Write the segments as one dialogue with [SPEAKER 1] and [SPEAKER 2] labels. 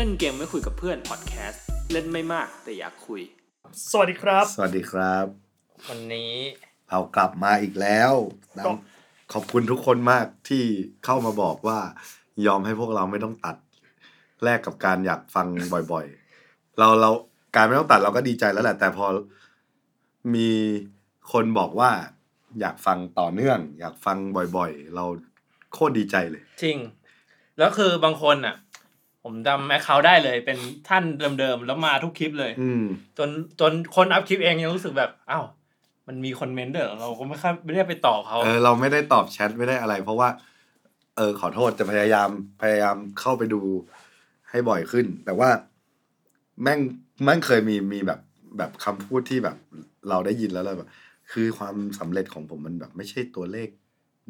[SPEAKER 1] เล่นเกมไม่คุยกับเพื่อนพอดแคสต์เล่นไม่มากแต่อยากคุย
[SPEAKER 2] สวัสดีครับ
[SPEAKER 3] สวัสดีครับ
[SPEAKER 1] วันนี้
[SPEAKER 3] เรากลับมาอีกแล้วนะ
[SPEAKER 2] ก็
[SPEAKER 3] ขอบคุณทุกคนมากที่เข้ามาบอกว่า ยอมให้พวกเราไม่ต้องตัด แลกกับการอยากฟังบ่อยๆ เราเราการไม่ต้องตัดเราก็ดีใจแล้วแหละ แต่พอมีคนบอกว่า อยากฟังต่อเนื่อง อยากฟังบ่อยๆ เราโคตรดีใจเลย
[SPEAKER 1] จริง แล้วคือบางคนอะ ผมจำแอคเคาท์ได้เลย เป็นท่านเดิมๆแล้วมาทุกคลิปเลย
[SPEAKER 3] อืม
[SPEAKER 1] จนจนคนอัพคลิปเองยังรู้สึกแบบอ้าวมันมีคนเมนต์ด้วยเหรอเราก็ไม่ค่อยไม่ได้ไปตอบเขา
[SPEAKER 3] เออเราไม่ได้ตอบแชทไม่ได้อะไร เพราะว่า เออขอโทษจะพยายามพยายามเข้าไปดูให้บ่อยขึ้น แต่ว่าแม่งแม่งเคยมีมีแบบแบบคำพูดที่แบบ เราได้ยินแล้วเราแบบ คือความสำเร็จของผมมันแบบ ไม่ใช่ตัวเลข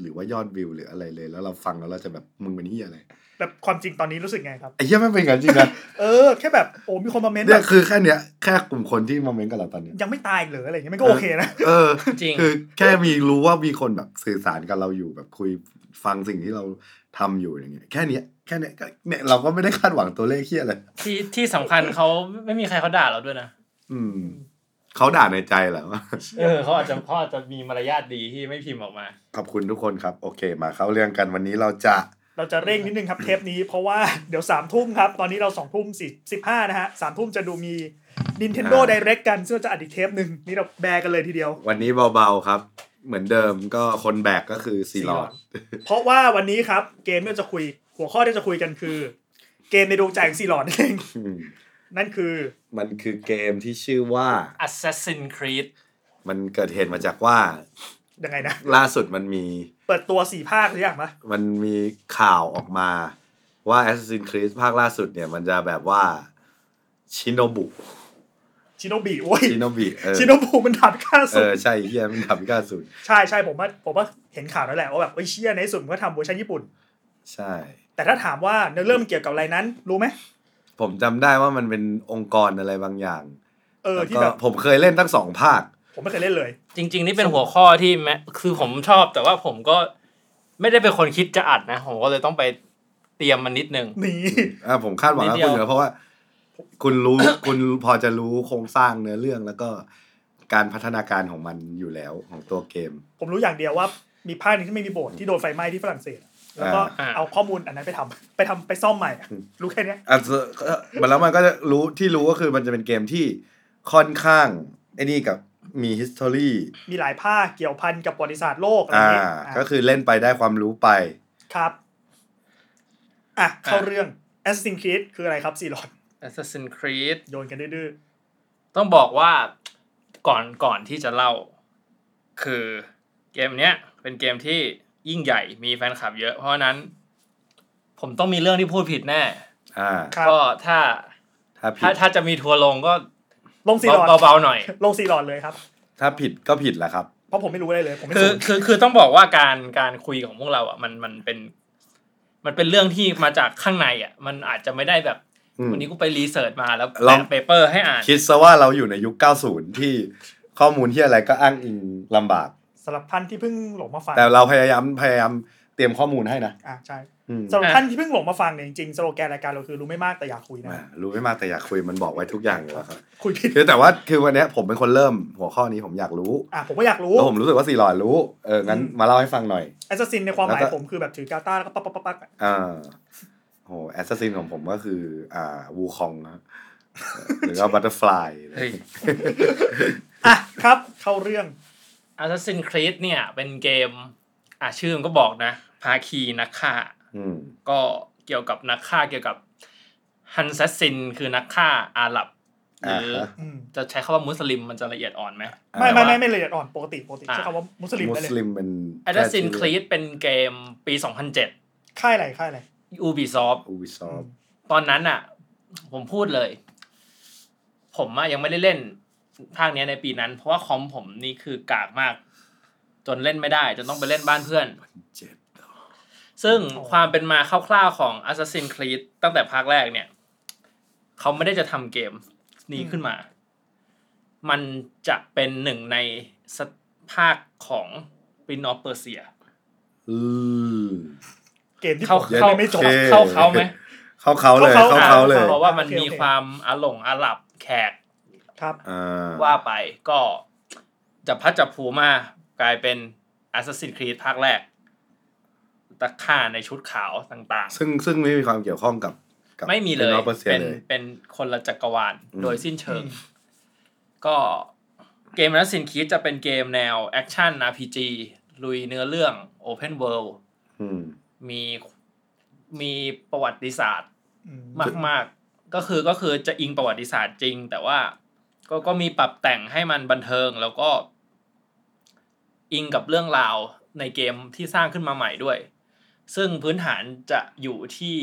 [SPEAKER 3] หรือว่ายอดวิวหรืออะไรเลย แล้วเราฟังแล้วเราจะแบบมึงเป็นเฮียอะไร
[SPEAKER 2] แบบความจริงตอนนี้รู้สึกไงครับ
[SPEAKER 3] ไอ้เฮียไม่งเป็นอย่างนั้นจริงนะ
[SPEAKER 2] เออแค่แบบโอ้มีคนมาเม้นต์
[SPEAKER 3] เนี่
[SPEAKER 2] แบ
[SPEAKER 3] ย
[SPEAKER 2] บ
[SPEAKER 3] คือแค่เนี้ยแค่กลุ่มคนที่มาเมนต์กับเราตอนเนี้ย
[SPEAKER 2] ยังไม่ตายอีกเหรืออะไรอย่างเงี้ยมันก็โอเคนะ
[SPEAKER 3] เออ
[SPEAKER 1] จริง
[SPEAKER 3] คือแค่มีรู้ว่ามีคนแบบสื่อสารกับเราอยู่แบบคุยฟังสิ่งที่เราทำอยู่อย่างเงี้ยแค่เนี้ยแค่เนี้ยก็เนี่ยเราก็ไม่ได้คาดหวังตัวเลขเฮียอะไร
[SPEAKER 1] ที่ที่สำคัญเขาไม่มีใครเขาด่าเราด้วยนะ
[SPEAKER 3] อืมเขาด่าในใจแหละว่า
[SPEAKER 1] เออเขาอาจจะเขาอาจจะมีมารยาทดีที่ไม่พิมพ์ออกมา
[SPEAKER 3] ขอบคุณทุกคนครับ โอเค มาเข้าเรื่องกันวันนี้เราจะ
[SPEAKER 2] เราจะเร่งนิดนึงครับเทปนี้เพราะว่าเดี๋ยวสามทุ่มครับ ตอนนี้เราสองทุ่มสี่สิบห้านะฮะสามทุ่มจะดูมี Nintendo
[SPEAKER 3] อ่า
[SPEAKER 2] Direct กันซึ่งเราจะอัดอีกเทปหนึ่งนี่เราแบร์กันเลยทีเดียว
[SPEAKER 3] วันนี้เบา ๆ ครับ เหมือนเดิมก็คนแบกก็คือซีรอด
[SPEAKER 2] เพราะว่าวันนี้ครับเกมที่เราจะคุยหัวข้อที่จะคุยกันคือ เกมในดวงใจของซีหลอดนั่นเอง
[SPEAKER 3] อืม
[SPEAKER 2] นั่นคือ
[SPEAKER 3] มันคือเกมที่ชื่อว่า
[SPEAKER 1] Assassin's Creed
[SPEAKER 3] มันเกิดเหตุมาจากว่า
[SPEAKER 2] ยังไงนะ
[SPEAKER 3] ล่าสุดมันมี
[SPEAKER 2] เปิดตัวสี่ภาคหรือยังมะ
[SPEAKER 3] มันมีข่าวออกมาว่า Assassin's Creed ภาคล่าสุดเนี่ย มันจะแบบว่าชิโนบุ
[SPEAKER 2] ชิโนบิโอ้ย
[SPEAKER 3] ชิโนบิเออ
[SPEAKER 2] ชิโนบุมันถัดค่า
[SPEAKER 3] เอ
[SPEAKER 2] สุด
[SPEAKER 3] อใช่เฮียมันทำก้าสุด
[SPEAKER 2] ใช่ใช่ผมว่าผมว่าเห็นข่าวนั่นแหละว่าแบบเอ้ยเชี่ยในที่สุดมันก็ทำเวอร์ชันญี่ปุ่น
[SPEAKER 3] ใช่
[SPEAKER 2] แต่ถ้าถามว่าเนื้อเรื่องมันเกี่ยวกับอะไรนั้น รู้ไหม
[SPEAKER 3] ผมจำได้ว่ามันเป็นองค์กรอะไรบางอย่าง
[SPEAKER 2] เออ
[SPEAKER 3] แล้ว
[SPEAKER 2] ที่
[SPEAKER 3] ก็
[SPEAKER 2] แบบ
[SPEAKER 3] ผมเคยเล่นทั้งสองภาค
[SPEAKER 2] ผมไม่เคยเล่นเลย
[SPEAKER 1] จริง ๆ นี่เป็นหัวข้อที่แม้คือผมชอบแต่ว่าผมก็ไม่ได้เป็นคนคิดจะอัดนะ ผมก็เลยต้องไปเตรียมมันนิดนึง
[SPEAKER 2] นี่
[SPEAKER 3] อ่าผมคาดหวัง
[SPEAKER 1] นิ
[SPEAKER 3] ว่า
[SPEAKER 1] ดเดียว
[SPEAKER 3] คุณอยู่แล้วเพราะว่า คุณรู้ คุณพอจะรู้โครงสร้างเนื้อเรื่องแล้วก็การพัฒนาการของมันอยู่แล้วของตัวเกม
[SPEAKER 2] ผมรู้อย่างเดียวว่ามีภาคหนึงที่ไม่มีโบสถ์ที่โดนไฟไหม้ที่ฝรั่งเศส แล้วก็
[SPEAKER 1] อ่า
[SPEAKER 2] เอาข้อมูลอันนั้นไปทำไปทำไปซ่อมใหม่อะ
[SPEAKER 3] อืม
[SPEAKER 2] รู้แค่เนี้ย
[SPEAKER 3] อะเอ่อมันแล้วมันก็จะรู้ที่รู้ก็คือมันจะเป็นเกมที่ค่อนข้างไอ้นี่กับ มี history
[SPEAKER 2] มีหลายภาคเกี่ยวพันกับประวัติศาสตร์โลกอะไร
[SPEAKER 3] อ่า
[SPEAKER 2] เงี้ยอะ
[SPEAKER 3] ก็คือเล่นไปได้ความรู้ไป
[SPEAKER 2] ครับ อะ เข้าเรื่อง Assassin's Creed คืออะไรครับซีรอน
[SPEAKER 1] Assassin's Creed
[SPEAKER 2] โยนกันดื้อ
[SPEAKER 1] ต้องบอกว่าก่อนก่อนที่จะเล่า คือเกมเนี้ย เป็นเกมที่ยิ่งใหญ่มีแฟนคลับเยอะ เพราะฉะนั้น ผมต้องมีเรื่องที่พูดผิดแน่
[SPEAKER 3] อ่า
[SPEAKER 2] ๆครับ
[SPEAKER 1] ก็ถ้า
[SPEAKER 3] ถ้าผิ
[SPEAKER 1] ถ้า
[SPEAKER 3] ด
[SPEAKER 1] ถ้าจะมีทัวร์ลงก็
[SPEAKER 2] ลงซีรอน
[SPEAKER 1] เบาๆหน่อย
[SPEAKER 2] ลงซีรอนเลยครับ
[SPEAKER 3] ถ้าผิดก็ผิดแหละครับ
[SPEAKER 2] เพราะผมไม่รู้อะไรเลยผมไม่
[SPEAKER 1] คือ
[SPEAKER 2] สน
[SPEAKER 1] คือคือต้องบอกว่าการการคุยของพวกเราอะมันมันเป็น มันเป็นเรื่องที่มาจากข้างในอะ มันอาจจะไม่ได้แบบ
[SPEAKER 3] อืม
[SPEAKER 1] วันนี้กูไปรีเสิร์ชมาแล้ว
[SPEAKER 3] ลอง
[SPEAKER 1] แปะเปเปอร์ให้อ่าน
[SPEAKER 3] คิดซะว่าเราอยู่ในยุค 90 ที่ข้อมูลที่อะไรก็อ้างอิงลำบาก
[SPEAKER 2] สำหรับท่านที่เพิ่งหลงมาฟัง
[SPEAKER 3] แต่เราพยายามพยายามเตรียมข้อมูลให้นะ
[SPEAKER 2] อะใช่
[SPEAKER 3] อืม
[SPEAKER 2] สำหรับท่านที่เพิ่งหลงมาฟังเนี่ยจริงๆสโลแกนรายการเราคือรู้ไม่มากแต่อยากคุยนะ
[SPEAKER 3] อ่ารู้ไม่มากแต่อยากคุยมันบอกไว้ทุกอย่างอยู่แล้วครับ
[SPEAKER 2] คุยผิด
[SPEAKER 3] คือแต่ว่าคือวันเนี้ยผมเป็นคนเริ่มหัวข้อนี้ผมอยากรู้
[SPEAKER 2] อะผมก็อยากรู้
[SPEAKER 3] แล้วผมรู้สึกว่าสี่หลอดรู้เอองั้น
[SPEAKER 2] อืม
[SPEAKER 3] มาเล่าให้ฟังหน่อย
[SPEAKER 2] assassin ในความหมาย
[SPEAKER 3] แล้วก็
[SPEAKER 2] ผมคือแบบถือ katar แล้วก็ปั๊บปั๊บปั๊บปั๊บอะ
[SPEAKER 3] อ่าโห assassin ของผมก็คืออ่าวูคองนะหรือว่า Butterflyเฮ้
[SPEAKER 1] ย
[SPEAKER 2] อะครับ เข้าเรื่อง
[SPEAKER 1] Assassin's Creed เนี่ยเป็นเกม อะชื่อมันก็บอกนะ ภาคีนักฆ่า
[SPEAKER 3] อืม
[SPEAKER 1] ก็เกี่ยวกับนักฆ่าเกี่ยวกับฮัสซัสซินคือนักฆ่าอาหรับห
[SPEAKER 3] อ่า
[SPEAKER 1] รือ
[SPEAKER 3] ฮะ
[SPEAKER 2] อืม
[SPEAKER 1] จะใช้คำว่ามุสลิมมันจะละเอียดอ่อนไหม
[SPEAKER 2] ไม่ไม่
[SPEAKER 1] แต่ว่า
[SPEAKER 2] ไม่ไม่ละเอียดอ่อนปกติปกติ
[SPEAKER 1] อะ
[SPEAKER 2] ใช้คำว่ามุสลิม
[SPEAKER 3] มุ
[SPEAKER 2] ได้
[SPEAKER 3] ส
[SPEAKER 2] เลย
[SPEAKER 3] ลิมเป็น
[SPEAKER 1] Assassin's Creed เป็นเกมปี 2007
[SPEAKER 2] ค่ายอะไรค่ายอะไร
[SPEAKER 1] Ubisoft
[SPEAKER 3] อูบิซอฟ
[SPEAKER 1] ตอนนั้นอะ ผมพูดเลย ผมอะยังไม่ได้เล่นภาคเนี้ยในปีนั้น เพราะว่าคอมผมนี่คือกากมาก จนเล่นไม่ได้จนต้องไปเล่นบ้านเพื่อน
[SPEAKER 3] เจ็ด
[SPEAKER 1] ซึ่งความเป็นมาคร่าวๆของ Assassin's Creed ตั้งแต่ภาคแรกเนี่ย เขาไม่ได้จะทำเกมนี้ขึ้นมา มันจะเป็นหนึ่งในสภาคของ Prince of Persia
[SPEAKER 3] อือ
[SPEAKER 2] เกมที่
[SPEAKER 1] เข้า
[SPEAKER 2] ผม
[SPEAKER 1] เข้า
[SPEAKER 2] เล่นไม่จบ
[SPEAKER 3] โอค
[SPEAKER 1] เข้าเขาไหม
[SPEAKER 3] เข้าเขาเลย
[SPEAKER 2] เข้า
[SPEAKER 3] เข้า
[SPEAKER 2] เขา
[SPEAKER 3] เขาเลย
[SPEAKER 1] เพราะว่ามัน
[SPEAKER 2] โอเค
[SPEAKER 1] มี
[SPEAKER 2] โอเค
[SPEAKER 1] ความอาหลงอาหลับแขก
[SPEAKER 2] ครับ
[SPEAKER 3] อ่า
[SPEAKER 1] ว่าไปก็จะพัดจับผูมากลายเป็น Assassin's Creed ภาคแรก ตะข่าในชุดขาวต่าง
[SPEAKER 3] ซึ่งซึ่งไม่มีความเกี่ยวข้องกับกับ
[SPEAKER 1] ๆไม่มีเลย
[SPEAKER 3] ร้อยเปอร์เซ็น
[SPEAKER 1] เป็น
[SPEAKER 3] ต์เลย
[SPEAKER 1] เป็นคนละจักรวาล
[SPEAKER 3] อืม
[SPEAKER 1] โดยสิ้นเชิง
[SPEAKER 2] อืม
[SPEAKER 1] ก็เกม Assassin's Creed จะเป็นเกมแนวแอคชั่น RPG ลุยเนื้อเรื่อง Open World
[SPEAKER 3] อืม
[SPEAKER 1] มีมีประวัติศาสตร์
[SPEAKER 2] อืม
[SPEAKER 1] มาก ๆ ก็คือก็คือจะอิงประวัติศาสตร์จริง แต่ว่าก็ก็มีปรับแต่งให้มันบันเทิงแล้วก็ อิงกับเรื่องราวในเกมที่สร้างขึ้นมาใหม่ด้วย ซึ่งพื้นฐานจะอยู่ที่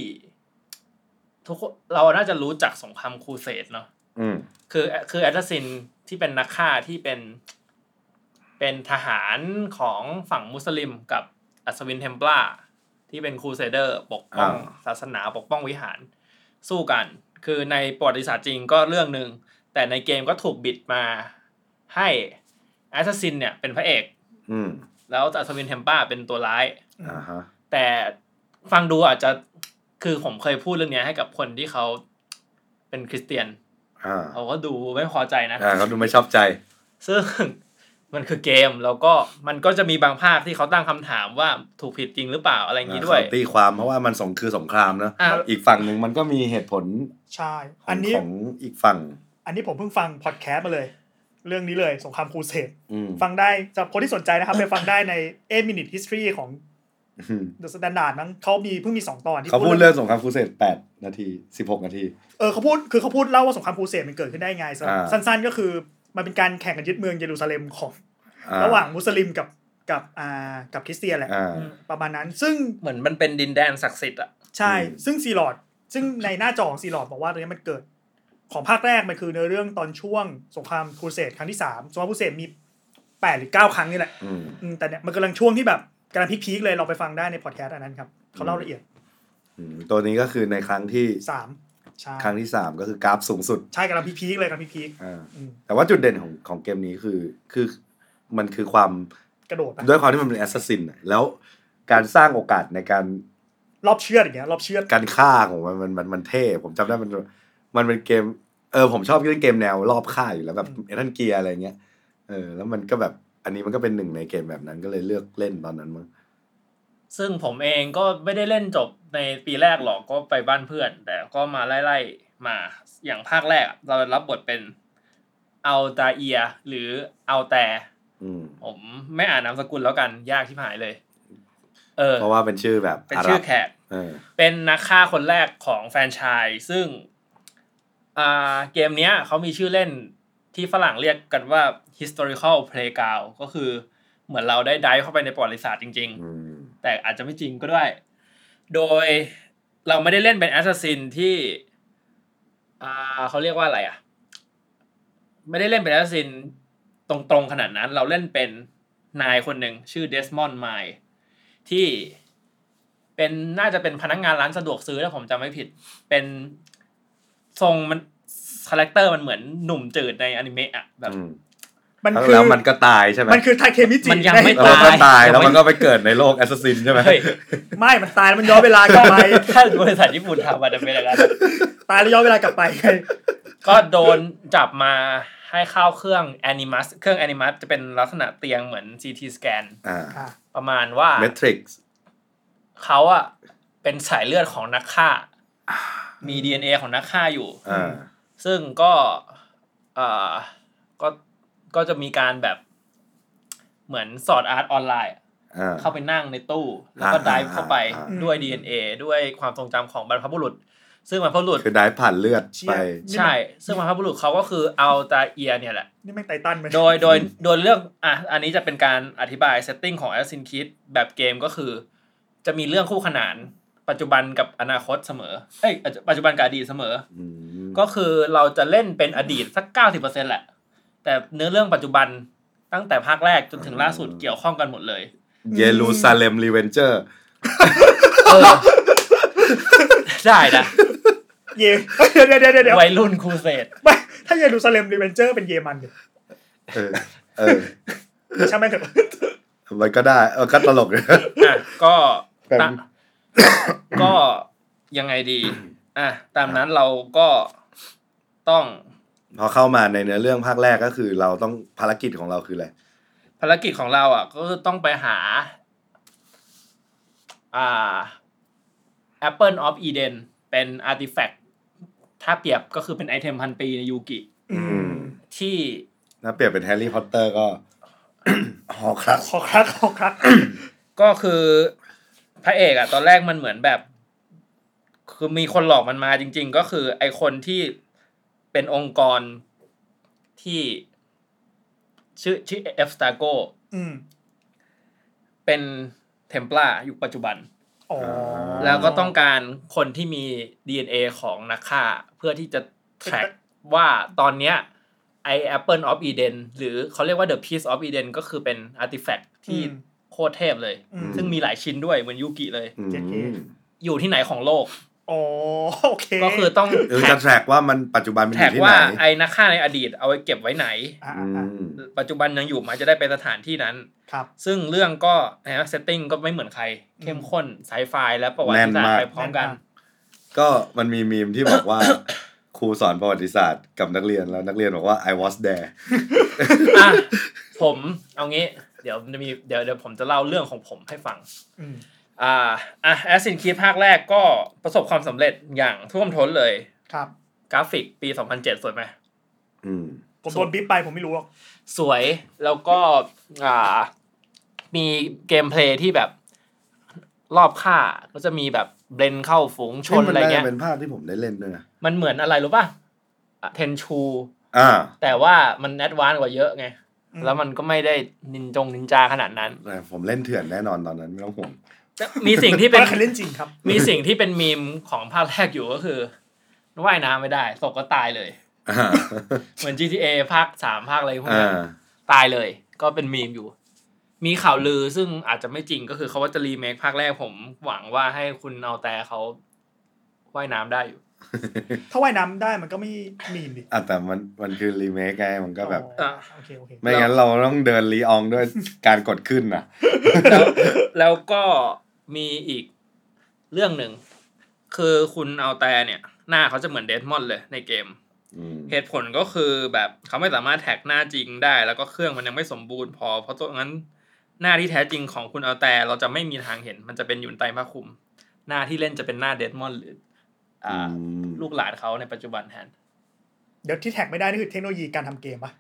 [SPEAKER 1] ทุกคนเราน่าจะรู้จักสงครามครูเสดเนาะ
[SPEAKER 3] อืม
[SPEAKER 1] คือคือ assassin ที่เป็นนักฆ่าที่เป็น เป็นทหารของฝั่งมุสลิมกับอัศวิน Templar ที่เป็น crusader ปกป้อง
[SPEAKER 3] อ่า
[SPEAKER 1] ศาสนาปกป้องวิหาร สู้กัน คือในประวัติศาสตร์จริงก็เรื่องหนึ่งแต่ในเกมก็ถูกบิดมาให้ Assassin เนี่ยเป็นพระเอก
[SPEAKER 3] อืม
[SPEAKER 1] แล้วอัศวิน Templar เป็นตัวร้าย
[SPEAKER 3] อ่าฮะ
[SPEAKER 1] แต่ฟังดูอาจจะคือผมเคยพูดเรื่องเนี้ยให้กับคนที่เขาเป็นคริสเตียน
[SPEAKER 3] อ่า
[SPEAKER 1] เขาก็ดูไม่พอใจนะ
[SPEAKER 3] อ่าเขาดูไม่ชอบใจ
[SPEAKER 1] ซึ่งมันคือเกมแล้วก็มันก็จะมีบางภาคที่เขาตั้งคำถามว่าถูกผิดจริงหรือเปล่าอะไรอย่างนี้ด้วย
[SPEAKER 3] เขาตีความเพราะว่ามันสงคือสงครามเนอะ
[SPEAKER 1] อะ
[SPEAKER 3] อีกฝั่งหนึ่งมันก็มีเหตุผล
[SPEAKER 2] ใช่
[SPEAKER 3] ขอ
[SPEAKER 2] อัน
[SPEAKER 3] ง
[SPEAKER 2] นี้
[SPEAKER 3] ของอีกฝั่ง
[SPEAKER 2] อันนี้ผมเพิ่งฟังพอดแคสต์มาเลย เรื่องนี้เลยสงครามครูเสด
[SPEAKER 3] อืม
[SPEAKER 2] ฟังได้สำหรับคนที่สนใจนะครับ ไปฟังได้ใน8 minute history ของ
[SPEAKER 3] อืม
[SPEAKER 2] The Standard มั้งเขามีเพิ่งมี2ตอนที่
[SPEAKER 3] เขาพูดเรื่องสงครามครูเสดแปดนาทีสิบหกนาที
[SPEAKER 2] เออเขาพูดคือเขาพูดเล่าว่าสงครามครูเสดมันเกิดขึ้นได้ไง
[SPEAKER 3] อ่า
[SPEAKER 2] สั้นๆก็คือมันเป็นการแข่งกันยึดเมืองเยรูซาเล็มของ
[SPEAKER 3] อ่
[SPEAKER 2] ระหว่างมุสลิมกับกับอ่ากับคริสเตียนแหละ
[SPEAKER 3] อ่า
[SPEAKER 2] ประมาณนั้นซึ่ง
[SPEAKER 1] เหมือนมันเป็นดินแดนศักดิ์สิทธิ์อะ
[SPEAKER 2] ใช่
[SPEAKER 3] อืม
[SPEAKER 2] ซึ่งซีลอดซึ่งในหน้าจอของซีลอดบอกว่าตรงนี้มันเกิด ของภาคแรกมันคือเนื้อเรื่องตอนช่วงสงครามครูเสดครั้งที่สามสงครามครูเสดมีแปดหรือเก้าครั้งนี่แหละ
[SPEAKER 3] อืม
[SPEAKER 2] อืมแต่เนี่ยมันกำลังช่วงที่แบบ กำลังพีคๆเลยเราไปฟังได้ในพอดแคสต์อันนั้นครับเขาเล่าละเอียด
[SPEAKER 3] อืมตัวนี้ก็คือในครั้งที่
[SPEAKER 2] สามใช่
[SPEAKER 3] ครั้งที่สามก็คือกราฟสูงสุด
[SPEAKER 2] ใช่กำลังพีคๆเลยกำลังพีค
[SPEAKER 3] อ่า
[SPEAKER 2] ๆอืม
[SPEAKER 3] แต่ว่าจุดเด่นของของเกมนี้คือคือมันคือความ
[SPEAKER 2] กระโดดไป
[SPEAKER 3] ด้วยความที่มันเป็น Assassin แล้วการสร้างโอกาสในการ
[SPEAKER 2] ลอบเชือดอย่างเงี้ยลอบเชือด
[SPEAKER 3] การฆ่าของมันมันมันมันเท่ ผมจำได้มันมันเป็นเกม เออผมชอบเล่นเกมแนวลอบฆ่าอยู่แล้วแบบเอทันเกียอะไรเงี้ยเออแล้วมันก็แบบ อันนี้มันก็เป็นหนึ่งในเกมแบบนั้นก็เลยเลือกเล่นตอนนั้นมั้ง
[SPEAKER 1] ซึ่งผมเองก็ไม่ได้เล่นจบในปีแรกหรอกก็ไปบ้านเพื่อน แต่ก็มาไล่ๆมาอย่างภาคแรก เรารับบทเป็นเอาตาเอีย หรือเอาแต่
[SPEAKER 3] อืม
[SPEAKER 1] ผมไม่อ่านนามสกุลแล้วกันยากฉิบหายเลย เออ
[SPEAKER 3] เพราะว่าเป็นชื่อแบบ
[SPEAKER 1] เป็นชื่
[SPEAKER 3] ออาห
[SPEAKER 1] ชื่
[SPEAKER 3] รั
[SPEAKER 1] อบแขก
[SPEAKER 3] เออ
[SPEAKER 1] เป็นนักฆ่าคนแรกของแฟรนไชส์ซึ่ง อ่าเกมเนี้ยเขามีชื่อเล่นที่ฝรั่งเรียกกันว่า historical playground ก็คือเหมือนเราได้ dive เข้าไปในประวัติศาสตร์จริง
[SPEAKER 3] อืม
[SPEAKER 1] ๆแต่อาจจะไม่จริงก็ได้ โดยเราไม่ได้เล่นเป็น Assassin ที่อ่าเขาเรียกว่าอะไรอะ ไม่ได้เล่นเป็น Assassin ตรงๆขนาดนั้น เราเล่นเป็นนายคนหนึ่งชื่อ Desmond Miles ที่เป็นน่าจะเป็นพนักงานร้านสะดวกซื้อถ้าผมจำไม่ผิด เป็นทรงมัน character มันเหมือนหนุ่มจืดในอนิเมะอะแบบ
[SPEAKER 3] อื ม
[SPEAKER 2] มัน
[SPEAKER 3] แล้ว
[SPEAKER 2] คือ
[SPEAKER 3] แล้วมันก็ตายใช่ไหม
[SPEAKER 2] มันคือไทเคมิจิ
[SPEAKER 1] มันยังไม่
[SPEAKER 3] แล้วมันก็ตาย
[SPEAKER 1] ตาย
[SPEAKER 3] แล้วมันก็ไปเกิดในโลก Assassin ใช่ไหม
[SPEAKER 1] เฮ้ย
[SPEAKER 2] ไม่มันตายแล้วมันย้อนเวลากลับไป
[SPEAKER 1] ถ้าบริษัทญี่ปุ่นทำมันจะเป็นอย่างนั้น
[SPEAKER 2] ตายแล้วย้อนเวลากลับไปไง
[SPEAKER 1] ก็โดนจับมาให้เข้าเครื่องแอนิมัสเครื่องแอนิมัสจะเป็นลักษณะเตียงเหมือน CT สแกน
[SPEAKER 3] อ่า
[SPEAKER 2] อะ
[SPEAKER 1] ประมาณว่า
[SPEAKER 3] เมทริกซ์
[SPEAKER 1] เขาอะเป็นสายเลือดของนักฆ่า มี DNA ของนักฆ่าอยู่
[SPEAKER 3] อ่า
[SPEAKER 1] ซึ่งก็เอ่อก็ ก็จะมีการแบบเหมือน Sword Art Online อะ
[SPEAKER 3] อ่า
[SPEAKER 1] เข้าไปนั่งในตู้ แล้วก็
[SPEAKER 3] อ่า
[SPEAKER 1] dive เข้าไป
[SPEAKER 3] อ่า
[SPEAKER 1] ด้วย DNA ด้วยความทรงจำของบรรพบุรุษ ซึ่งบรรพบุรุษ
[SPEAKER 3] คือได้ผ่านเลือดไป
[SPEAKER 1] ใช่ ซึ่งบรรพบุรุษเขาก็คือเอาตาเอียเนี่ยแหละ
[SPEAKER 2] นี่แม่งไททันไหม
[SPEAKER 1] โดยโดยโดยเรื่องอะอันนี้จะเป็นการอธิบาย setting ของ Assassin's Creed แบบเกมก็คือ จะมีเรื่องคู่ขนานปัจจุบันกับอนาคตเสมอเอ้ยปัจจุบันกับอดีตเสมอ
[SPEAKER 3] อืม
[SPEAKER 1] ก็คือเราจะเล่นเป็นอดีตสักเก้าสิบเปอร์เซ็นต์แหละ แต่เนื้อเรื่องปัจจุบันตั้งแต่ภาคแรกจนถึงล่าสุดเกี่ยวข้องกันหมดเลย
[SPEAKER 3] เยรูซาเล็มรีเวนเจอร์
[SPEAKER 1] เออได้นะ
[SPEAKER 2] เยเดี๋ยวเดี๋ยวเดี๋ยวเดี๋ยว
[SPEAKER 1] วัยรุ่นครูเสด
[SPEAKER 2] ไม่ถ้าเยรูซาเล็มรีเวนเจอร์เป็นเยมันดิ
[SPEAKER 3] เออเออ
[SPEAKER 2] ใช่ไหมเถอะ
[SPEAKER 3] มันก็ได้เออก็ตลกเลย
[SPEAKER 1] อะก็
[SPEAKER 3] เป็น
[SPEAKER 1] ตะก็ยังไงดี อะตามนั้นเราก็ต้อง
[SPEAKER 3] พอเข้ามาในเนื้อเรื่องภาคแรกก็คือ เราต้องภารกิจของเราคืออะไร
[SPEAKER 1] ภารกิจของเราอะ ก็คือต้องไปหา อ่า Apple of Eden เป็น artifact ถ้าเปรียบก็คือเป็น item พันปีในยูกิ
[SPEAKER 2] อืม
[SPEAKER 1] ที่
[SPEAKER 3] ถ้าเปรียบเป็นแฮร์รี่พอตเตอร์ก็
[SPEAKER 2] Horcrux Horcrux Horcrux ก็คื
[SPEAKER 1] อพระเอกอะตอนแรกมันเหมือนแบบ คือมีคนหลอกมันมาจริง ๆ ก็คือไอคนที่ เป็นองค์กรที่ชื่อชื่อเอฟสตาโก
[SPEAKER 2] อืม
[SPEAKER 1] เป็นเทม p ล a อยู่ปัจจุบัน
[SPEAKER 2] อ๋อ
[SPEAKER 1] แล้วก็ต้องการคนที่มี DNA ของนักฆ่า เพื่อที่จะ track ว่าตอนเนี้ยไอ Apple of Eden หรือเขาเรียกว่า The Piece of Eden ก็คือเป็น artifact ที่
[SPEAKER 2] อืม
[SPEAKER 1] โคตรเทพเลย
[SPEAKER 2] อืม
[SPEAKER 1] ซึ่งมีหลายชิ้นด้วยเหมือนยูกิเลย
[SPEAKER 3] อืม
[SPEAKER 2] เจ็ดเค
[SPEAKER 1] อยู่ที่ไหนของโลก
[SPEAKER 2] อ๋อโอเค
[SPEAKER 1] ก็คือต้อง
[SPEAKER 3] เออ
[SPEAKER 1] แท็
[SPEAKER 3] จะ
[SPEAKER 1] ก
[SPEAKER 3] แทร็กว่ามันปัจจุบันมันอ
[SPEAKER 1] แท็ก
[SPEAKER 3] ยู่ที่ไห
[SPEAKER 1] ว่านไอ้นักฆ่าในอดีตเอาไว้เก็บไว้ไหน
[SPEAKER 2] อ่า
[SPEAKER 3] อื
[SPEAKER 2] อ่าม
[SPEAKER 1] ปัจจุบันยังอยู่ไหมันจะได้ไปสถานที่นั้น
[SPEAKER 2] ครับ
[SPEAKER 1] ซึ่งเรื่องก็นะเซตติ้งก็ไม่เหมือนใคร เข้มข้นไซไฟและประวัติศาสตร์ไปพร้อมกัน
[SPEAKER 2] แน่นมาก
[SPEAKER 3] ก็มันมีมีมที่บอกว่าครูสอนประวัติศาสตร์กับนักเรียนแล้วนักเรียนบอกว่า I was there
[SPEAKER 1] อะผมเอางี้ เดี๋ยวจะมีเดี๋ยวเดี๋ยวผมจะเล่าเรื่องของผมให้ฟัง
[SPEAKER 2] อืม
[SPEAKER 1] อ่าอะแอสซินคีภาคแรกก็ประสบความสำเร็จอย่างท่วมท้นเลย
[SPEAKER 2] ครับ
[SPEAKER 1] กราฟิกปี 2007 สวยไหม
[SPEAKER 3] อืม
[SPEAKER 2] ผมโดนบิ๊บไปผมไม่รู้หรอก
[SPEAKER 1] สวยแล้วก็อ่ามีเกมเพลย์ที่แบบรอบค่าก็จะมีแบบเบลนเข้าฝูงชน
[SPEAKER 3] มั
[SPEAKER 1] อะไร
[SPEAKER 3] น่า
[SPEAKER 1] เงี้
[SPEAKER 3] จะ
[SPEAKER 1] ย
[SPEAKER 3] เป็นภาพที่ผมได้เล่นด้วยนะ
[SPEAKER 1] มันเหมือนอะไรรู้ป่ะ Tenchu
[SPEAKER 3] อ่า
[SPEAKER 1] แต่ว่ามัน advance กว่าเยอะไง
[SPEAKER 2] อืม
[SPEAKER 1] แล้วมันก็ไม่ได้นินจงนินจาขนาดนั้น
[SPEAKER 3] แต่ผมเล่นเถื่อนแน่นอนตอนนั้นไม่ต้องห่วง
[SPEAKER 1] มีสิ่งที่เป็น
[SPEAKER 2] ว่าใครเล่นจริงครับ
[SPEAKER 1] มีสิ่งที่เป็นมีมของภาคแรกอยู่ก็คือว่ายน้ำไม่ได้ตกก็ตายเลย
[SPEAKER 3] อ่า
[SPEAKER 1] เหมือน GTA ภาคสามภาคอะไรพวก
[SPEAKER 3] อ่า
[SPEAKER 1] นั้นตายเลย ก็เป็นมีมอยู่ มีข่าวลือซึ่งอาจจะไม่จริงก็คือเขาว่าจะรีเมคภาคแรกผมหวังว่าให้คุณเอาแต่เขาว่ายน้ำได้อยู่
[SPEAKER 2] ถ้าว่ายน้ำได้มันก็ไม่มีมดิ
[SPEAKER 3] อะแต่มันมันคือรีเมคไงมันก็แบบ
[SPEAKER 2] อ๋อโอเคโอเค
[SPEAKER 3] ไม่งั้นเราต้องเดินรีอองด้วยการกดขึ้นนะ
[SPEAKER 1] แล้วแล้วก็ มีอีกเรื่องหนึ่ง คือคุณเอาแต่เนี่ย หน้าเขาจะเหมือนเดดมอนด์เลยในเกม
[SPEAKER 3] อืม
[SPEAKER 1] เหตุผลก็คือแบบเขาไม่สามารถแท็กหน้าจริงได้ แล้วก็เครื่องมันยังไม่สมบูรณ์พอ เพราะตัวนั้นหน้าที่แท้จริงของคุณเอาแต่เราจะไม่มีทางเห็น มันจะเป็นอยู่ในไตรผ้าคลุม หน้าที่เล่นจะเป็นหน้าเดดมอนด์หรืออ่า
[SPEAKER 3] ม
[SPEAKER 1] ลูกหลานเขาในปัจจุบันแทน
[SPEAKER 2] เดี๋ยวที่แท็กไม่ได้นี่คือเทคโนโลยีการทำเกมปะ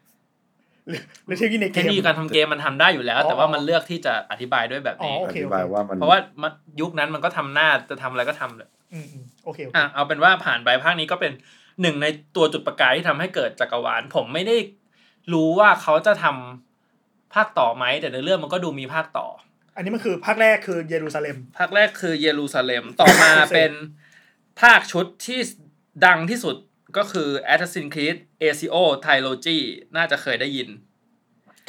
[SPEAKER 2] หรือหรือเทคโนโลยีใน
[SPEAKER 1] เท
[SPEAKER 2] เก
[SPEAKER 1] คโน
[SPEAKER 2] ม
[SPEAKER 1] โลยีการทำเกมมันทำได้อยู่แล้ว
[SPEAKER 2] อ๋อ
[SPEAKER 1] แต่ว่ามันเลือกที่จะอธิบายด้วยแบบ
[SPEAKER 2] อ๋อ
[SPEAKER 1] นี้
[SPEAKER 2] โอ
[SPEAKER 3] อ
[SPEAKER 2] เค
[SPEAKER 3] ธิบายว่ามัน
[SPEAKER 1] เพราะว่ามันยุคนั้นมันก็ทำหน้าจะทำอะไรก็ทำเลย
[SPEAKER 2] อืมอืมโอเคโอเค
[SPEAKER 1] อะเอาเป็นว่าผ่านไปภาคนี้ก็เป็นหนึ่งในตัวจุดประกายที่ทำให้เกิดจักรวาล ผมไม่ได้รู้ว่าเขาจะทำภาคต่อไหมแต่ในเรื่องมันก็ดูมีภาคต่อ
[SPEAKER 2] อันนี้มันคือภาคแรกคือเยรูซาเล็ม
[SPEAKER 1] ภาคแรกคือเยรูซาเล็มต่อมาเป็นภาคชุดที่ดังที่สุด ก็คือ Assassin's Creed ACO Trilogy น่าจะเคยได้ยิน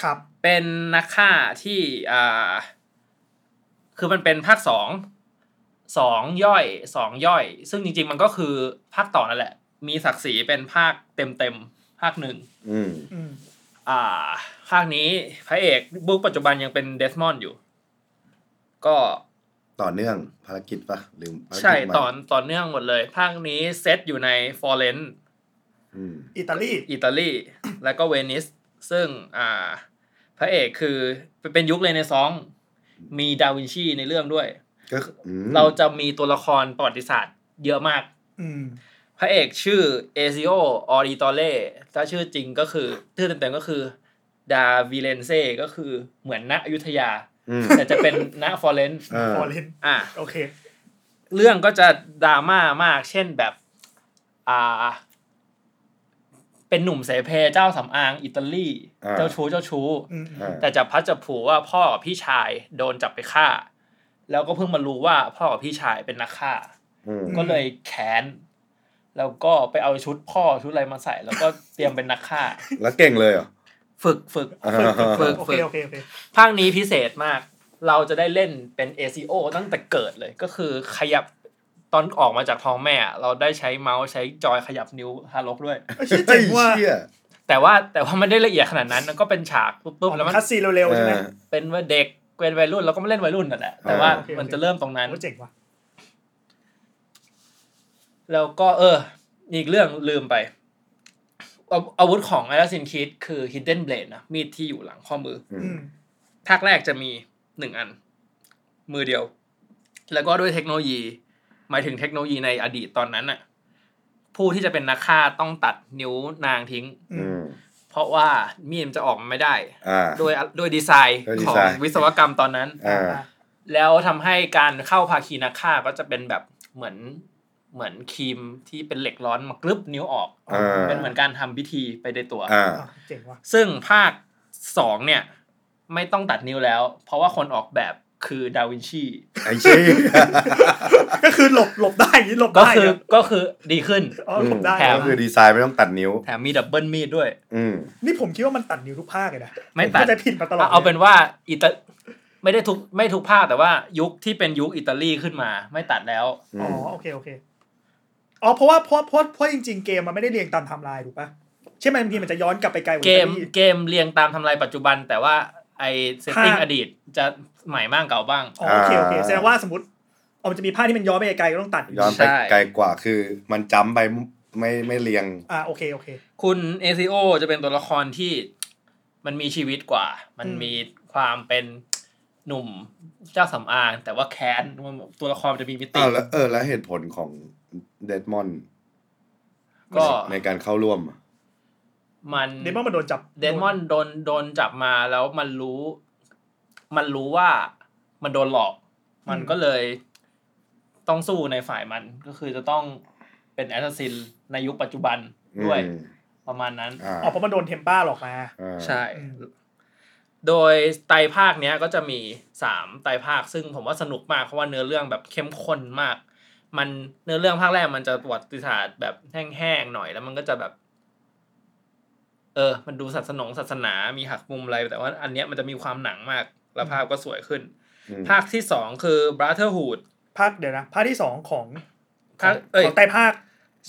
[SPEAKER 2] ครับ
[SPEAKER 1] เป็นนักฆ่าที่อ่าคือมันเป็นภาคสองสองย่อยสองย่อย ซึ่งจริง ๆ มันก็คือภาคต่อนั่นแหละ มีศักดิ์ศรีเป็นภาคเต็มๆภาคหนึ่ง
[SPEAKER 3] อืม
[SPEAKER 2] อืม
[SPEAKER 1] อ่า ภาคนี้พระเอกยุคปัจจุบันยังเป็น Desmond อยู่ ก็
[SPEAKER 3] ต่อเนื่องภารกิจปะหรือภารกิจ
[SPEAKER 1] ใช่
[SPEAKER 3] ใหม่
[SPEAKER 1] ตอนต่อเนื่องหมดเลย ภาคนี้เซตอยู่ในฟลอเรนซ์
[SPEAKER 3] อืม
[SPEAKER 2] อิตาลี
[SPEAKER 1] อิตาลีแล้วก็เวนิส ซึ่งอ่า พระเอกคือเป็นยุคเลยในซอง มีดาวินชีในเรื่องด้วย
[SPEAKER 3] ก็คืออืม
[SPEAKER 1] เราจะมีตัวละครประวัติศาสตร์เยอะมาก
[SPEAKER 2] อืม
[SPEAKER 1] พระเอกชื่อ Ezio Auditore ถ้าชื่อจริงก็คือชื่อเต็มๆก็คือ da Firenze ก็คือเหมือนณอยุธยา
[SPEAKER 3] อืม
[SPEAKER 1] แต่จะเป็นณฟลอเรนซ์
[SPEAKER 3] เออ
[SPEAKER 2] ฟลอเรนซ์
[SPEAKER 1] อะ
[SPEAKER 2] โอเค
[SPEAKER 1] เรื่องก็จะดราม่ามากเช่นแบบ อ่า เป็นหนุ่มเสเพลเจ้าสำอางอิตาลี
[SPEAKER 3] อ่า
[SPEAKER 1] เจ้าชู้เจ้าชู้
[SPEAKER 2] อืม
[SPEAKER 3] อ่า
[SPEAKER 1] แต่จับพลัดจับผลูว่าพ่อกับพี่ชายโดนจับไปฆ่า แล้วก็เพิ่งมารู้ว่าพ่อกับพี่ชายเป็นนักฆ่า
[SPEAKER 3] อืม
[SPEAKER 1] ก็เลยแค้นแล้วก็ไปเอาชุดพ่อชุดอะไรมาใส่ แล้วก็เตรียมเป็นนักฆ่า
[SPEAKER 3] แล้วเก่งเลยเหรอ
[SPEAKER 1] ฝึกฝึก
[SPEAKER 3] อ่า
[SPEAKER 1] ฝึก
[SPEAKER 2] โอ
[SPEAKER 1] ฝึ
[SPEAKER 2] เค
[SPEAKER 1] ก
[SPEAKER 2] โอเคโอเค
[SPEAKER 1] ภาคนี้พิเศษมาก เราจะได้เล่นเป็น ACO ตั้งแต่เกิดเลยก็คือขยับตอนออกมาจากท้องแม่ เราได้ใช้เมาส์ใช้จอยขยับนิ้วฮาร์ลกด้วย
[SPEAKER 2] เอ้ยชื่อเจ๋งว่า
[SPEAKER 3] เชี่ย
[SPEAKER 1] แต่ว่าแต่ว่าไม่ได้ละเอียดขนาดนั้นมันก็เป็นฉากปุ๊บๆแล้วมัน
[SPEAKER 2] cutscene เร็วๆใช่ไหม
[SPEAKER 3] เออ
[SPEAKER 1] เป็นว่าเด็กเป็นวัยรุ่นเราก็ไม่เล่นวัยรุ่นนั่นแหละแต่ว่า
[SPEAKER 2] โอเคโอเค
[SPEAKER 1] มันจะเริ่มตรงนั้น
[SPEAKER 2] โอ้เจ๋งว่ะ
[SPEAKER 1] แล้วก็เออ อีกเรื่องลืมไป อาอาวุธของ Assassin's Creed คือ Hidden Blade นะมีดที่อยู่หลังข้อมือ
[SPEAKER 3] อื
[SPEAKER 2] อื
[SPEAKER 3] ม
[SPEAKER 2] ม
[SPEAKER 1] ภาคแรกจะมีหนึ่งอัน มือเดียว แล้วก็ด้วยเทคโนโลยี หมายถึงเทคโนโลยีในอดีตตอนนั้นน่ะ ผู้ที่จะเป็นนักฆ่าต้องตัดนิ้วนางทิ้ง
[SPEAKER 2] อื
[SPEAKER 3] อื
[SPEAKER 2] ม
[SPEAKER 3] ม
[SPEAKER 1] เพราะว่ามีดมันจะออกมาไม่ได้
[SPEAKER 3] อ่า
[SPEAKER 1] โดยโดยดีไซน์
[SPEAKER 3] โดยดี
[SPEAKER 1] ของ
[SPEAKER 3] ไซน์
[SPEAKER 1] วิศวกรรมตอนนั้น
[SPEAKER 3] อ่า
[SPEAKER 1] แล้วทำให้การเข้าภาคีนักฆ่าก็จะเป็นแบบเหมือน เหมือนครีมที่เป็นเหล็กร้อนมากรึบนิ้วออก
[SPEAKER 3] อ่า
[SPEAKER 1] เป็นเหมือนการทำพิธีไปในตัว
[SPEAKER 3] อ่า
[SPEAKER 2] อะเจ๋งว่ะ
[SPEAKER 1] ซึ่งภาคสองเนี่ย ไม่ต้องตัดนิ้วแล้ว เพราะว่าคนออกแบบคือดาวินชี
[SPEAKER 3] ไอ้เชี่ย
[SPEAKER 2] ก็คือหลบหลบได้อย่างนี้หลบ
[SPEAKER 1] ก็
[SPEAKER 2] ได้
[SPEAKER 1] คือ
[SPEAKER 2] นะ
[SPEAKER 1] ก็คือดีขึ้น
[SPEAKER 2] อ๋อหลบได้
[SPEAKER 1] แถม
[SPEAKER 3] ก็คือดีไซน์ไม่ต้องตัดนิ้ว
[SPEAKER 1] แถมมีดับเบิลมีดด้วย
[SPEAKER 3] อืม
[SPEAKER 2] นี่ผมคิดว่ามันตัดนิ้วทุกภาคเลยนะ
[SPEAKER 1] ไม่ตัด
[SPEAKER 2] ผเข้าใจผิดมาตลอด
[SPEAKER 1] เอาเอาเป็นว่าอิตาไม่ได้ทุกไม่ทุกภาคแต่ว่ายุคที่เป็นยุคอิตาลีขึ้นมา ไม่ตัดแล้ว
[SPEAKER 3] อื
[SPEAKER 2] อ๋อ
[SPEAKER 3] ม
[SPEAKER 2] โอเคโอเค อ๋อเพราะว่าเพราะเพราะเพราะจริง ๆ เกมมันไม่ได้เรียงตามไทม์ไลน์ถูกปะใช่ไหมบางทีมันจะย้อนกลับไปไกลกว่า
[SPEAKER 1] เกม
[SPEAKER 2] อิตาลี
[SPEAKER 1] เกมเรียงตามทำลายปัจจุบัน แต่ว่าไอเซตติ้ง
[SPEAKER 2] ภาค
[SPEAKER 1] อดีตจะใหม่บ้างเก่าบ้าง
[SPEAKER 2] อ๋อโอเคโอเคแสดงว่าสมมติอ๋อมันจะมีภาคที่มันย้อนไปไกลๆก็ต้องตัด
[SPEAKER 3] ย้อนไป
[SPEAKER 1] ใช่
[SPEAKER 3] ไกลกว่าคือ มันจำไปไม่ไม่เรียง
[SPEAKER 2] อ่าโอเคโอเค
[SPEAKER 1] คุณ ACO จะเป็นตัวละครที่มันมีชีวิตกว่า มัน
[SPEAKER 2] อืม
[SPEAKER 1] มีความเป็นหนุ่มเจ้าสำอางแต่ว่าแค้นตัวละครมันจะมีมิติ
[SPEAKER 3] อ้าวแล้วเออแล้วเหตุผลของ เดดมอน
[SPEAKER 1] ก็
[SPEAKER 3] ในการเข้าร่วมอะ
[SPEAKER 1] มัน
[SPEAKER 2] เดมอนมันโดนจับ
[SPEAKER 1] เดนมอนโดนโดนจับมาแล้วมันรู้ มันรู้ว่ามันโดนหลอก มันก็เลยต้องสู้ในฝ่ายมันก็คือจะต้องเป็น assassin ในยุคปัจจุบันด้วย
[SPEAKER 3] อืม
[SPEAKER 1] ประมาณนั้น
[SPEAKER 3] อ่า
[SPEAKER 2] อ๋อเพราะมันโดน Templar หลอกมา
[SPEAKER 3] อ่า
[SPEAKER 1] ใช่
[SPEAKER 2] อืม
[SPEAKER 1] โดยไตรภาคเนี้ยก็จะมีสามไตรภาคซึ่งผมว่าสนุกมากเพราะว่าเนื้อเรื่องแบบเข้มข้นมาก มันเนื้อเรื่องภาคแรกมันจะประวัติศาสตร์แบบแห้งๆหน่อยแล้วมันก็จะแบบ เออ มันดูศาสนงศาสนา มีหักมุมอะไร แต่ว่าอันเนี้ยมันจะมีความหนังมาก แล้วภาพก็สวยขึ้น
[SPEAKER 3] อืม
[SPEAKER 1] ภาคที่สองคือ Brotherhood
[SPEAKER 2] ภาคเดี๋ยวนะ ภาคที่สองของ
[SPEAKER 1] ภาค
[SPEAKER 2] ของ
[SPEAKER 1] เอ้ย
[SPEAKER 2] ของไตรภาค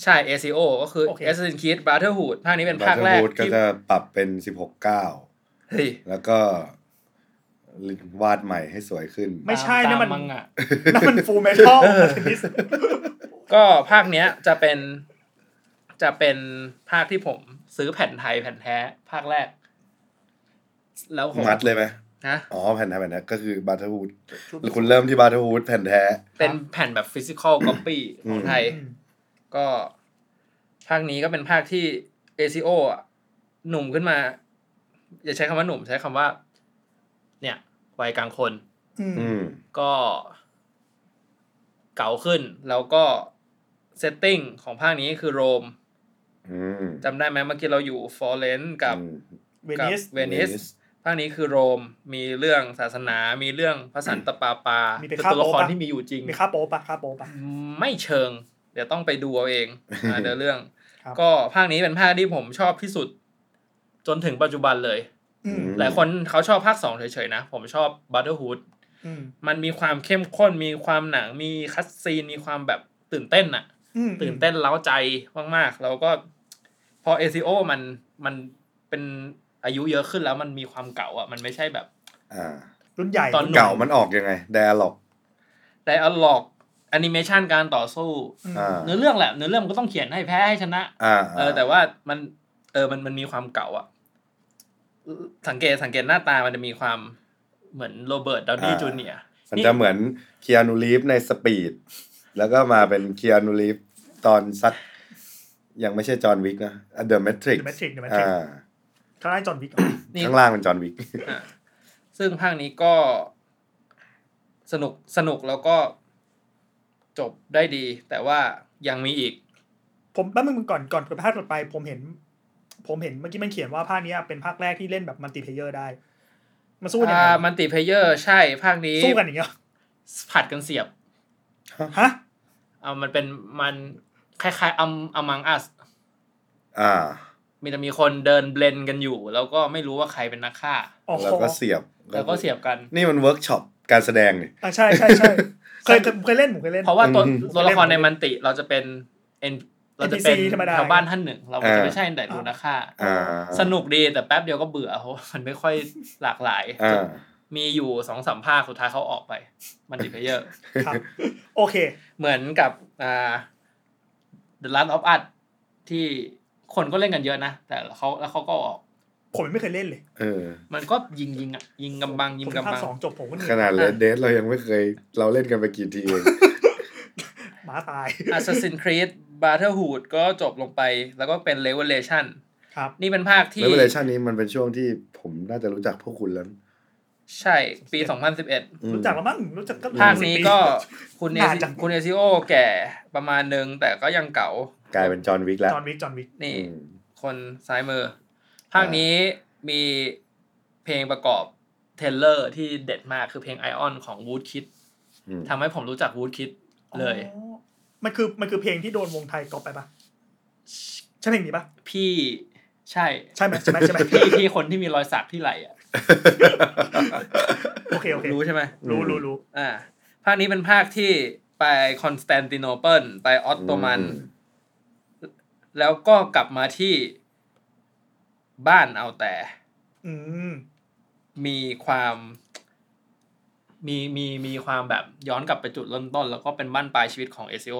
[SPEAKER 1] ใช่ ACO ก็คือ
[SPEAKER 2] โอเค
[SPEAKER 1] Assassin's Creed Brotherhood ภาคนี้เป็นภาคแรก
[SPEAKER 3] Brotherhood ก็
[SPEAKER 1] ที่
[SPEAKER 3] จะปรับเป็นสิบหกเก้า
[SPEAKER 1] เฮ้ย
[SPEAKER 3] แล้วก็ วาดใหม่ให้สวยขึ้น
[SPEAKER 2] ไม่ใช่
[SPEAKER 1] ตา
[SPEAKER 2] นั่นมัน
[SPEAKER 1] มังงะ
[SPEAKER 2] นั่นมันฟูลเมทัล
[SPEAKER 1] ก็ภาคเนี้ยจะเป็นจะเป็นภาคที่ผมซื้อแผ่นไทยแผ่นแท้ ภาคแรก แล้วผม
[SPEAKER 3] มัดเลยไหม
[SPEAKER 1] นะ
[SPEAKER 3] อ๋อแผ่นแท้แผ่นแท้ก็คือ Brotherhood คุณเริ่มที่ Brotherhood แผ่นแท้
[SPEAKER 1] เป็นแผ่นแบบ physical copy ของไทย ก็ภาคนี้ก็เป็นภาคที่ ACO อะหนุ่มขึ้นมา อย่าใช้คำว่าหนุ่มใช้คำว่า เนี่ย วัยกลางคน
[SPEAKER 2] อืม
[SPEAKER 3] อืม
[SPEAKER 1] ก็เก๋าขึ้นแล้วก็ setting ของภาคนี้คือโรม
[SPEAKER 3] อืม
[SPEAKER 1] จำได้ไหมเมื่อกี้เราอยู่ฟลอเรนซ์กับ
[SPEAKER 3] อืม
[SPEAKER 2] เว
[SPEAKER 1] กับ
[SPEAKER 2] นิส
[SPEAKER 1] เวนิสภาคนี้คือโรมมีเรื่องศาสนา มีเรื่องพระสันตะปาปา
[SPEAKER 2] มีไป
[SPEAKER 1] เป็น
[SPEAKER 2] ฆ่า
[SPEAKER 1] ตัวละคร
[SPEAKER 2] โป๊ปะ
[SPEAKER 1] ที่มีอยู่จริง
[SPEAKER 2] มีฆ่าโป๊ปปะฆ่าโป๊ปปะ
[SPEAKER 1] ไม่เชิง เดี๋ยวต้องไปดูเอาเองอ่าเดี๋ยวเรื่อง
[SPEAKER 2] ครับ
[SPEAKER 1] ก็ภาคนี้เป็นภาคที่ผมชอบที่สุด จนถึงปัจจุบันเลย
[SPEAKER 2] อืม
[SPEAKER 1] หลายคนเขาชอบภาคสองเฉยๆนะ ผมชอบ Brotherhood อื
[SPEAKER 2] ม
[SPEAKER 1] มันมีความเข้มข้นมีความหนังมี cutscene มีความแบบตื่นเต้นอะ
[SPEAKER 2] อืม
[SPEAKER 1] ตื่นเต้นเร้าใจมากๆ แล้วก็พอ ACO มันมันเป็นอายุเยอะขึ้นแล้วมันมีความเก๋าอะ มันไม่ใช่แบบ
[SPEAKER 3] อ่า
[SPEAKER 2] รุ่นใหญ่
[SPEAKER 1] ตอน
[SPEAKER 3] เก๋ามันออกยังไง
[SPEAKER 1] dialogue dialogue แอนิเมชันการต่อสู้
[SPEAKER 2] อืม
[SPEAKER 3] อ่า
[SPEAKER 1] เนื้อเรื่องแหละเนื้อเรื่องมันก็ต้องเขียนให้แพ้ให้ชนะ
[SPEAKER 3] อ่า
[SPEAKER 1] เออแต่ว่ามันเออมันมันมีความเก๋าอะ สังเกตสังเกตหน้าตามันจะมีความเหมือนโรเบิร์ตดาวนี่จูเนียร์
[SPEAKER 3] มันจะเหมือนเคียนูรีฟใน Speed แล้วก็มาเป็นเคียนูรีฟตอนสักยังไม่ใช่จอห์นวิกนะ The Matrix The Matrix
[SPEAKER 2] The Matrix อ่าข้างล่างจอห์นวิก
[SPEAKER 1] นี่
[SPEAKER 3] ข้างล่างเป็นจอห์นวิก
[SPEAKER 1] อะซึ่งภาคนี้ก็สนุกสนุกแล้วก็จบได้ดี แต่ว่ายังมีอีก
[SPEAKER 2] ผมแป๊บนึงก่อนก่อนเปิดภาคต่อไป ผมเห็น ผมเห็นเมื่อกี้มันเขียนว่าภาคเนี้ยเป็นภาคแรกที่เล่นแบบ multiplayer ได้ มาสู้ยังไง
[SPEAKER 1] อ่า multiplayer ใช่ภาคนี้
[SPEAKER 2] สู้กันอย่างเงี้ย
[SPEAKER 1] ผัดกันเสียบ
[SPEAKER 2] ฮะ
[SPEAKER 1] เอามันเป็นมันคล้ายๆ Among Us อ่า มีจะมีคนเดิน blend กันอยู่ แล้วก็ไม่รู้ว่าใครเป็นนักฆ่า
[SPEAKER 2] อ๋อ
[SPEAKER 3] แล้วก็เสียบ
[SPEAKER 1] แล้วก็เสียบกัน
[SPEAKER 3] นี่มันเวิร์กช็อปการแสดงนี่
[SPEAKER 2] อ่าใช่ใช่ใช่เคยเคยเคยเล่นผมเคยเล่น
[SPEAKER 1] เพราะว่าตัว
[SPEAKER 3] อืม
[SPEAKER 1] ตัวละครใน multi เราจะเป็นเอ็น เราจะเป็น
[SPEAKER 2] NPC ธรรมดา
[SPEAKER 1] ชาวบ้านท่านหนึ่ง เราก็จะไม่ใช่แต่ดูนักฆ่า
[SPEAKER 3] อ่า
[SPEAKER 1] สนุกดีแต่แป๊บเดียวก็เบื่อเพราะว่ามันไม่ค่อยหลากหลาย
[SPEAKER 3] อ่า
[SPEAKER 1] มีอยู่สองสามภาคสุดท้ายเขาออกไป multiplayer
[SPEAKER 2] ครับ โอเค
[SPEAKER 1] เหมือนกับอ่า The Last of Us ที่คนก็เล่นกันเยอะนะ แต่เขาแล้วเขาก็ออก
[SPEAKER 2] ผมยังไม่เคยเล่นเลย
[SPEAKER 3] เออ
[SPEAKER 1] มันก็ยิงยิงอะยิงกำบังยิ
[SPEAKER 2] ผ
[SPEAKER 1] ง
[SPEAKER 2] มภา
[SPEAKER 1] กำ
[SPEAKER 2] ค
[SPEAKER 1] บัง
[SPEAKER 2] สองจบผมก็เหนื่
[SPEAKER 3] ข
[SPEAKER 2] อย
[SPEAKER 3] นาดเลดเดเรายังไม่เคย เราเล่นกันไปกี่ทีเอง
[SPEAKER 2] หมาตาย
[SPEAKER 1] Assassin's Creed Brotherhood ก็จบลงไป แล้วก็เป็น Revelation
[SPEAKER 2] ครับ
[SPEAKER 1] นี่เป็นภาคที่
[SPEAKER 3] แล้วเวอร์ชันนี้มันเป็นช่วงที่ผมน่าจะรู้จักพวกคุณแล้ว
[SPEAKER 1] ใช่ปี 2011
[SPEAKER 3] อืม
[SPEAKER 2] รู้จักแล้วมั้งรู้จักก็
[SPEAKER 1] ภาคนี้ก็คุณเอ
[SPEAKER 2] นา
[SPEAKER 1] ซิ
[SPEAKER 2] นจัง
[SPEAKER 1] คุณเอซิโอแก่ประมาณนึง แต่ก็ยังเก่า
[SPEAKER 3] กลายเป็นจอห์นวิกแล้ว
[SPEAKER 2] จอห์นวิกจอห์นวิก
[SPEAKER 1] นี่
[SPEAKER 3] อืม
[SPEAKER 1] คนซ้ายมือ ภาคนี้มีเพลงประกอบ trailer ที่เด็ดมากคือเพลง Iron ของ Woodkid
[SPEAKER 3] อืม
[SPEAKER 1] ทำให้ผมรู้จัก Woodkid เลย
[SPEAKER 2] อ๋อ มันคือมันคือเพลงที่โดนวงไทยก๊อปไปปะใช่เพลงนี้ปะ
[SPEAKER 1] พี่ใช่
[SPEAKER 2] ใช่ไหมใช่ไหมใช่ไหม
[SPEAKER 1] พี่พี่คนที่มีรอยสักที่ไหล่อะ
[SPEAKER 2] โอเคโอเค
[SPEAKER 1] รู้ใช่ไหม
[SPEAKER 2] รู้รู้รู้
[SPEAKER 1] อ่าภาคนี้เป็นภาคที่ไปคอนสแตนติโนเปิลไปออตโตมัน แล้วก็กลับมาที่บ้านเอาแต่
[SPEAKER 2] อืม
[SPEAKER 1] มีความ มีมีมีความแบบย้อนกลับไปจุดเริ่มต้น แล้วก็เป็นบั้นปลายชีวิตของเอซิโอ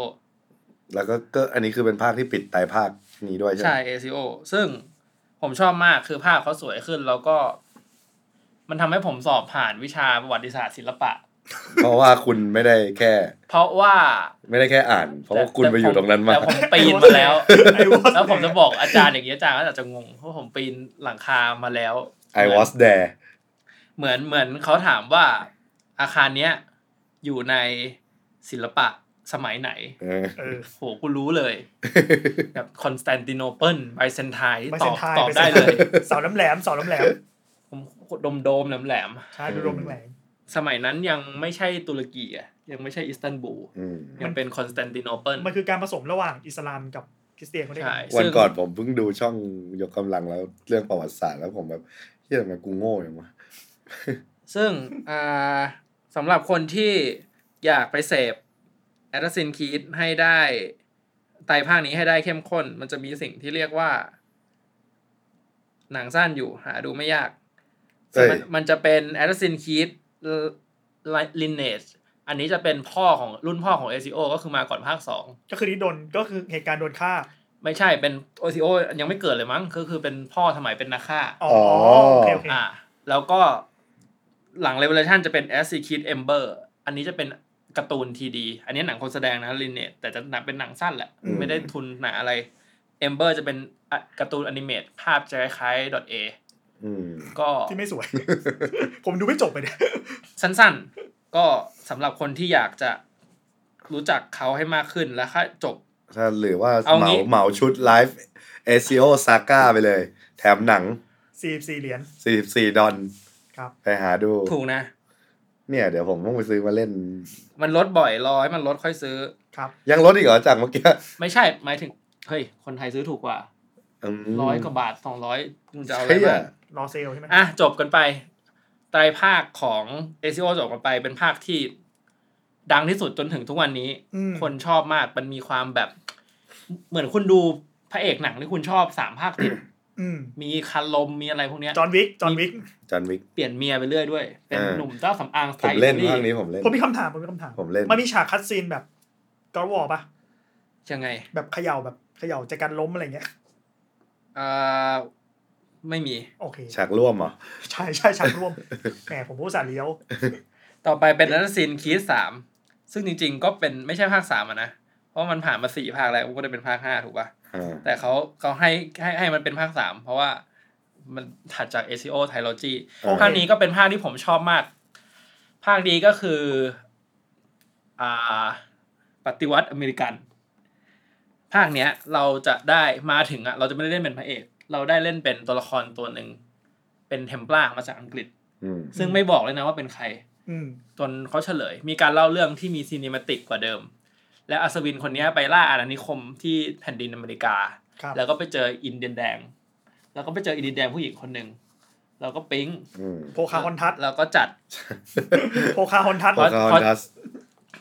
[SPEAKER 3] แล้วก็ก็อันนี้คือเป็นภาคที่ปิดไตรภาคนี้ด้วยใช่ไหม
[SPEAKER 1] ใช่เอซิโอซึ่งผมชอบมากคือภาพเขาสวยขึ้น แล้วก็ มันทำให้ผมสอบผ่านวิชาประวัติศาสตร์ศิลปะ
[SPEAKER 3] เพราะว่าคุณไม่ได้แค่
[SPEAKER 1] เพราะว่า
[SPEAKER 3] ไม่ได้แค่อ่าน เพราะว่าคุณไปอยู่ตรงนั้นมา
[SPEAKER 1] แต่ผมปีนมาแล้ว
[SPEAKER 2] ไอ้วอ
[SPEAKER 1] แล้วผมจะบอกอาจารย์อย่างนี้อาจารย์ก็อาจจะงงเพราะผมปีนหลังคามาแล้ว
[SPEAKER 3] I was there
[SPEAKER 1] เหมือนเหมือนเขาถามว่า อาคารเนี้ยอยู่ในศิลปะสมัยไหน
[SPEAKER 3] เออ
[SPEAKER 2] เออ
[SPEAKER 1] โหกูรู้เลยแบบคอนสแตนติโนเปิลไบเซนไทน์
[SPEAKER 2] ไม่
[SPEAKER 1] ต
[SPEAKER 2] เซ
[SPEAKER 1] อนบ
[SPEAKER 2] ทาย
[SPEAKER 1] ตอบ
[SPEAKER 2] ม่
[SPEAKER 1] ได้
[SPEAKER 2] ซนท
[SPEAKER 1] เลย
[SPEAKER 2] เสาน้ำแหลมเสาน้ำแหลม
[SPEAKER 1] ผมโดมโดมๆแหลม
[SPEAKER 2] ใช่โดมแหลม
[SPEAKER 1] ๆสมัยนั้นยังไม่ใช่ตุรกีอะยังไม่ใช่อิสตันบูล
[SPEAKER 3] อืม
[SPEAKER 1] ยังเป็นคอนสแตนติโนเปิล
[SPEAKER 2] มันคือการผสมระหว่างอิสลามกับคริสเตียนเขาได้
[SPEAKER 1] ใช่
[SPEAKER 3] วัน
[SPEAKER 1] ซึ่ง
[SPEAKER 3] ก่อนผมเพิ่งดูช่องยกกำลังแล้วเรื่องประวัติศาสตร์แล้วผมแบบเหี้ยทำไมกูโง่อย่างวะ
[SPEAKER 1] ซึ่งอ่า สำหรับคนที่อยากไปเสพ Assassin's Creed ให้ได้ไตรภาคนี้ให้ได้เข้มข้น มันจะมีสิ่งที่เรียกว่า หนังสั้นอยู่หาดูไม่ยาก
[SPEAKER 3] เอ้ย
[SPEAKER 1] มันมันจะเป็น Assassin's Creed Lineage อันนี้จะเป็นพ่อของรุ่นพ่อของ ACO ก็คือมาก่อนภาคสอง
[SPEAKER 2] ก็คือที่โดนก็คือเหตุการณ์โดนฆ่า
[SPEAKER 1] ไม่ใช่เป็น ACO ยังไม่เกิดเลยมั้งก็คือเป็นพ่อสมัยเป็นนักฆ่า
[SPEAKER 2] อ๋อโอเคโอเค
[SPEAKER 1] อ่าแล้วก็ หลัง Revelation จะเป็น Assassin's Creed Ember อันนี้จะเป็นการ์ตูนทีดี อันนี้หนังคนแสดงนะ Lineage แต่จะหนังเป็นหนังสั้นแหละ
[SPEAKER 2] อืม
[SPEAKER 1] ไม่ได้ทุนหนาอะไร Ember จะเป็นอะการ์ตูนอนิเมตภาพจะคล้ายๆ .a
[SPEAKER 3] อืม
[SPEAKER 1] ก็
[SPEAKER 2] ที่ไม่สวย ผมดูไม่จบไปเนี่ย
[SPEAKER 1] สั้นๆ ก็สำหรับคนที่อยากจะรู้จักเขาให้มากขึ้นแล้วค่าจบ
[SPEAKER 3] ถ้าหรือว่า
[SPEAKER 1] เอา
[SPEAKER 3] เหมา
[SPEAKER 1] งี้
[SPEAKER 3] เหมาชุดไลฟ์เอซิโอซาก้าไปเลย แถมหนัง
[SPEAKER 2] สี่สี่เหรียญ
[SPEAKER 3] 44 ดอล
[SPEAKER 2] ครับ
[SPEAKER 3] ไปหาดู
[SPEAKER 1] ถูกนะ
[SPEAKER 3] เนี่ยเดี๋ยวผมต้องไปซื้อมาเล่น
[SPEAKER 1] มันลดบ่อยรอให้มันลดค่อยซื้อ
[SPEAKER 2] ครับ
[SPEAKER 3] ยังลดอีกเหรอจากเมื่อกี้
[SPEAKER 1] ไม่ใช่หมายถึงเฮ้ยคนไทยซื้อถูกกว่า
[SPEAKER 3] ม
[SPEAKER 1] ร้อยกว่าบาทสองร้อยคุณจะเอาอะไร
[SPEAKER 3] เฮ้ย
[SPEAKER 1] บ้าง
[SPEAKER 2] รอเซลใช่ไหม
[SPEAKER 1] อะจบกันไปไตรภาคของ ACO จบกันไปเป็นภาคที่ ดังที่สุดจนถึงทุกวันนี้
[SPEAKER 2] อืม
[SPEAKER 1] คนชอบมากมันมีความแบบ เหมือนคุณดูพระเอกหนังที่คุณชอบสามภาคติด
[SPEAKER 2] อื ม
[SPEAKER 1] มีคันลมมีอะไรพวกเนี้ย
[SPEAKER 2] จอห์นวิกจอห์นวิก
[SPEAKER 3] จันวิก
[SPEAKER 1] เปลี่ยนเมียไปเรื่อยด้วย เป็น
[SPEAKER 3] อ่า
[SPEAKER 1] หนุ่มเจ้าสำอางส
[SPEAKER 3] ผ
[SPEAKER 1] ไต
[SPEAKER 3] ม
[SPEAKER 1] ล์
[SPEAKER 3] เล่น
[SPEAKER 1] อิตา
[SPEAKER 3] ภาคนี้ผมเล่น
[SPEAKER 2] ผมมีคำถามผมมีคำถาม
[SPEAKER 3] ผมเล่น
[SPEAKER 2] มันมีฉากคัดซีนแบบกอร์วอปะ
[SPEAKER 1] ยังไง
[SPEAKER 2] แบบเขย่าแบบเขย่าใจกันล้มอะไรเงี้ย
[SPEAKER 1] อ่าไม่มี
[SPEAKER 2] โอเค
[SPEAKER 3] ฉากร่วมเหรอ
[SPEAKER 2] ใช่ใช่ฉากร่วมแหมผมพูดสาห์เลี้ยว
[SPEAKER 1] ต่อไปเป็นนัทซินคีสสามซึ่งจริง ๆ ก็เป็นไม่ใช่ภาคสามอะนะเพราะมันผ่านมาสี่ภาคแล้วก็ได้เป็นภาคห้าถูกปะ
[SPEAKER 3] อ่า
[SPEAKER 1] แต่เขาเขาให้ให้ให้มันเป็นภาคสามเพราะว่ามันถัดจาก ACO Trilogy
[SPEAKER 2] โอเค
[SPEAKER 1] ภาคนี้ก็เป็นภาคที่ผมชอบมาก ภาคนี้ก็คือ อ่า ปฏิวัติอเมริกัน ภาคเนี้ย เราจะได้มาถึงอะเราจะไม่ได้เล่นเป็นพระเอก เราได้เล่นเป็นตัวละครตัวหนึ่ง เป็นเทมปลามาจากอังกฤษ
[SPEAKER 3] อืม
[SPEAKER 1] ซึ่งไม่บอกเลยนะว่าเป็นใคร
[SPEAKER 2] อืม
[SPEAKER 1] จนเขาเฉลย มีการเล่าเรื่องที่มี cinematic กว่าเดิม และอัศวินคนเนี้ยไปล่าอาณานิคมที่แผ่นดินอเมริกา
[SPEAKER 2] ครับ
[SPEAKER 1] แล้วก็ไปเจออินเดียนแดง แล้วก็ไปเจออินเดียนแดงผู้หญิงคนหนึ่งแล้วก็ปิ๊ง
[SPEAKER 3] อืม
[SPEAKER 2] โพคาฮอนทัส
[SPEAKER 1] แล้วก็จัด
[SPEAKER 2] โพคาฮอนทัส
[SPEAKER 3] โพคาฮอนทัส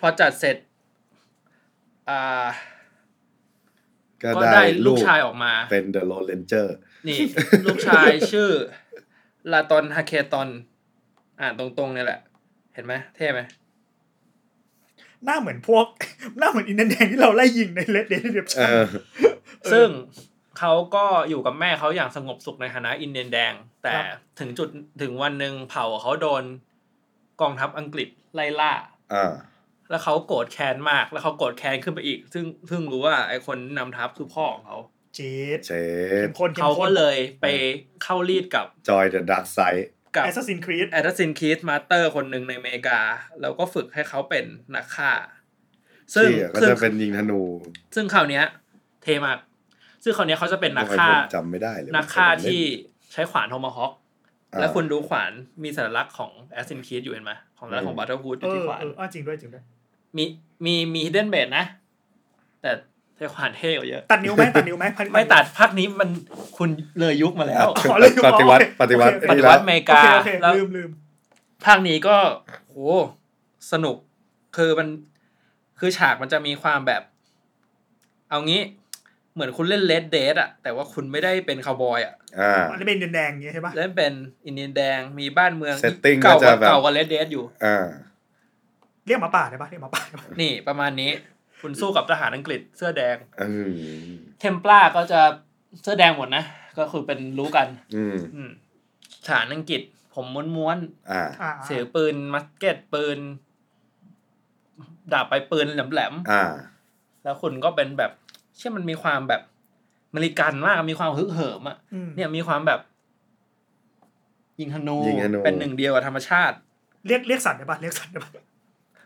[SPEAKER 1] พอจัดเสร็จอ่า
[SPEAKER 3] ก็
[SPEAKER 1] ก็
[SPEAKER 3] ได้
[SPEAKER 1] ได้ลูก
[SPEAKER 3] ลู
[SPEAKER 1] กชายออกมา
[SPEAKER 3] เป็น The Lone Rangerนี่
[SPEAKER 1] ลูกชายชื่อลาตอนฮาเคตอน อ่านตรงๆเนี่ยแหละ เห็นไหมเท่ไหม
[SPEAKER 2] หน้าเหมือนพวก หน้าเหมือนอินเดียนแดงที่เราไล่ยิงในเลดเดนเด
[SPEAKER 3] เออ
[SPEAKER 1] ซึ่งเขาก็อยู่กับแม่เขาอย่างสงบสุขในฐานะอินเดียนแดง แต่
[SPEAKER 2] ครับ
[SPEAKER 1] ถึงจุดถึงวันหนึ่งเผ่าเขาโดนกองทัพอังกฤษไล่ล่า
[SPEAKER 3] อ่า
[SPEAKER 1] แล้วเขาโกรธแค้นมาก แล้วเขาโกรธแค้นขึ้นไปอีก ซึ่งเพิ่งรู้ว่าไอ้คนนำทัพคือพ่อของเขา
[SPEAKER 2] เจด
[SPEAKER 3] เช
[SPEAKER 2] เข้
[SPEAKER 3] ฟ
[SPEAKER 2] มข้นเข้ม
[SPEAKER 1] เขา
[SPEAKER 2] ข้
[SPEAKER 1] ก็
[SPEAKER 2] น
[SPEAKER 1] เลยไปเข้ารีดกับ
[SPEAKER 3] จอยเดอะดักไซด์
[SPEAKER 1] กับ
[SPEAKER 2] แอสซัสซินครีด
[SPEAKER 1] แอดซินคีสมาสเตอร์คนหนึ่งในอเมริกา แล้วก็ฝึกให้เขาเป็นนักฆ่า ซึ่ง
[SPEAKER 3] ที่ก็
[SPEAKER 1] ซึ่ง
[SPEAKER 3] จะเป็นยิงธนู
[SPEAKER 1] ซึ่งคราวเนี้ยเทมาก ซึ่งคราวเนี้ยเขาจะเป็นนักฆ่า
[SPEAKER 3] ทำไมผมจำไม่ได้เลย
[SPEAKER 1] นักฆ่า
[SPEAKER 3] ผมเล่น
[SPEAKER 1] ที่ใช้ขวานโทมาฮอค
[SPEAKER 3] อ่า
[SPEAKER 1] แล้วคุณดูขวานมีสัญลักษณ์ของแอสซินคีสอยู่เห็นไหมของสัญลักษณ์ของบัตเตอร์ฮูดอ
[SPEAKER 2] เอยู่
[SPEAKER 1] ที่
[SPEAKER 2] อ
[SPEAKER 1] ขวาน
[SPEAKER 2] เอออะจริงด้วยจริงด้วย
[SPEAKER 1] มีมีมีฮิดเด้นเบดนะ แต่ ใช้ขวานเท่กว่าเยอะ
[SPEAKER 2] ตัดนิ้วไหมตัดนิ้วไหมพัน
[SPEAKER 1] ไม่ตัดภาคนี้มันคุณเลยยุคมาแล้ว
[SPEAKER 2] ขอเลย
[SPEAKER 3] ปฏิวัติ
[SPEAKER 2] โอเค
[SPEAKER 3] ปฏิวัติ
[SPEAKER 2] โอเค
[SPEAKER 1] ปฏิ
[SPEAKER 3] นี่
[SPEAKER 1] วั
[SPEAKER 3] แล้
[SPEAKER 1] ติ
[SPEAKER 3] ว
[SPEAKER 1] อเมริ
[SPEAKER 2] โอกาเคโอเค
[SPEAKER 1] แล้ว
[SPEAKER 2] ลืมลืม
[SPEAKER 1] ภาคนี้ก็โหสนุกคือมันคือฉากมันจะมีความแบบ เอางี้เหมือนคุณเล่นเลดเดทอะแต่ว่าคุณไม่ได้เป็นคาวบอยอะ
[SPEAKER 3] อ่า
[SPEAKER 2] อันนี้เป็นอินเดียนแดงอย่างเงี้ยใช่ปะ
[SPEAKER 1] เล่นเป็นอินเดียนแดงมีบ้านเมือง
[SPEAKER 3] Setting
[SPEAKER 1] เก่า
[SPEAKER 3] ก็จะแบบ
[SPEAKER 1] เก่ากว่าเลดเดทอยู่
[SPEAKER 3] อ่า
[SPEAKER 2] เรียกหมาป่าได้ปะเรียกหมาป่าได้ปะ
[SPEAKER 1] นี่ประมาณนี้ คุณสู้กับทหารอังกฤษเสื้อแดง
[SPEAKER 3] อืม
[SPEAKER 1] เทมปลาก็จะเสื้อแดงหมดนะ ก็คือเป็นรู้กัน
[SPEAKER 3] อืม
[SPEAKER 1] อืมทหารอังกฤษ ผมม้วน
[SPEAKER 3] อ่า
[SPEAKER 2] อ่า
[SPEAKER 1] ๆเสียปืนมัสเก็ตปืน ดาบไปปืนแหลม
[SPEAKER 3] อ่า
[SPEAKER 1] ๆแล้วคุณก็เป็นแบบเชื่อมันมีความแบบอเมริกันมากมีความฮึกเหิมอะ
[SPEAKER 2] อืม
[SPEAKER 1] เนี่ยมีความแบบยิงธนู
[SPEAKER 3] ยิงธนู
[SPEAKER 1] เป็นหนึ่งเดียวกับธรรมชาติ
[SPEAKER 2] เรียกเรียกสัตว์ได้ปะเรียกสัตว์ได้ปะ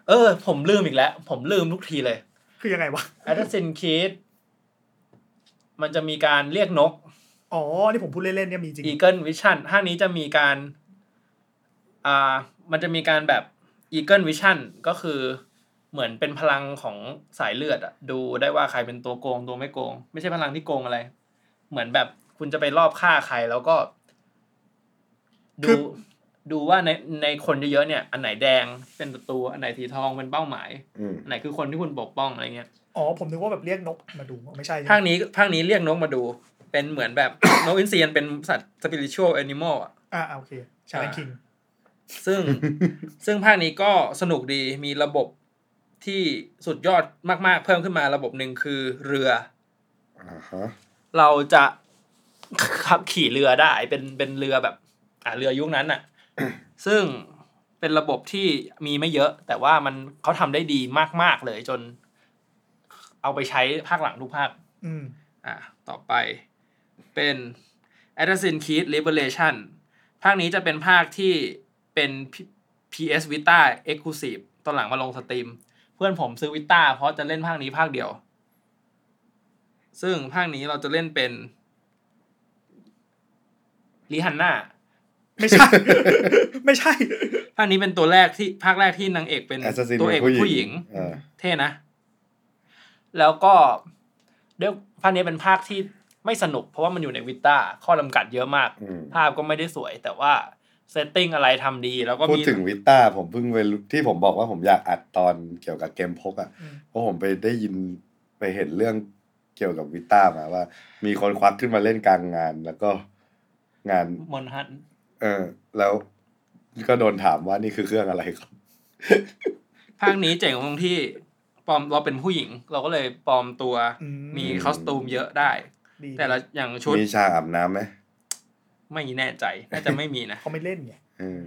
[SPEAKER 1] เออ ผมลืมอีกแล้ว ผมลืมทุกทีเลย
[SPEAKER 2] คือยังไงวะ
[SPEAKER 1] แอดซินคีดมันจะมีการเรียกนก
[SPEAKER 2] อ๋อ ที่ผมพูดเล่นๆเนี่ยมีจริง
[SPEAKER 1] Eagle Vision ห้างนี้จะมีการอ่ามันจะมีการแบบ Eagle Vision ก็คือเหมือนเป็นพลังของสายเลือดอะดูได้ว่าใครเป็นตัวโกงตัวไม่โกง ไม่ใช่พลังที่โกงอะไร เหมือนแบบคุณจะไปรอบฆ่าใครแล้วก็ ดู ดูว่าในในคนเยอะๆเนี่ยอันไหนแดงเป็นศัตรูอันไหนสีทองเป็นเป้าหมาย
[SPEAKER 3] อืม
[SPEAKER 1] อันไหนคือคนที่คุณปกป้องอะไรเงี้ย
[SPEAKER 2] อ๋อผมนึกว่าแบบเรียกนกมาดูไม่ใช่ใช่ไหม
[SPEAKER 1] ภาคนี้ภาคนี้เรียกนกมาดู เป็นเหมือนแบบนกอินเดียนเป็นสัตว์ spiritual animal อะ
[SPEAKER 2] อ่าอ่าโอเค Shaman King
[SPEAKER 1] ซึ่งซึ่งภาคนี้ก็สนุกดีมีระบบที่สุดยอดมาก ๆ เพิ่มขึ้นมาระบบหนึ่งคือเรือ
[SPEAKER 3] อ่าฮะ
[SPEAKER 1] เราจะขับขี่เรือได้เป็นเป็นเรือแบบ อ่าเรือยุคนั้นอะ ซึ่งเป็นระบบที่มีไม่เยอะ แต่ว่ามันเขาทำได้ดีมาก ๆ เลยจน เอาไปใช้ภาคหลังทุกภาค
[SPEAKER 2] อืม
[SPEAKER 1] อะต่อไปเป็น Assassin's Creed Liberation ภาคนี้จะเป็นภาคที่เป็น P- PS Vita Exclusive ตอนหลังมาลง Steam เพื่อนผมซื้อ Vita เพราะจะเล่นภาคนี้ภาคเดียว ซึ่งภาคนี้เราจะเล่นเป็นลีฮันน่า
[SPEAKER 2] ไม่ใช่ ไม่ใช่
[SPEAKER 1] ภาคนี้เป็นตัวแรกที่ภาคแรกที่นางเอกเป็น
[SPEAKER 3] assassin
[SPEAKER 1] ตัวเอกเป็นผู้หญิง
[SPEAKER 3] อ่า
[SPEAKER 1] เท่นะ แล้วก็ด้วยภาคนี้เป็นภาคที่ไม่สนุก เพราะว่ามันอยู่ใน Vita ข้อจำกัดเยอะมาก
[SPEAKER 3] อืม
[SPEAKER 1] ภาพก็ไม่ได้สวย แต่ว่าsetting อะไรทำดี แล้วก็
[SPEAKER 3] พูด
[SPEAKER 1] มี
[SPEAKER 3] ถึง Vita ผมเพิ่งไปรู้ที่ผมบอกว่าผมอยากอัดตอนเกี่ยวกับเกมพกอะ
[SPEAKER 2] อืม
[SPEAKER 3] เพราะผมไปได้ยินไปเห็นเรื่องเกี่ยวกับ Vita มาว่า มีคนควักขึ้นมาเล่นกลางงานแล้วก็งาน
[SPEAKER 1] MonHun
[SPEAKER 3] เออ แล้วก็โดนถามว่านี่คือเครื่องอะไรครับ
[SPEAKER 1] ภาคนี้เจ๋งตรงที่ปลอมเราเป็นผู้หญิง เราก็เลยปลอมตัว
[SPEAKER 2] อื
[SPEAKER 1] มี costume เยอะได้
[SPEAKER 2] ดี
[SPEAKER 1] แต่ละอย่างชุด
[SPEAKER 3] มีฉากอาบน้ำไหม
[SPEAKER 1] ไม่แน่ใจน่าจะไม่มีนะ
[SPEAKER 2] เขาไม่เล่นไง
[SPEAKER 3] เออ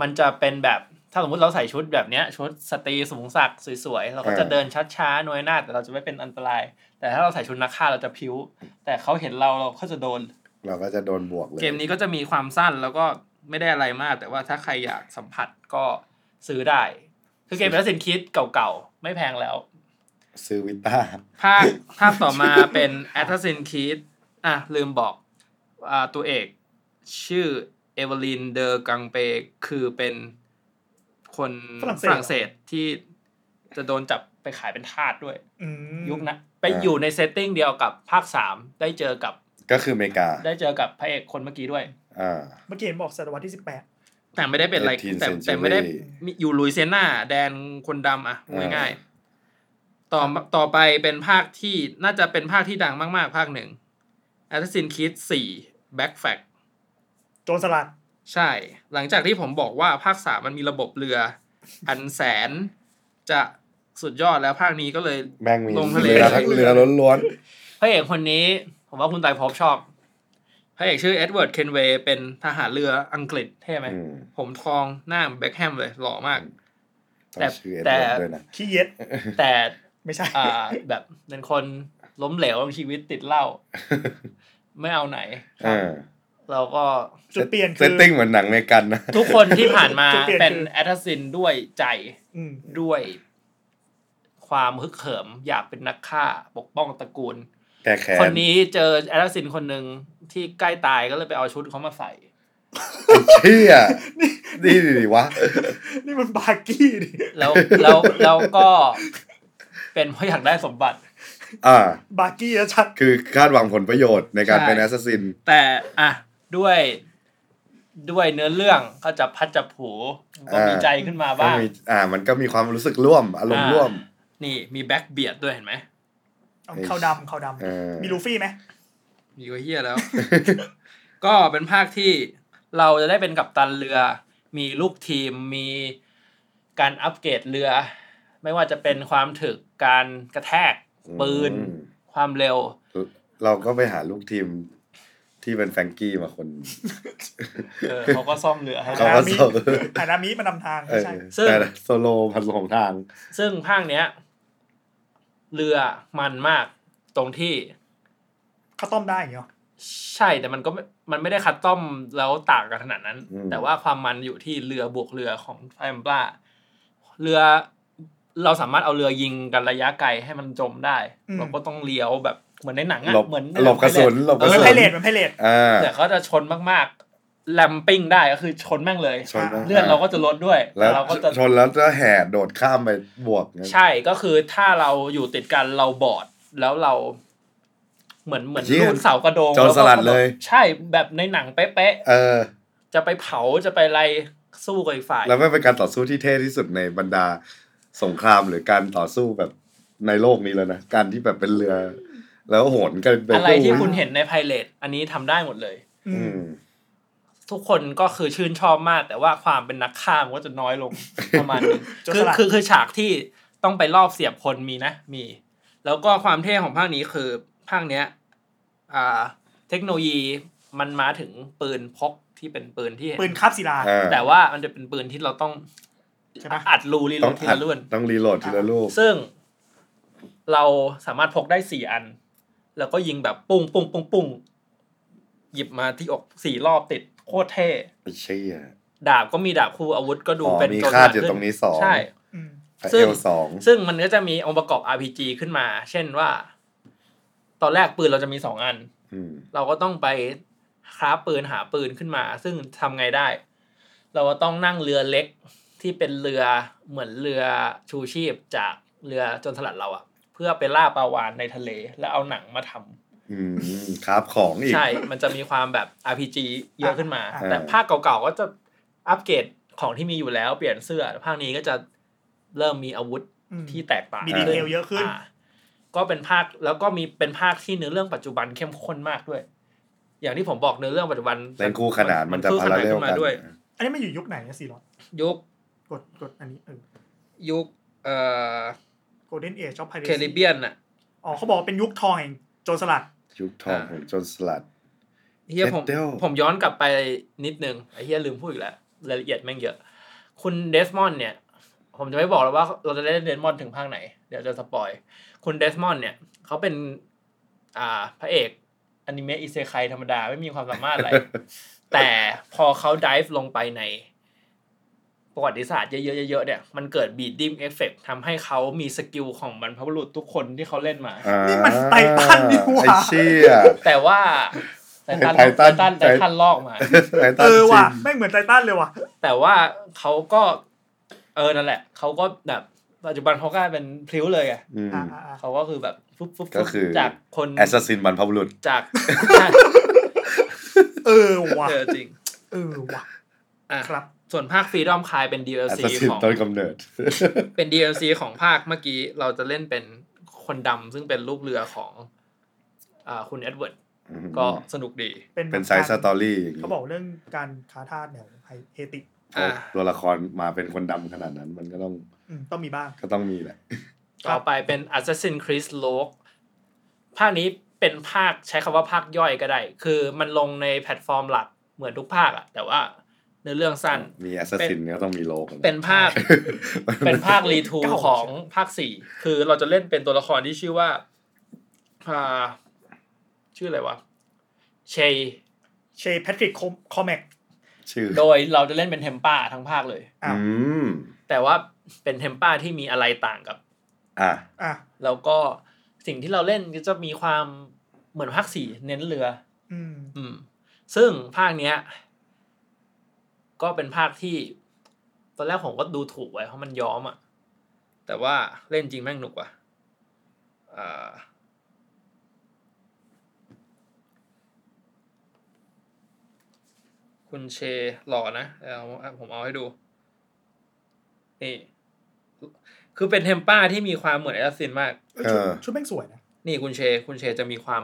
[SPEAKER 1] มันจะเป็นแบบถ้าสมมติเราใส่ชุดแบบเนี้ย ชุดสตรีสูงสักสวยๆ เราก็จะเดินช้าๆหน่วยหน้าแต่เราจะไม่เป็นอันตราย แต่ถ้าเราใส่ชุดนักฆ่าเราจะพิ้ว แต่เขาเห็นเราเราก็จะโดน
[SPEAKER 3] เราก็จะโดนบวกเลย
[SPEAKER 1] เกมนี้ก็จะมีความสั้นแล้วก็ไม่ได้อะไรมาก แต่ว่าถ้าใครอยากสัมผัสก็ซื้อได้ คือเกม Assassin's Creed เก่าๆ ไม่แพงแล้ว
[SPEAKER 3] ซื้อ Vita
[SPEAKER 1] ภาคภาคต่อมาเป็น Assassin's Creed อะ ลืมบอกอ่าตัวเอกชื่อ Aveline de Grandpré คือเป็นคน
[SPEAKER 2] ฝรั่งเศส
[SPEAKER 1] ฝรั่งเศสที่จะโดนจับไปขายเป็นทาสด้วย
[SPEAKER 2] อืม
[SPEAKER 1] ยุคนะไปอยู่ใน setting เดียวกับภาคสามได้เจอกับ
[SPEAKER 3] ก็คืออเมริกา
[SPEAKER 1] ได้เจอกับพระเอกคนเมื่อกี้ด้วย
[SPEAKER 3] อ่า
[SPEAKER 2] เมื่อกี้เห็นบอกศตวรรษที่สิบแปด
[SPEAKER 1] แต่ไม่ได้เป็นอะไร
[SPEAKER 3] 18
[SPEAKER 1] แต่แต่ไม่ได้
[SPEAKER 3] century
[SPEAKER 1] มีอยู่ลุยเซียนาแดนคนดำอะ
[SPEAKER 3] อ่า
[SPEAKER 1] ง่ายๆต่อต่อไปเป็นภาคที่น่าจะเป็นภาคที่ดังมาก ๆ ภาคหนึ่ง Assassin's Creed 4 Back Fact
[SPEAKER 2] โจรสลัด
[SPEAKER 1] ใช่ หลังจากที่ผมบอกว่าภาคสามมันมีระบบเรือ อันแสนจะสุดยอดแล้วภาคนี้ก็เลย
[SPEAKER 3] แม่งมี
[SPEAKER 1] ลงทะเล
[SPEAKER 3] เรือทั้งเรือล้วน
[SPEAKER 1] พระเอกคนนี้ ผมว่าคุณไตรภพชอบพระเอกชื่อเอ็ดเวิร์ดเคนเวย์เป็นทหารเรืออังกฤษเท่ไหม
[SPEAKER 3] ๆอืม
[SPEAKER 1] ผมทองหน้าเบ็คแฮมเลย หล่อมาก
[SPEAKER 3] ต้อง
[SPEAKER 1] แต่
[SPEAKER 3] ชื่อเอ็ด
[SPEAKER 1] แต่
[SPEAKER 3] เวิร์ดด้วยนะ
[SPEAKER 2] ขี้เย็ด
[SPEAKER 1] แต่
[SPEAKER 2] ไม่ใช่
[SPEAKER 1] อ่าแบบเป็นคนล้มเหลวในชีวิตติดเหล้าไม่เอาไหน
[SPEAKER 3] เออ
[SPEAKER 1] เราก็
[SPEAKER 2] จุดเปลี่ยน
[SPEAKER 3] เซ
[SPEAKER 2] คื
[SPEAKER 3] ต
[SPEAKER 2] อ
[SPEAKER 3] ติ้งเหมือนหนังเมกันนะ
[SPEAKER 1] ทุกคนที่ผ่านมา
[SPEAKER 2] จุดเปลี่ยน
[SPEAKER 1] เป็น
[SPEAKER 2] คือ
[SPEAKER 1] แอตซินด้วยใจ
[SPEAKER 2] อืม
[SPEAKER 1] ด้วยความฮึกเหิมอยากเป็นนักฆ่าปกป้องตระกูล
[SPEAKER 3] แแก้แค้น
[SPEAKER 1] คนนี้เจอ assassin คนหนึ่งที่ใกล้ตายก็เลยไปเอาชุดเขามาใส่
[SPEAKER 3] เชี่ยนี่ดิวะ
[SPEAKER 2] นี่มัน Buggy ดิ
[SPEAKER 1] แล้วแล้วแล้วก็เป็นเพราะอยากได้สมบัติ
[SPEAKER 3] อ่า
[SPEAKER 2] Buggy แล้วชัด
[SPEAKER 3] คือคาดหวังผลประโยชน์ในการ
[SPEAKER 1] ใช่
[SPEAKER 3] เป็น assassin
[SPEAKER 1] แต่อะด้วยด้วยเนื้อเรื่องก็จับพลัดจับผลูก็มีใจขึ้นมา
[SPEAKER 3] ก็
[SPEAKER 1] บ้าง
[SPEAKER 3] มีอ่า มันก็มีความรู้สึกร่วม อารมณ์ร่วม
[SPEAKER 1] นี่มีแบ็กเบียดด้วยเห็นไหม
[SPEAKER 2] เอาเขาดำเขาด
[SPEAKER 3] เออำ
[SPEAKER 2] มีลูฟี่ไหม
[SPEAKER 1] มีก็เฮียแล้ว ก็เป็นภาคที่เราจะได้เป็นกัปตันเรือ มีลูกทีมมีการอัปเกรดเรือ ไม่ว่าจะเป็นความถึกการกระแทกปืน
[SPEAKER 3] อืม
[SPEAKER 1] ความเร็ว
[SPEAKER 3] เราก็ไปหาลูกทีมที่เป็นแฟรงกี้มาคน
[SPEAKER 1] เออเขาก็ซ่อมเรือให้
[SPEAKER 3] เขา
[SPEAKER 1] ได้
[SPEAKER 3] ก็
[SPEAKER 2] มิ
[SPEAKER 3] ส่ง
[SPEAKER 2] ฐานามิมานำทาง
[SPEAKER 3] เอ
[SPEAKER 2] ไม่
[SPEAKER 3] อ
[SPEAKER 2] ใช่
[SPEAKER 1] ซึ่ง
[SPEAKER 3] แต่โซโลพันหลงทาง
[SPEAKER 1] ซึ่งภาคเนี้ย เรือมันมากตรงที่
[SPEAKER 2] เขาต้มได้อย่างเงี้ย
[SPEAKER 1] ใช่แต่มันก็ไม่มันไม่ได้คัดต้อมแล้วต่างกันขนาดนั้น แต่ว่าความมันอยู่ที่เรือบวกเรือของไฟมปลาเรือเราสามารถเอาเรือยิงกันระยะไกลให้มันจมได้ เราก็ต้องเลี้ยวแบบเหมือนในหนังอะ
[SPEAKER 3] หลบ
[SPEAKER 1] เหมือน
[SPEAKER 3] หลบกระสุนหลบก
[SPEAKER 2] เอ
[SPEAKER 3] ระ
[SPEAKER 2] อ
[SPEAKER 3] สุน
[SPEAKER 2] ไพเรตมันไพเรต
[SPEAKER 3] อ่า
[SPEAKER 1] แต่เขาจะชนมากๆ แลมปิ้งได้ก็คือชนแม่งเลย
[SPEAKER 3] ชนแม่ง
[SPEAKER 1] เลื่อนเราก็จะลดด้วย
[SPEAKER 3] แล้ว
[SPEAKER 1] เราก็จะ
[SPEAKER 3] ชนแล้วจะแห่โดดข้ามไปบวกงั้น
[SPEAKER 1] ใช่ก็คือถ้าเราอยู่ติดกันเราบอดแล้วเรา เหมือนเหมือน
[SPEAKER 3] เหี้ย
[SPEAKER 1] ลูนเสากระโดง
[SPEAKER 3] โจรสลัดเลย
[SPEAKER 1] ใช่แบบในหนังเป๊ะ
[SPEAKER 3] เออ
[SPEAKER 1] ๆจะไปเผาจะไปอะไรสู้กับอีกฝ่าย
[SPEAKER 3] แล้วไม่เป็นการต่อสู้ที่เท่ที่สุดในบรรดาสงครามหรือการต่อสู้แบบในโลกนี้แล้วนะการที่แบบเป็นเรือ แล้วโหนกันไป
[SPEAKER 1] อะไรที่
[SPEAKER 3] สู้
[SPEAKER 1] คุณเห็นในไพเรตอันนี้ทำได้หมดเลย
[SPEAKER 2] อื
[SPEAKER 3] อื
[SPEAKER 2] ม
[SPEAKER 3] ม
[SPEAKER 1] ทุกคนก็คือชื่นชอบมาก แต่ว่าความเป็นนักฆ่ามันก็จะน้อยลงประมาณนึง
[SPEAKER 2] โจร
[SPEAKER 1] คือ
[SPEAKER 2] สลัด
[SPEAKER 1] คือคือฉากที่ต้องไปรอบเสียบคนมีนะ มี แล้วก็ความเท่ของภาคนี้คือภาคเนี้ย อ่า เทคโนโลยีมันมาถึงปืนพกที่เป็นปืนที่
[SPEAKER 2] ปืนคาบศิลา
[SPEAKER 3] อ่า
[SPEAKER 1] แต่ว่ามันจะเป็นปืนที่เราต้อง
[SPEAKER 2] ใช่ปะ
[SPEAKER 1] อัดรูรีโหล
[SPEAKER 3] ต้อง
[SPEAKER 1] ดที
[SPEAKER 3] อัด
[SPEAKER 1] ละรุ่น
[SPEAKER 3] ต้องรีโหลดทีละลูก
[SPEAKER 1] ซึ่ง เราสามารถพกได้สี่อัน แล้วก็ยิงแบบปุ้งปุ้งปุ้งปุ้งหยิบมาที่อกสี่รอบติด โคตรเท่
[SPEAKER 3] ไอ้เชี่ย
[SPEAKER 1] ดาบก็มีดาบคู่อาวุธก็ดู
[SPEAKER 3] อ๋อ
[SPEAKER 1] เป็น
[SPEAKER 3] มี
[SPEAKER 1] โจร
[SPEAKER 3] คาด
[SPEAKER 1] สลั
[SPEAKER 3] อยู่
[SPEAKER 1] ขึ้
[SPEAKER 3] ตรงนี้สอง
[SPEAKER 1] ใช่
[SPEAKER 2] อืม
[SPEAKER 1] ซึ่
[SPEAKER 3] เองลสอง
[SPEAKER 1] ซึ่งมันก็จะมีองค์ประกอบ RPG ขึ้นมา เช่นว่า ตอนแรกปืนเราจะมีสองอัน
[SPEAKER 3] อืม
[SPEAKER 1] เราก็ต้องไปคราฟปืนหาปืนขึ้นมา ซึ่งทำไงได้ เราก็ต้องนั่งเรือเล็กที่เป็นเรือเหมือนเรือชูชีพจากเรือจนสลัดเราอะเพื่อไปล่าปลาวานในทะเล แล้วเอาหนังมาทำ
[SPEAKER 3] อืมครับของอีก
[SPEAKER 1] ใช่ มันจะมีความแบบ RPG เยอะขึ้นมา
[SPEAKER 2] อ่า
[SPEAKER 1] แต่ภาคเก่าๆก็จะอัปเกรดของที่มีอยู่แล้วเปลี่ยนเสื้อ ภาคนี้ก็จะเริ่มมีอาวุธ
[SPEAKER 2] อืม
[SPEAKER 1] ที่แตกต่าง
[SPEAKER 2] มีดีเทลเยอะขึ้นา
[SPEAKER 1] ก็เป็นภาคแล้วก็มีเป็นภาคที่เนื้อเรื่องปัจจุบันเข้มข้นมากด้วย อย่างที่ผมบอกเนื้อเรื่องปัจจุบัน
[SPEAKER 3] เล่นคู่ขนานมันจะ
[SPEAKER 1] คู่
[SPEAKER 3] พา
[SPEAKER 1] ข
[SPEAKER 3] รา
[SPEAKER 1] นา
[SPEAKER 3] เรล
[SPEAKER 1] ขึ้นมา
[SPEAKER 3] กัน
[SPEAKER 1] ด้วย
[SPEAKER 2] อันนี้มันอยู่ยุคไหนนะสี่ร้อย
[SPEAKER 1] ยุค
[SPEAKER 2] กดกดอันนี้เออ
[SPEAKER 1] ยุคเอ่อ
[SPEAKER 2] golden age of pirate Caribbeanอะอ๋อเขาบอกว่าเป็นยุคทองแห่งโจรสลัด
[SPEAKER 3] ยุคทองของโจรสลัด
[SPEAKER 1] เฮียผม
[SPEAKER 3] เด็ดเดี๋ยว
[SPEAKER 1] ผมย้อนกลับไปนิดนึงไอ้เฮียลืมพูดอีกแล้วรายละเอียดแม่งเยอะ คุณ Desmond เนี่ย ผมจะไม่บอกแล้วว่าเราจะได้ Desmond ถึงภาคไหน เดี๋ยวจะ spoil คุณ Desmond เนี่ยเขาเป็น อ่าพระเอกอนิเมะอิเซไคธรรมดาไม่มีความสามารถอะไร แต่พอเขา dive ลงไปใน ประวัติศาสตร์เยอะๆเยอะๆเนี่ยมันเกิด bleeding effect ทำให้เขามี skill ของบรรพบุรุษทุกคนที่เขาเล่นมา
[SPEAKER 3] อ่า
[SPEAKER 2] นี่มันไททันนี่หว่า
[SPEAKER 3] ไอ้เชี่ย
[SPEAKER 1] แต่ว่าไททัน
[SPEAKER 3] ไททัน
[SPEAKER 1] ไททันไททันลอกมา
[SPEAKER 3] ไททั
[SPEAKER 2] เอนอว่ะ
[SPEAKER 3] จริง
[SPEAKER 2] แม่งเหมือนไททันเลยว่ะ
[SPEAKER 1] แต่ว่าเขาก็เออนั่นแหละเขาก็แบบปัจจุบันเขากลายเป็นพลิ้วเลยอะ
[SPEAKER 3] อืม
[SPEAKER 2] อ่าอ่า
[SPEAKER 1] เขาก็คือแบบฟุบฟุบ
[SPEAKER 3] ก็คือ
[SPEAKER 1] จากคน
[SPEAKER 3] แอสซัสซินบรรพบุรุษ
[SPEAKER 1] จาก
[SPEAKER 2] เออว่ะ
[SPEAKER 1] เออจริง
[SPEAKER 2] เออว่ะ
[SPEAKER 1] อะ
[SPEAKER 2] ครับ
[SPEAKER 1] ส่วนภาคฟรีดอมคายเป็น
[SPEAKER 3] แอส
[SPEAKER 1] DLC
[SPEAKER 3] ซัสซิน
[SPEAKER 1] ของ
[SPEAKER 3] ต้นกำเนิด
[SPEAKER 1] เป็น DLC ของภาคเมื่อกี้เราจะเล่นเป็นคนดำซึ่งเป็นลูกเรือของอ่าคุณ Edward ก็สนุกดี
[SPEAKER 2] เป็น
[SPEAKER 3] เป็น side story อย่างนี้
[SPEAKER 2] เขาบอกเรื่องการค้าทาสเนี่ยไฮเอติก
[SPEAKER 1] อ่า
[SPEAKER 3] ตัวละครมาเป็นคนดำขนาดนั้น มันก็ต้อง
[SPEAKER 2] อืมต้องมีบ้าง
[SPEAKER 3] ก็ต้องมีแหละ
[SPEAKER 1] ต่อไปเป็น Assassin's Creed Rogue ภาคนี้เป็นภาคใช้คำว่าภาคย่อยก็ได้ คือมันลงในแพลตฟอร์มหลักเหมือนทุกภาคอะแต่ว่า เนื้อเรื่องสั้น
[SPEAKER 3] มี assassin ก็ต้องมี Rogue
[SPEAKER 1] เป็นภาค เป็นภาครีทู
[SPEAKER 2] เก่า
[SPEAKER 1] ของภาคสี่คือเราจะเล่นเป็นตัวละครที่ชื่อว่าอ่าชื่ออะไรวะเชย
[SPEAKER 2] เชยแพทริกคอมแมก
[SPEAKER 3] ชื่อ
[SPEAKER 1] โดยเราจะเล่นเป็นเทมป้าทั้งภาคเลย
[SPEAKER 2] อ้าว
[SPEAKER 3] อืม
[SPEAKER 1] แต่ว่าเป็นเทมป้าที่มีอะไรต่างกับ
[SPEAKER 3] อะ
[SPEAKER 2] อะ
[SPEAKER 1] แล้วก็สิ่งที่เราเล่นก็จะมีความเหมือนภาคสี่เน้นเรือ
[SPEAKER 2] อืม
[SPEAKER 1] อืม ซึ่งภาคเนี้ย ก็เป็นภาคที่ ตอนแรกผมก็ดูถูกไว้เพราะมันย้อมอะแต่ว่าเล่นจริงแม่งหนุกว่ะอ่าคุณ Shay หล่อนะเอาผมเอาให้ดู นี่ คือเป็น Templar ที่มีความเหมือน assassin มาก
[SPEAKER 2] เอ้ยชุดชุดแม่งสวยนะ
[SPEAKER 1] นี่คุณ Shay คุณ Shay จะมีความ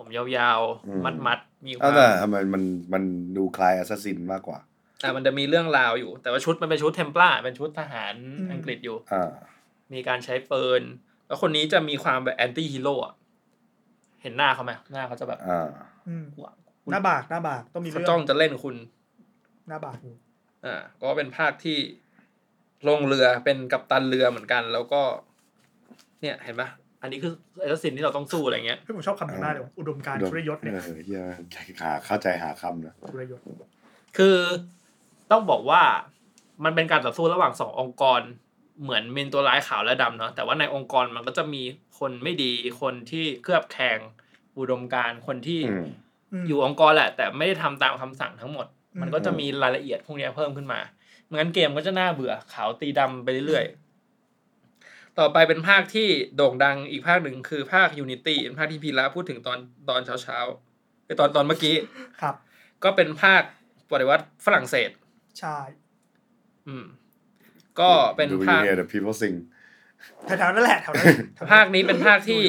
[SPEAKER 1] ผมยาว
[SPEAKER 3] อืม
[SPEAKER 1] ๆมัดมัดๆมีค
[SPEAKER 3] เอา
[SPEAKER 1] วาม
[SPEAKER 3] แต่ทำไมมันมันดูคล้าย assassin มากกว่า
[SPEAKER 1] อะมันจะมีเรื่องราวอยู่ แต่ว่าชุดมันเป็นชุด Templar เป็นชุดทหารอังกฤษอยู่
[SPEAKER 3] อ่า
[SPEAKER 1] มีการใช้ปืนแล้วคนนี้จะมีความแบบ anti-hero อะเห็นหน้าเขาไหมหน้าเขาจะแบบ
[SPEAKER 3] อ่า
[SPEAKER 2] อืม
[SPEAKER 1] ว้าว
[SPEAKER 2] หน้าบากหน้าบากต้องมี
[SPEAKER 1] เรื่อง
[SPEAKER 2] เขา
[SPEAKER 1] จ้
[SPEAKER 2] อ
[SPEAKER 1] งจะเล่นคุณ
[SPEAKER 2] หน้าบากอยู่
[SPEAKER 1] อ่าก็เป็นภาคที่ลงเรือเป็นกัปตันเรือเหมือนกัน แล้วก็ เนี่ยเห็นปะ อันนี้คือ assassin ที่เราต้องสู้อะไรเงี้ย
[SPEAKER 2] พี่ผมชอบคำนี้มากเลยว่ะอุดมการณ์ทรยศเนี่ย
[SPEAKER 3] เออเฮียหาเข้าใจหาคำนะ
[SPEAKER 2] ชุรยศ
[SPEAKER 1] คือต้องบอกว่ามันเป็นการต่อสู้ระหว่างสององค์กร เหมือนมีตัวร้ายขาวและดำเนาะแต่ว่าในองค์กรมันก็จะมีคนไม่ดีคนที่เคลือบแคลงอุดมการณ์คนที่
[SPEAKER 3] อืม
[SPEAKER 2] ม
[SPEAKER 1] อยู่องค์กรแหละ แต่ไม่ได้ทำตามคำสั่งทั้งหมด
[SPEAKER 2] อืม
[SPEAKER 1] มันก็จะมีรายละเอียดพวกเนี้ยเพิ่มขึ้นมาไม่งั้นเกมก็จะน่าเบื่อขาวตีดำไปเรื่อยๆ ต่อไปเป็นภาคที่โด่งดังอีกภาคหนึ่งคือภาค Unity เป็นภาคที่พีระพูดถึงตอนตอนเช้าๆไอตอนตอนเมื่อกี้
[SPEAKER 2] ครับ
[SPEAKER 1] ก็เป็นภาคปฏิวัติฝรั่งเศส
[SPEAKER 2] ใช่
[SPEAKER 1] อืม ก็เป็น
[SPEAKER 3] ดู
[SPEAKER 1] ภาค
[SPEAKER 3] เฮีย the people sing
[SPEAKER 2] แถวๆนั่นแหละแถวนั้นแถวนั้น
[SPEAKER 1] ภาคนี้เป็นภาคที่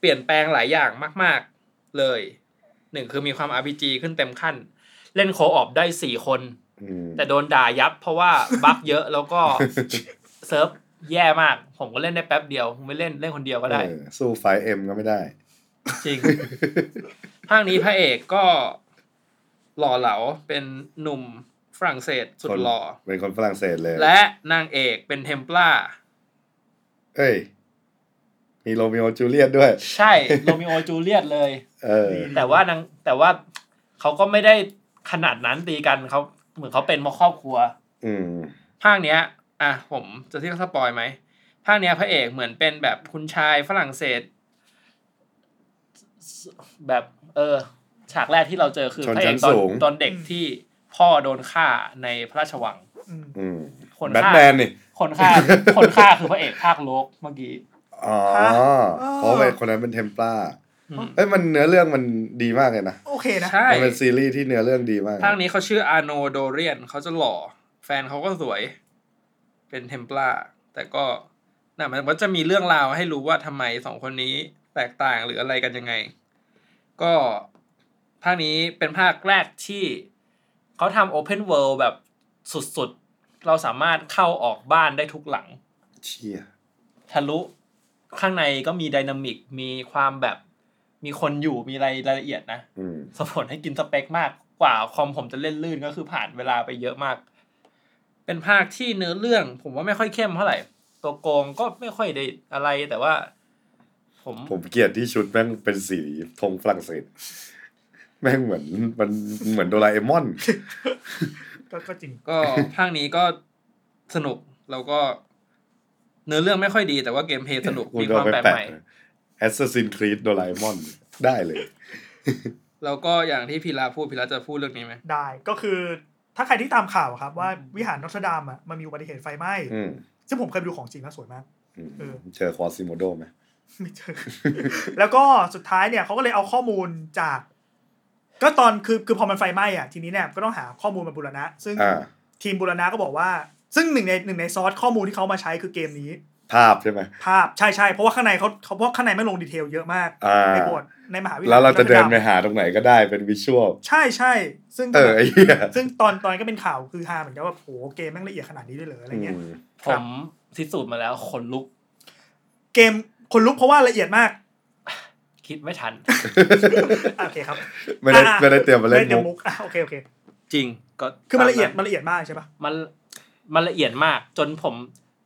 [SPEAKER 1] เปลี่ยนแปลงหลายอย่างมาก ๆ เลยหนึ่งคือมีความ RPG ขึ้นเต็มขั้น เล่นโคออฟได้สี่คน
[SPEAKER 3] อืม
[SPEAKER 1] แต่โดนด่ายับเพราะว่าbug เยอะแล้วก็เซิร์ฟ แย่มาก ผมก็เล่นได้แป๊บเดียวไม่เล่นเล่นคนเดียวก็ได้
[SPEAKER 3] เออสู้ FiveM ก็ไม่ได้
[SPEAKER 1] จริง ภาคนี้พระเอกก็หล่อเหลาเป็นหนุ่มฝรั่งเศสสุดหล่อ
[SPEAKER 3] เป็นคนฝรั่งเศสเลย
[SPEAKER 1] และนางเอกเป็น Templar
[SPEAKER 3] เอ้ย มี Romeo Juliet ด้วย
[SPEAKER 1] ใช่ Romeo Juliet เลยเอ
[SPEAKER 3] อ
[SPEAKER 1] แต่ว่านางแต่ว่าเขาก็ไม่ได้ขนาดนั้นตีกันเขาเหมือนเขาเป็นมาครอบครัว
[SPEAKER 3] อืม
[SPEAKER 1] ภาคเนี้ย อะผมจะที่เขาสปอยไหมภาคเนี้ยพระเอกเหมือนเป็นแบบคุณชายฝรั่งเศส แบบเออ ฉากแรกที่เราเจอคือ
[SPEAKER 3] ชน
[SPEAKER 1] พระเอ
[SPEAKER 3] ชั้
[SPEAKER 1] ก
[SPEAKER 3] น
[SPEAKER 1] ตอน
[SPEAKER 3] สูง
[SPEAKER 1] ตอนเด็กที่พ่อโดนฆ่าในพระราชวัง
[SPEAKER 2] อืม
[SPEAKER 3] อืม
[SPEAKER 1] คน
[SPEAKER 3] แบท
[SPEAKER 1] ฆ่า
[SPEAKER 3] แมนนี่
[SPEAKER 1] คนฆ่า คนฆ่าคือพระเอกภาคโลกเมื่อกี้
[SPEAKER 3] อ๋อ
[SPEAKER 2] ฮะ
[SPEAKER 3] เพราะเป็นคนนั้นเป็น Templar
[SPEAKER 1] อืม
[SPEAKER 3] เอ้ยมันเนื้อเรื่องมันดีมากเลยนะ
[SPEAKER 2] โอเคนะ
[SPEAKER 1] ใช่
[SPEAKER 3] มันเป็นซีรีส์ที่เนื้อเรื่องดีมาก
[SPEAKER 1] ภาคนี้เขาชื่อ Arno Dorian เขาจะหล่อ แฟนเขาก็สวย เป็น Templar แต่ก็น่ะมันก็จะมีเรื่องราวให้รู้ว่าทำไมสองคนนี้แตกต่างหรืออะไรกันยังไง ก็ภาคนี้เป็นภาคแรกที่เขาทำ open world แบบสุดๆ เราสามารถเข้าออกบ้านได้ทุกหลัง
[SPEAKER 3] เชี่ย
[SPEAKER 1] ทะลุข้างในก็มีไดนามิก มีความแบบมีคนอยู่มีรายรายละเอียดนะ
[SPEAKER 3] อืม
[SPEAKER 1] สมผลให้กินสเปคมากกว่าคอมผมจะเล่นลื่นก็คือผ่านเวลาไปเยอะมาก เป็นภาคที่เนื้อเรื่อง ผมว่าไม่ค่อยเข้มเท่าไหร่ ตัวโกงก็ไม่ค่อยได้อะไรแต่ว่า ผม
[SPEAKER 3] ผมเกลียดที่ชุดแม่งเป็นสีธงฝรั่งเศสแม่งเหมือนมันเหมือนโดราเอมอน
[SPEAKER 2] ก็ก็จริง
[SPEAKER 1] ก็ภาคนี้ก็สนุกแล้วก็ เนื้อเรื่องไม่ค่อยดีแต่ว่า gameplay สนุก
[SPEAKER 3] คุณ
[SPEAKER 1] มีค
[SPEAKER 3] เอา
[SPEAKER 1] วาม
[SPEAKER 3] ไป
[SPEAKER 1] แปลก
[SPEAKER 3] แปะ
[SPEAKER 1] ใหม่
[SPEAKER 3] Assassin's Creed โดราเอมอนได้เลย
[SPEAKER 1] แล้วก็อย่างที่พีระพูดพีระจะพูดเรื่องนี้ไหม
[SPEAKER 2] ได้ก็คือ ถ้าใครที่ตามข่าวอะครับว่าวิหาร Notre-Dame อะมันมีอุบัติเหตุไฟไหม้
[SPEAKER 3] อืม
[SPEAKER 2] ซึ่งผมเคยไปดูของจริงแล้วสวยมาก
[SPEAKER 3] อืม
[SPEAKER 2] เออ
[SPEAKER 3] เจอ Quasimodo ไหม
[SPEAKER 2] ไม่เจอ แล้วก็สุดท้ายเนี่ยเขาก็เลยเอาข้อมูลจาก ก็ตอนคือคือพอมันไฟไหม้อะทีนี้เนี่ยก็ต้องหาข้อมูลมาบูรณะ ซึ่ง
[SPEAKER 3] อ่า
[SPEAKER 2] ทีมบูรณะก็บอกว่า ซึ่งหนึ่งในหนึ่งในซอสข้อมูลที่เขามาใช้คือเกมนี้
[SPEAKER 3] ภาพใช่ไหม
[SPEAKER 2] ภาพใช่ใช่เพราะว่าข้างในเขาเขาเพราะข้างในไม่ลงดีเทลเยอะมาก
[SPEAKER 3] อ่า
[SPEAKER 2] ในบท ในมหาวิทยาลัย
[SPEAKER 3] แล้วเราจะเดินไปหาตรงไหนก็ได้เป็นวิชวล
[SPEAKER 2] ใช่ใช่ซึ่ง
[SPEAKER 3] เออไอ้เหี้ย
[SPEAKER 2] ซึ่งตอนตอนนนก็เป็นข่าวคือฮาเหมือนกันว่าโหเกมแม่งละเอียดขนาดนี้ได้เลยอะไรเงี้ย
[SPEAKER 3] อืม
[SPEAKER 1] ผมพิสูจน์มาแล้วขนลุก
[SPEAKER 2] เกมคนลุกเพราะว่าละเอียดมาก
[SPEAKER 1] คิดไม่ทัน
[SPEAKER 2] อะโอเคครับ
[SPEAKER 3] ไม่ได้
[SPEAKER 2] อะ
[SPEAKER 3] ไม่ได้เตรียมมาเล่น
[SPEAKER 2] ไได้ตรีย
[SPEAKER 3] มุก
[SPEAKER 2] อะโอเคโอเค
[SPEAKER 1] จริงก็
[SPEAKER 2] คือมันละเอียด
[SPEAKER 1] ตา
[SPEAKER 2] มันละเอียดมากใช่ปะ
[SPEAKER 1] มันมันละเอียดมาก จนผม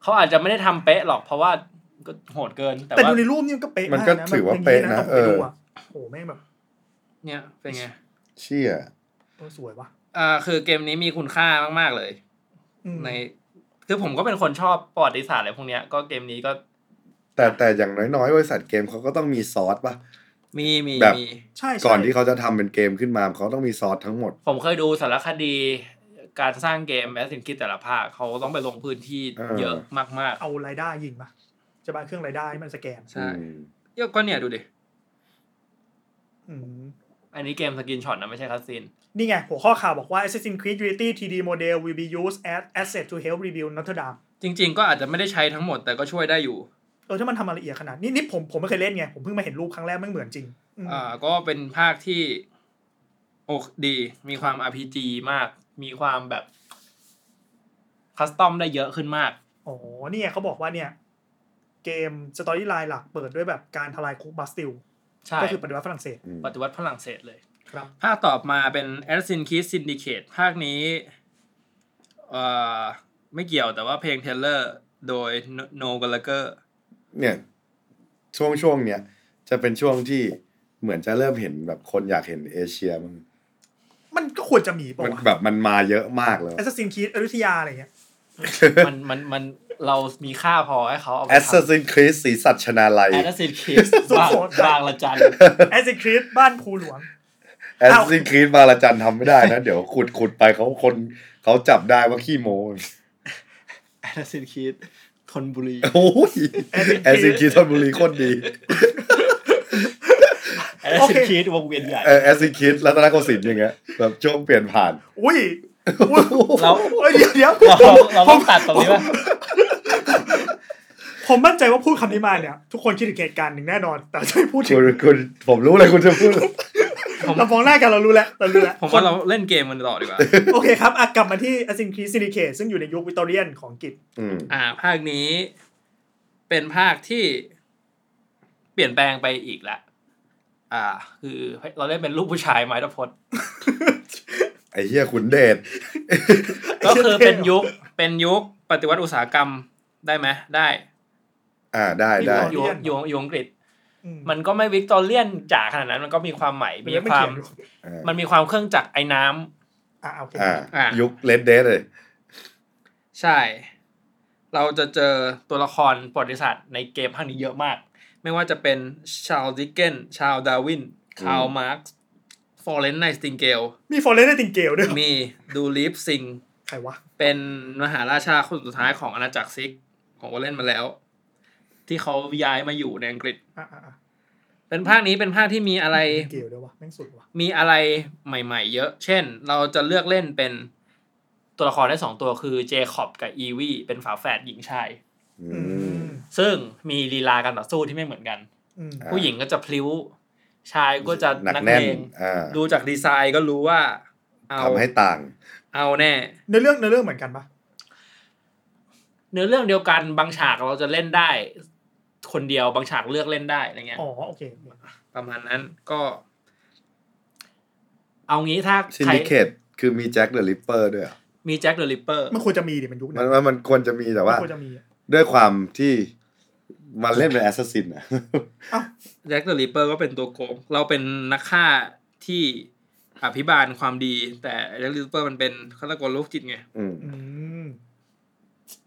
[SPEAKER 1] เขาอาจจะไม่ได้ทำเป๊ะหรอกเพราะว่าก็โหดเกิน แต่
[SPEAKER 2] แต่
[SPEAKER 1] ว่า
[SPEAKER 2] ดูในรูปนี่มันก็เป๊ะ
[SPEAKER 3] มัน
[SPEAKER 2] มาก
[SPEAKER 3] ก็
[SPEAKER 2] นะ
[SPEAKER 3] ถือว่า
[SPEAKER 2] ย่ง
[SPEAKER 3] เป๊ะนะ
[SPEAKER 2] ต้อง
[SPEAKER 3] เอ
[SPEAKER 2] ไป
[SPEAKER 3] อ
[SPEAKER 2] ดูอะ โอ้โหแม่งแบบ
[SPEAKER 1] เนี่ยเป็นไง
[SPEAKER 3] เชี่ย
[SPEAKER 2] เออสวยว่ะ
[SPEAKER 1] อ่า คือเกมนี้มีคุณค่ามากๆเลย
[SPEAKER 2] อืม
[SPEAKER 1] ในคือผมก็เป็นคนชอบประวัติศาสตร์อะไรพวกเนี้ยก็เกมนี้ก็
[SPEAKER 3] แต่แต่อย่างน้อยๆบริษัทเกมเขาก็ต้องมีซอสป่ะ
[SPEAKER 1] มีมี
[SPEAKER 3] แบบ
[SPEAKER 1] มี
[SPEAKER 2] ใช่ใช่
[SPEAKER 3] ก่อนที่เขาจะทำเป็นเกมขึ้นมาเขาต้องมีซอสทั้งหมด
[SPEAKER 1] ผมเคยดูสารคดีการสร้างเกม Assassin's Creed แต่ละภาคเขาต้องไปลงพื้นที่
[SPEAKER 3] เออ
[SPEAKER 1] เยอะมาก
[SPEAKER 2] เอารายได้ยิงปะจะมาเครื่องรายได้ให้มันสแกน
[SPEAKER 1] ๆใช่
[SPEAKER 3] อืม
[SPEAKER 1] เยอะก็เนี่ยดูดิ
[SPEAKER 2] อืม
[SPEAKER 1] อันนี้เกม screenshot นะไม่ใช่ cutsceneนี่
[SPEAKER 2] ไง หัวข้อข่าวบอกว่า Assassin's Creed Unity 3D model will be used as asset to help rebuild Notre Dame
[SPEAKER 1] จริง ๆ ก็อาจจะไม่ได้ใช้ทั้งหมดแต่ก็ช่วยได้อยู่
[SPEAKER 2] เออ ถ้ามันทำมาละเอียดขนาด นี้นี่ผมผมไม่เคยเล่นไง ผมเพิ่งมาเห็นรูปครั้งแรกไม่เหมือนจริงอืม
[SPEAKER 1] อ่า ก็เป็นภาคที่โอ้ดีมีความ RPG มาก มีความแบบคัสตอมได้เยอะขึ้นมาก
[SPEAKER 2] อ๋อนี่ไงเขาบอกว่าเนี่ย เกมสตอรี่ไลน์หลักเปิดด้วยแบบการทลายคุกบาสติล
[SPEAKER 1] ใช่
[SPEAKER 2] ก็คือปฏิวัติฝรั่งเศส
[SPEAKER 3] อืม
[SPEAKER 1] ปฏิวัติฝรั่งเศสเลย
[SPEAKER 2] ครับ
[SPEAKER 1] ภาคต่อมาเป็น Assassin's Creed Syndicate ภาคนี้เอ่อไม่เกี่ยวแต่ว่าเพลงเทเลอร์โดยโนก a ลเกอร์
[SPEAKER 3] เนี่ย ช่วงช่วงเนี้ยจะเป็นช่วงที่เหมือนจะเริ่มเห็นแบบคนอยากเห็นเอเชียมัน
[SPEAKER 2] มันก็ควรจะมีป่า
[SPEAKER 3] มัน
[SPEAKER 2] วะ
[SPEAKER 3] แบบมันมาเยอะมากเลย
[SPEAKER 2] Assassin's Creed อยุธยาอะไรเงี้ย
[SPEAKER 1] มันมันมัน เรามีค่าพอให้เขาเอาไป
[SPEAKER 3] แอสซัสซินครีสสีสัชนาลัย
[SPEAKER 1] แอสซ Creed สุ
[SPEAKER 2] โขทัย
[SPEAKER 1] บางระจัน
[SPEAKER 2] Assassin's Creed บ้านภูหลวง
[SPEAKER 3] แอสซัสซินครีสมาละจันทำไม่ได้นะ เดี๋ยวขุดขุดไปเขาคนเขาจับได้ว่าขี้โม้
[SPEAKER 1] Assassin's Creed ธนบุรี
[SPEAKER 3] โอ้ย Assassin's Creed ธนบุรีโคตรดี
[SPEAKER 1] แอสซินคีสวงเวียนใหญ่
[SPEAKER 3] เออแอส Creed รัตนโกสินทร์อย่างเงี้ยแบบช่วงเปลี่ยนผ่าน
[SPEAKER 2] อุ้ยอุ้ย
[SPEAKER 1] เรา
[SPEAKER 2] เอ้ยเดี๋ยวเดี๋ยว
[SPEAKER 1] เรา
[SPEAKER 2] ผม
[SPEAKER 1] เรา
[SPEAKER 2] ผ
[SPEAKER 1] ต้อ
[SPEAKER 2] ม
[SPEAKER 1] งตัดตรงนี้ป่ะ
[SPEAKER 2] ผมมั่นใจว่าพูดคำนี้มาเนี่ย ทุกคนคิดถึงเหตุการณ์หนึ่งแน่นอน แต่จะไม่พูดถึ
[SPEAKER 3] คุ
[SPEAKER 2] ง
[SPEAKER 3] ณคุณผมรู้เลยคุณจะพูด
[SPEAKER 2] เรามองหน้ากันเรารู้แล้วเรารู้แล้ว
[SPEAKER 1] ผมว่าเราเล่นเกมมันต่อดีกว่า
[SPEAKER 2] โอเคครับอะกลับมาที่ Assassin's Creed Syndicate ซึ่งอยู่ในยุควิกตอเรียนของอังกฤษ
[SPEAKER 3] อืม
[SPEAKER 1] อ่า ภาคนี้เป็นภาคที่เปลี่ยนแปลงไปอีกละ อ่า คือเราเล่นเป็นลูกผู้ชายไม้ตะพด
[SPEAKER 3] ไอ้เหี้ยคุณเดช
[SPEAKER 1] ก็คือเป็นยุคเป็นยุคปฏิวัติอุตสาหกรรม ได้ไหมได้
[SPEAKER 3] อ่าได้ได้
[SPEAKER 2] มี
[SPEAKER 1] อยู่
[SPEAKER 2] Victorian
[SPEAKER 1] อยู่อยู่อังกฤษ
[SPEAKER 2] อื
[SPEAKER 1] มันก็ไม่วิกตอเรียนจ๋าขนาดนั้น มันก็มีความใหม่มีความ
[SPEAKER 2] ไเขียนอยู่
[SPEAKER 3] อ่า
[SPEAKER 1] มันมีความเครื่องจักรไอ้น้ำ
[SPEAKER 2] อะโอเค
[SPEAKER 3] อ่า
[SPEAKER 1] อะ
[SPEAKER 3] ยุคเลดเดเลย
[SPEAKER 1] ใช่ เราจะเจอตัวละครประวัติศาสตร์ในเกมภาคนี้เยอะมาก ไม่ว่าจะเป็น Charles Dickens Charles Darwin Karl Marx Florence Nightingale มี
[SPEAKER 2] Florence Nightingale ด้วยเหรอ
[SPEAKER 1] มี Duleep Singh
[SPEAKER 2] ใครวะ
[SPEAKER 1] เป็นมหาราชาคนสุดท้ายของอาณาจักรซิกข์ ผมก็เล่นมาแล้ว ที่เขาย้ายมาอยู่ในอังกฤษ
[SPEAKER 2] อะอะอะ
[SPEAKER 1] เป็นภาคนี้เป็นภาคที่มีอะไร
[SPEAKER 2] เกลด้วยวะแม่งสุดวะ
[SPEAKER 1] มีอะไรใหม่ ๆ เยอะ เช่น เราจะเลือกเล่นเป็นตัวละครได้สองตัวคือ Jacob กับอีวีเป็นฝาแฝดหญิงชาย
[SPEAKER 3] อื
[SPEAKER 2] อื
[SPEAKER 3] ม
[SPEAKER 2] ม
[SPEAKER 1] ซึ่งมีลีลาการต่อสู้ที่ไม่เหมือนกัน
[SPEAKER 2] อืม
[SPEAKER 3] อ่า
[SPEAKER 1] ผู้หญิงก็จะพลิ้ว ชายก็จะ
[SPEAKER 3] หนัก
[SPEAKER 1] นัก
[SPEAKER 3] แน่
[SPEAKER 1] เล
[SPEAKER 3] น
[SPEAKER 1] ง
[SPEAKER 3] อ่า
[SPEAKER 1] ดูจากดีไซน์ก็รู้ว่า เอา
[SPEAKER 3] ทำให้ต่าง
[SPEAKER 1] เอาแน่
[SPEAKER 2] ในเรื่องในเรื่องเหมือนกันปะ
[SPEAKER 1] เนื้อเรื่องเดียวกันบางฉากเราจะเล่นได้ คนเดียวบางฉากเลือกเล่นได้อะไรเงี้ย
[SPEAKER 2] อ๋อโอเค
[SPEAKER 1] ประมาณนั้นก็ เอางี้ถ้า Syndicateคื
[SPEAKER 3] อมี Jack the Ripper ด้วยเหรอ
[SPEAKER 1] มี Jack the Ripper
[SPEAKER 2] มันควรจะมีดิมันยุค
[SPEAKER 3] มั
[SPEAKER 2] นั้นน
[SPEAKER 3] ว่ามันควรจะมีแต่ว่า
[SPEAKER 2] มันควรจะมีอะ
[SPEAKER 3] ด้วยความที่มันเล่นเป็น assassin อะ
[SPEAKER 1] Jack the Ripper ก็เป็นตัวโกง เราเป็นนักฆ่าที่อภิบาลความดี แต่ Jack the Ripper มันเป็นฆาตกรโรคจิตไง
[SPEAKER 3] อืม
[SPEAKER 2] อืม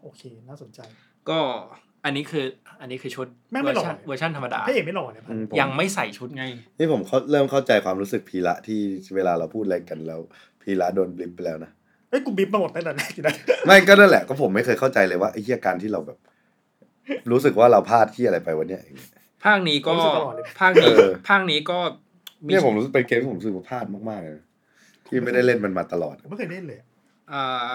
[SPEAKER 2] โอเค น่าสนใจ
[SPEAKER 1] ก็อันนี้คือ อันนี้คือชุด
[SPEAKER 2] แม่งไม่
[SPEAKER 1] เวอร์ชัน
[SPEAKER 2] หล่อ
[SPEAKER 1] เวอร์ชันธรรมดา
[SPEAKER 2] พระเอกไม่หล่อเนี่ย
[SPEAKER 3] อืมผม
[SPEAKER 1] ยังไม่ใส่ชุดไง
[SPEAKER 3] นี่ผมเขาเริ่มเข้าใจความรู้สึกพีระที่เวลาเราพูดอะไรกันแล้ว พีระโดนบลิปไปแล้วนะ
[SPEAKER 2] เอ้ยกูบิ๊บมาหมดตั้งแต่แรกอยู่นะ
[SPEAKER 3] ไม่ก็นั่นแหละก็ผมไม่เคยเข้าใจเลยว่าไอ้เหี้ยการที่เราแบบ รู้สึกว่าเราพลาดที่อะไรไปวันเนี้ย
[SPEAKER 1] ภาคนี้ก็
[SPEAKER 2] ผมรู้สึกตลอดเลย
[SPEAKER 1] ภาคนี้
[SPEAKER 3] เออ
[SPEAKER 1] ภาคนี้ก็มี
[SPEAKER 3] เนี่ยผมรู้สึกเป็นเกมที่ผมรู้สึกว่าพลาดมากๆเลยนะที่ไม่ได้เล่นมันมาตลอด
[SPEAKER 2] ผมไม่เคยเล่นเลยอะ
[SPEAKER 1] อ่า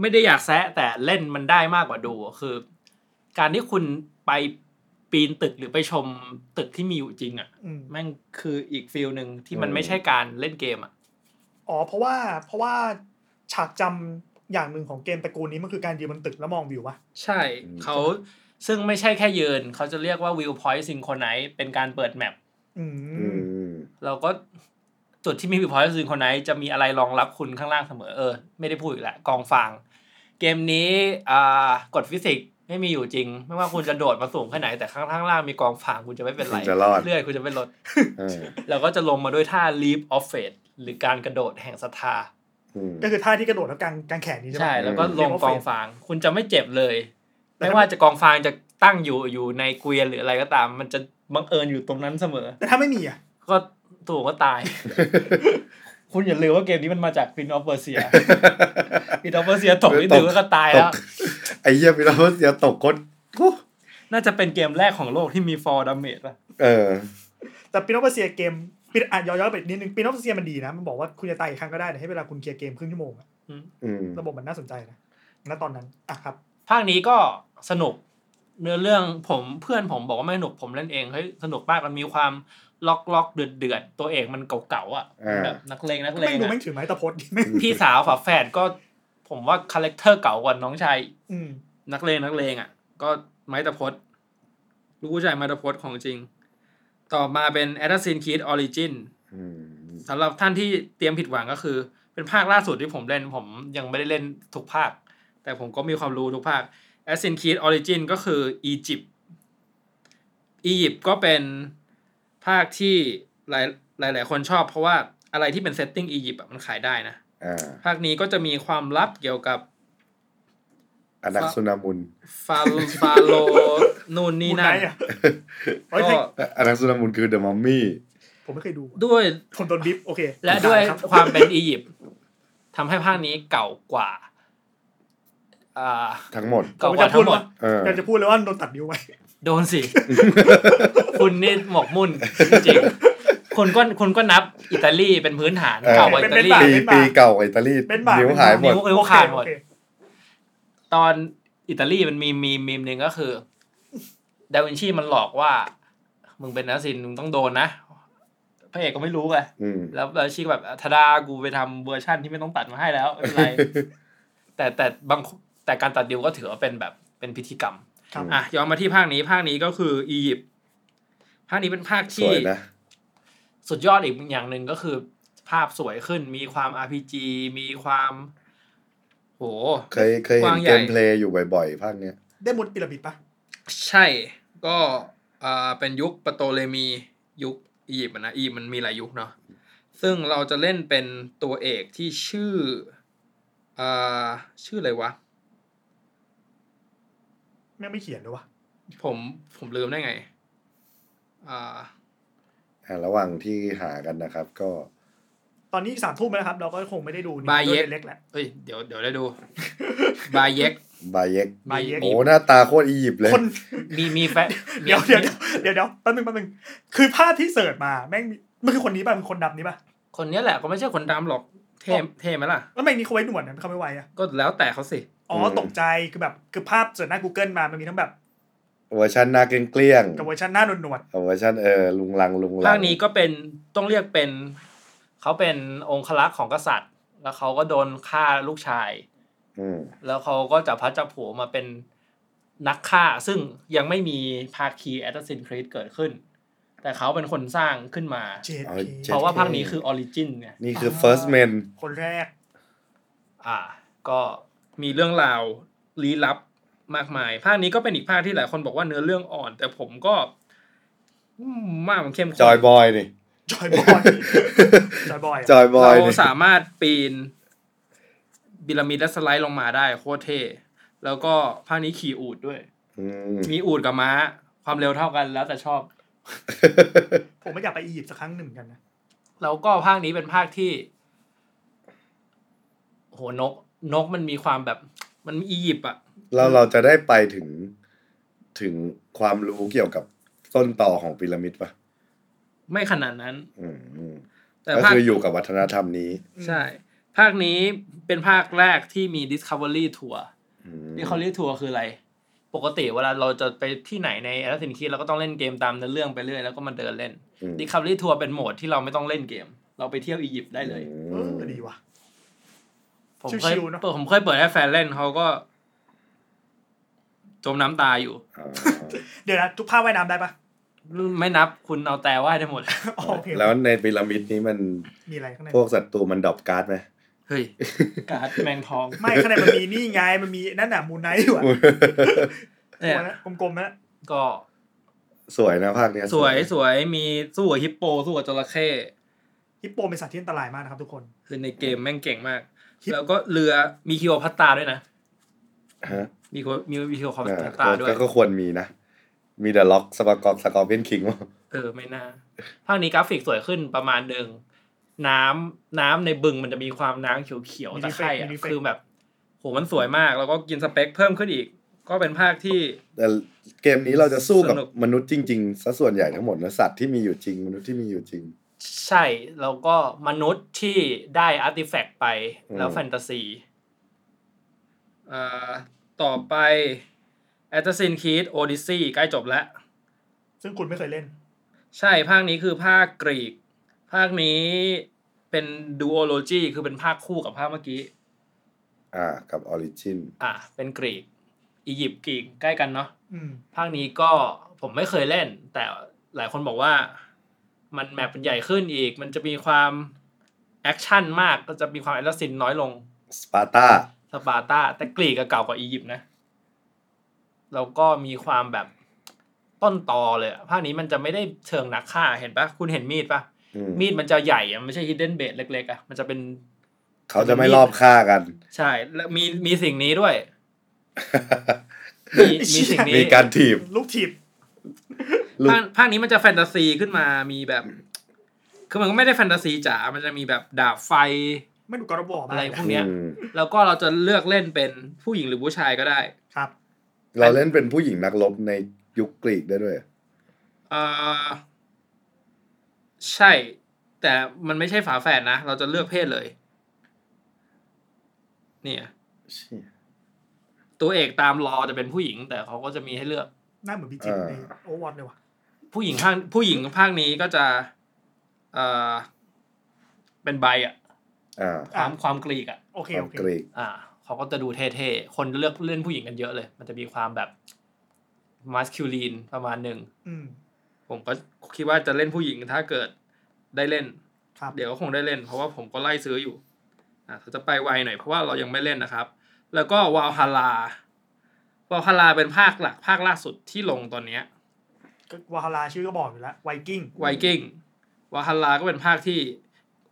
[SPEAKER 1] ไม่ได้อยากแซะแต่เล่นมันได้มากกว่าดูคือ การที่คุณไปปีนตึกหรือไปชมตึกที่มีอยู่จริง อะ
[SPEAKER 2] อืม
[SPEAKER 1] แม่งคืออีกฟิลหนึ่งที่มัน
[SPEAKER 3] อืม
[SPEAKER 1] ไม่ใช่การเล่นเกมอะ
[SPEAKER 2] อ๋อเพราะว่าเพราะว่าฉากจำอย่างหนึ่งของเกมตระกูลนี้มันคือการยืนบนตึกแล้วมองวิววะ
[SPEAKER 1] ใช่เขาซึ่งไม่ใช่แค่ยืน เขาจะเรียกว่า view point synchronize เป็นการเปิดแมป
[SPEAKER 2] อื
[SPEAKER 3] อื
[SPEAKER 2] ม
[SPEAKER 3] ม
[SPEAKER 1] เราก็ จุดที่มี view point synchronize จะมีอะไรรองรับคุณข้างล่างเสมอเออ ไม่ได้พูดอีกแล้วกองฟางเกมนี้อ่ากฎฟิสิกส์ไม่มีอยู่จริง ไม่ว่าคุณจะโดดมาสูงแค่ไหนแต่ข้างข้างล่างมีกองฟางคุณจะไม่เป็นไร
[SPEAKER 3] คุณจะรอด
[SPEAKER 1] เลื่อยคุณจะไม่ลด
[SPEAKER 3] เออ
[SPEAKER 1] เราก็จะลงมาด้วยท่า leap of faith หรือการกระโดดแห่งศรัทธา
[SPEAKER 3] อืม
[SPEAKER 2] ก็คือท่าที่กระโดดแล้วกางกางแขนนี้ใช่ไหม
[SPEAKER 1] ใช่ แล้วก็ลง
[SPEAKER 2] Leap of
[SPEAKER 1] กอง
[SPEAKER 2] faith
[SPEAKER 1] ฟาง คุณจะไม่เจ็บเลย
[SPEAKER 2] แต่
[SPEAKER 1] ไม่
[SPEAKER 2] ถ้า
[SPEAKER 1] ว่าจะกองฟางจะตั้งอยู่อยู่ในเกวียนหรืออะไรก็ตาม มันจะบังเอิญอยู่ตรงนั้นเสมอ
[SPEAKER 2] แต่ถ้าไม่มีอะ
[SPEAKER 1] ก็ ตัวก็ตาย คุณอย่าลืมว่าเกมนี้มันมาจาก Prince of Persia Prince of Persia ตกนี่ถือว่าก็ตายแล้ว
[SPEAKER 3] ไอ้เหี้ยพี่เราเสียตกคนโอ้
[SPEAKER 1] น่าจะเป็นเกมแรกของโลกที่มี fall damage ป่ะ
[SPEAKER 3] เออ
[SPEAKER 2] แต่ Prince of Persia เกมปีอะย้อนๆไปนิดนึง Prince of Persia มันดีนะ มันบอกว่าคุณจะตายอีกครั้งก็ได้แต่ให้เวลาคุณเคลียร์เกมครึ่งชั่วโมงอะ
[SPEAKER 3] อืม
[SPEAKER 2] ระบบมันน่าสนใจนะณตอนนั้นอะครับ
[SPEAKER 1] ภาคนี้ก็สนุก เนื้อเรื่องผมเพื่อนผมบอกว่าไม่สนุกผมเล่นเองเฮ้ยสนุกมากมันมีความ ล็อกล็อกเดือดเดือดตัวเอกมันเก่าๆอะ
[SPEAKER 3] อ่า
[SPEAKER 1] แบบนักเลงนักเล
[SPEAKER 2] ไม่
[SPEAKER 1] ง
[SPEAKER 2] ดู
[SPEAKER 1] อะ
[SPEAKER 2] ไม่งถือไม้ตะพดดิไม่ง
[SPEAKER 1] พี่สาวฝาแฝดก็ ผมว่า character เก่ากว่าน้องชาย
[SPEAKER 2] อืม
[SPEAKER 1] นักเลงนักเลงอะ ก็ไม้ตะพดลูกผู้ชายไม้ตะพดของจริง ต่อมาเป็น Assassin's Creed Origin
[SPEAKER 3] อืม
[SPEAKER 1] สำหรับท่านที่เตรียมผิดหวังก็คือ เป็นภาคล่าสุดที่ผมเล่น ผมยังไม่ได้เล่นทุกภาค แต่ผมก็มีความรู้ทุกภาค Assassin's Creed Origin ก็คืออียิปต์อียิปต์ก็เป็น ภาคที่หลายหลายหลายคนชอบเพราะว่าอะไรที่เป็นเซตติ้งอียิปต์อะมันขายได้นะ
[SPEAKER 3] อ่า
[SPEAKER 1] ภาคนี้ก็จะมีความลับเกี่ยวกับ
[SPEAKER 3] อนักสุนามุน
[SPEAKER 1] ฟาฟาโลนูนนี่
[SPEAKER 2] คุณ
[SPEAKER 1] นั่
[SPEAKER 2] ไน
[SPEAKER 1] น
[SPEAKER 2] ท์อะเฮ้ย
[SPEAKER 1] ก็
[SPEAKER 2] ให้
[SPEAKER 3] อนักสุนามุนคือเดอะมัมมี่
[SPEAKER 2] ผมไม่เคยดู
[SPEAKER 1] ด้วย
[SPEAKER 2] ผมโดนบิฟโอเค
[SPEAKER 1] และด้วย
[SPEAKER 2] ครับ
[SPEAKER 1] ความเป็นอียิปต์ทำให้ภาคนี้เก่ากว่าอ่า
[SPEAKER 3] ทั้งหมด
[SPEAKER 2] ผม
[SPEAKER 1] เก่าก
[SPEAKER 2] จะ
[SPEAKER 1] ว่า
[SPEAKER 2] พู
[SPEAKER 1] ทั้
[SPEAKER 2] ด
[SPEAKER 1] งหมด
[SPEAKER 2] ว่า
[SPEAKER 3] เออ
[SPEAKER 2] อยากจะพูดเลยว่าโดนตัดนิ้วไว้
[SPEAKER 1] โดนสิคุณนี่หมกมุ่นจริงๆคุณก็คุณก็นับอิตาลีเป็นพื้นฐาน
[SPEAKER 3] เออ
[SPEAKER 1] เก่ากว่าอิตาลี
[SPEAKER 2] เป็น
[SPEAKER 3] ปีปีเก่าอิตาลี
[SPEAKER 2] เป็นบาป
[SPEAKER 3] นิ้วหายหมด
[SPEAKER 1] นิ้วนิ้วขาดหมด
[SPEAKER 2] โอเค
[SPEAKER 1] ตอนอิตาลีมันมีมีมีมหนึ่งก็คือดาวินชีมันหลอกว่า มึงเป็นนักศิลป์มึงต้องโดนนะพระเอกก็ไม่รู้ไง
[SPEAKER 3] อืม
[SPEAKER 1] แล้วดาวินชีก็แบบทาดากูไปทำเวอร์ชั่นที่ไม่ต้องตัดมาให้แล้วไม่เป็นไรแต่แต่บางแต่การตัดดิวก็ถือว่าเป็นแบบเป็นพิธีกรรม
[SPEAKER 2] ครับ
[SPEAKER 1] อะย้อนมาที่ภาคนี้ภาคนี้ก็คืออียิปต์ภาคนี้เป็นภาค
[SPEAKER 3] ส
[SPEAKER 1] ที่
[SPEAKER 3] วยนะ
[SPEAKER 1] สุดยอดอีกอย่างหนึ่งก็คือ ภาพสวยขึ้นมีความ RPG มีความโห
[SPEAKER 3] เคยเคย
[SPEAKER 1] ก
[SPEAKER 3] เห็
[SPEAKER 1] ว้านงให
[SPEAKER 3] เก
[SPEAKER 1] ญ่
[SPEAKER 3] มเพลย์อยู่บ่อยๆ ภาคเนี้ย
[SPEAKER 2] ได้มุดปิรามิดปะ
[SPEAKER 1] ใช่ก็อ่าเป็นยุคปโตเลมียุคอียิปต์อะนะอียิปต์มันมีหลายยุคเนาะซึ่งเราจะเล่นเป็นตัวเอกที่ชื่ออ่าชื่ออะไรวะ
[SPEAKER 2] แม่งไม่เขียนเลยวะ
[SPEAKER 1] ผมผมลืมได้ไง อ่า
[SPEAKER 3] อ่าระหว่างที่หากันนะครับ ก็
[SPEAKER 2] ตอนนี้สามทุ่มแล้วนะครับ เราก็คงไม่ได้ดูนี่
[SPEAKER 1] Bayek
[SPEAKER 2] ด้วยเล็กแหละ
[SPEAKER 1] เอ้ยเดี๋ยวเดี๋ยวได้ดู บายเย็ก
[SPEAKER 2] Bayek Bayek
[SPEAKER 3] โอ้หน้าตาโคตรอียิปต์เลย
[SPEAKER 2] คน
[SPEAKER 1] มีมีแฟน
[SPEAKER 2] เดี๋ยวเดี๋ยวเดี๋ยวเดี๋ยวแป๊บนึงแป๊บนึงคือภาพที่เสิร์ชมาแม่งมีมันคือคนนี้ป่ะเป็นคนดำนี้ป่ะ
[SPEAKER 1] คนเนี้ยแหละก็ไม่ใช่คนดำหรอก เท่
[SPEAKER 2] อ๋อ
[SPEAKER 1] เท่ไหมล่ะ
[SPEAKER 2] แล้วทำไมนี่เขาไว้หนวดนะเขาไม่ไว้อะ
[SPEAKER 1] ก็แล้วแต่เขาสิ
[SPEAKER 2] อ๋อ
[SPEAKER 3] อืม
[SPEAKER 2] ตกใจคือแบบคือภาพเสิร์ชหน้า Google มามันมีทั้งแบบ
[SPEAKER 3] เวอร์ชันหน้าเกลี้ยง
[SPEAKER 2] กับเวอร์ชันหน้าหนวด
[SPEAKER 3] ๆกับเวอร์ชันเออลุงลังลุงลัง
[SPEAKER 1] ภาคนี้ก็เป็นต้องเรียกเป็น เขาเป็นองครักษ์ของกษัตริย์ แล้วเขาก็โดนฆ่าลูกชาย
[SPEAKER 3] อืม
[SPEAKER 1] แล้วเขาก็จับพลัดจับผลูมาเป็นนักฆ่า ซึ่งยังไม่มีภาคีแอตซินครีดเกิดขึ้น แต่เขาเป็นคนสร้างขึ้นมา
[SPEAKER 2] ๆเจด
[SPEAKER 3] เอา
[SPEAKER 2] เค
[SPEAKER 3] เจ็ด
[SPEAKER 1] เพราะว่าภาคนี้คือออริจินไง
[SPEAKER 3] นี่คือ first man
[SPEAKER 2] คนแรก
[SPEAKER 1] อ่า ก็ มีเรื่องราวลี้ลับมากมาย ภาคนี้ก็เป็นอีกภาคที่หลายคนบอกว่าเนื้อเรื่องอ่อน แต่ผมก็อืมมากมันเข้มข้น
[SPEAKER 3] จอยบอยนี่
[SPEAKER 2] จอยบอยจอยบอย
[SPEAKER 3] จอยบอย
[SPEAKER 1] เรา
[SPEAKER 3] นี่
[SPEAKER 1] สามารถปีนบิรามิดและสไลด์ลงมาได้โคตรเท่แล้วก็ภาคนี้ขี่อูดด้วย
[SPEAKER 3] อืม
[SPEAKER 1] มีอูดกับม้า ความเร็วเท่ากันแล้วแต่ชอบ
[SPEAKER 2] ผมไม่อยากไปอียิปต์สักครั้งหนึ่งกันนะ
[SPEAKER 1] แล้วก็ภาคนี้เป็นภาคที่ โหนก นกมันมีความแบบมันมีอียิปต์อะ
[SPEAKER 3] แล้วเราจะได้ไปถึงถึงความรู้เกี่ยวกับต้นต่อของพีระมิดปะ
[SPEAKER 1] ไม่ขนาดนั้น
[SPEAKER 3] อืมอืม
[SPEAKER 1] แต่
[SPEAKER 3] ก็
[SPEAKER 1] ภาค
[SPEAKER 3] คืออยู่กับวัฒนธรรมนี้
[SPEAKER 1] ใช่ ภาคนี้เป็นภาคแรกที่มี Discovery Tour
[SPEAKER 3] อืม
[SPEAKER 1] Discovery Tour คืออะไร ปกติเวลาเราจะไปที่ไหนใน a อ a s s i n คิดเราก็ต้องเล่นเกมตามเนื้อเรื่องไปเรื่อยแล้วก็มาเดินเล่น
[SPEAKER 3] อืม
[SPEAKER 1] Discovery Tour เป็นโหมดที่เราไม่ต้องเล่นเกม เราไปเที่ยวอียิปต์ได้เลย
[SPEAKER 2] เอ
[SPEAKER 3] อื
[SPEAKER 2] อ
[SPEAKER 3] ม
[SPEAKER 2] ดีว่ะ
[SPEAKER 1] ผมเคย
[SPEAKER 2] ชิวๆเนอะ
[SPEAKER 1] เปิดผมเคยเปิดให้แฟนเล่นเขาก็ จมน้ำตายอยู่
[SPEAKER 3] อ๋อ
[SPEAKER 2] เดี๋ยวนะทุกภาคว่ายน้ำได้ปะ
[SPEAKER 1] ไม่นับคุณเอาแต่ว่ายได้หมด
[SPEAKER 2] อ๋อโอเค
[SPEAKER 3] แล้วในพีระมิดนี้มัน
[SPEAKER 2] มีอะไรข้างใน
[SPEAKER 3] พวกศัตรูมัน drop การ์ดไหม
[SPEAKER 1] เฮ้ย การ์ดแมงทอง
[SPEAKER 2] ไม่ข้างในมันมีนี่ไงมันมีนั่นน่ะ Moon Knight อยู่อะ
[SPEAKER 1] เนี่ย
[SPEAKER 2] ตัวนะกลมๆนะ
[SPEAKER 1] ก็
[SPEAKER 3] สวยนะภาคเนี้ย
[SPEAKER 1] สวยสวยมีสู้กับฮิปโป สู้กับจระเข้
[SPEAKER 2] ฮิปโปเป็นสัตว์ที่อันตรายมากนะครับทุกคน
[SPEAKER 1] คือในเกมแม่งเก่งมาก
[SPEAKER 2] ฮิป
[SPEAKER 1] แล้วก็เรือมีคลีโอพัตราด้วยนะ
[SPEAKER 3] ฮะ
[SPEAKER 1] มีคิโอมีมีคิโอพั
[SPEAKER 3] อ่า
[SPEAKER 1] ตตาด้วย
[SPEAKER 3] ก็ก็ควรมีนะ มีเดอะล็อกสปากอกสกอร์เปียนคิง
[SPEAKER 1] เออไม่น่าภาคนี้กราฟิกสวยขึ้นประมาณหนึ่งน้ำน้ำในบึงมันจะมีความน้ำเขียว
[SPEAKER 2] มี
[SPEAKER 1] ๆตะไคร่อะ
[SPEAKER 2] มี effect
[SPEAKER 1] คือแบบโหมันสวยมากแล้วก็กินสเปคเพิ่มขึ้นอีก ก็เป็นภาคที่
[SPEAKER 3] แต่เกมนี้เราจะสู้กับ
[SPEAKER 1] สนุก
[SPEAKER 3] มนุษย์จริงๆซะส่วนใหญ่ทั้งหมดนะสัตว์ที่มีอยู่จริง มนุษย์ที่มีอยู่จริง
[SPEAKER 1] ใช่ แล้วก็มนุษย์ที่ได้อาร์ติแฟกต์ไปแล้ว
[SPEAKER 3] อืม
[SPEAKER 1] แฟนตาซีอ่าต่อไป Assassin's Creed Odyssey ใกล้จบแล้ว
[SPEAKER 2] ซึ่งคุณไม่เคยเล่น
[SPEAKER 1] ใช่ภาคนี้คือภาคกรีก ภาคนี้เป็น duology คือเป็นภาคคู่กับภาคเมื่อกี้
[SPEAKER 3] อ่า กับ Originอะ
[SPEAKER 1] เป็นกรีก อียิปต์กรีกใกล้กันเนาะ
[SPEAKER 2] อืม
[SPEAKER 1] ภาคนี้ก็ผมไม่เคยเล่น แต่หลายคนบอกว่า มัน map มันใหญ่ขึ้นอีก มันจะมีความ action มากก็จะมีความ assassin น้อยลง
[SPEAKER 3] สปาร์ตา
[SPEAKER 1] สปาร์ตาแต่กรีกก็เก่ากว่าอียิปต์นะแล้วก็มีความแบบต้นตอเลยอะภาคนี้มันจะไม่ได้เชิงนักฆ่าเห็นปะคุณเห็นมีดปะ
[SPEAKER 3] อืม
[SPEAKER 1] มีดมันจะใหญ่อะไม่ใช่ Hidden Blade เล็กๆอะมันจะเป็น
[SPEAKER 3] เขาจะไม่ลอบฆ่ากัน
[SPEAKER 1] ใช่ แล้วมีมีสิ่งนี้ด้วย มีมีสิ่งนี้
[SPEAKER 3] มีการถีบ
[SPEAKER 2] ลูกถีบ
[SPEAKER 3] ลูก
[SPEAKER 1] ภาคภาคนี้มันจะแฟนตาซีขึ้นมามีแบบ คือมันก็ไม่ได้แฟนตาซีจ๋า มันจะมีแบบดาบไฟ
[SPEAKER 2] ไม่ดูกระบอกมา
[SPEAKER 1] อะไร
[SPEAKER 2] ก
[SPEAKER 1] พวกเนี้ย
[SPEAKER 3] อืม
[SPEAKER 1] แล้วก็เราจะเลือกเล่นเป็นผู้หญิงหรือผู้ชายก็ได้
[SPEAKER 2] ครับ
[SPEAKER 3] เราเล่นเป็นผู้หญิงนักรบในยุคกรีกได้ด้วย
[SPEAKER 1] อ่าใช่ แต่มันไม่ใช่ฝาแฝดนะ เราจะเลือกเพศเลย เนี่ย ตัวเอกตามรอจะเป็นผู้หญิง แต่เขาก็จะมีให้เลือก
[SPEAKER 2] หน้าเหมือนบีจิม
[SPEAKER 3] อ่า
[SPEAKER 2] ในโอวอตเลยว่ะ
[SPEAKER 1] ผู้หญิงภาคผู้หญิงภาคนี้ก็จะเอ่อเป็นใบอะ
[SPEAKER 3] อ่า
[SPEAKER 1] ความความกรีกอะ
[SPEAKER 2] โอเค
[SPEAKER 3] ควา
[SPEAKER 2] โอ
[SPEAKER 3] ม
[SPEAKER 2] เค
[SPEAKER 3] กรีก
[SPEAKER 1] อ่าเขาก็จะดูเท่ๆ คนเลือกเล่นผู้หญิงกันเยอะเลย มันจะมีความแบบมาสคิวลีนประมาณหนึ่ง
[SPEAKER 2] อืม
[SPEAKER 1] ผมก็คิดว่าจะเล่นผู้หญิงถ้าเกิดได้เล่น
[SPEAKER 2] ครับ
[SPEAKER 1] เดี๋ยวก็คงได้เล่น เพราะว่าผมก็ไล่ซื้ออยู่ อ่าจะไปไวหน่อยเพราะว่าเรายังไม่เล่นนะครับ แล้วก็วาลฮาลา วาลฮาลาเป็นภาคหลักภาคล่าสุดที่ลงตอนเนี้ย
[SPEAKER 2] ก็วาฮาราชื่อก็บอกอยู่แล้วไวกิ้ง
[SPEAKER 1] ไวกิ้งวาลฮาลาก็เป็นภาคที่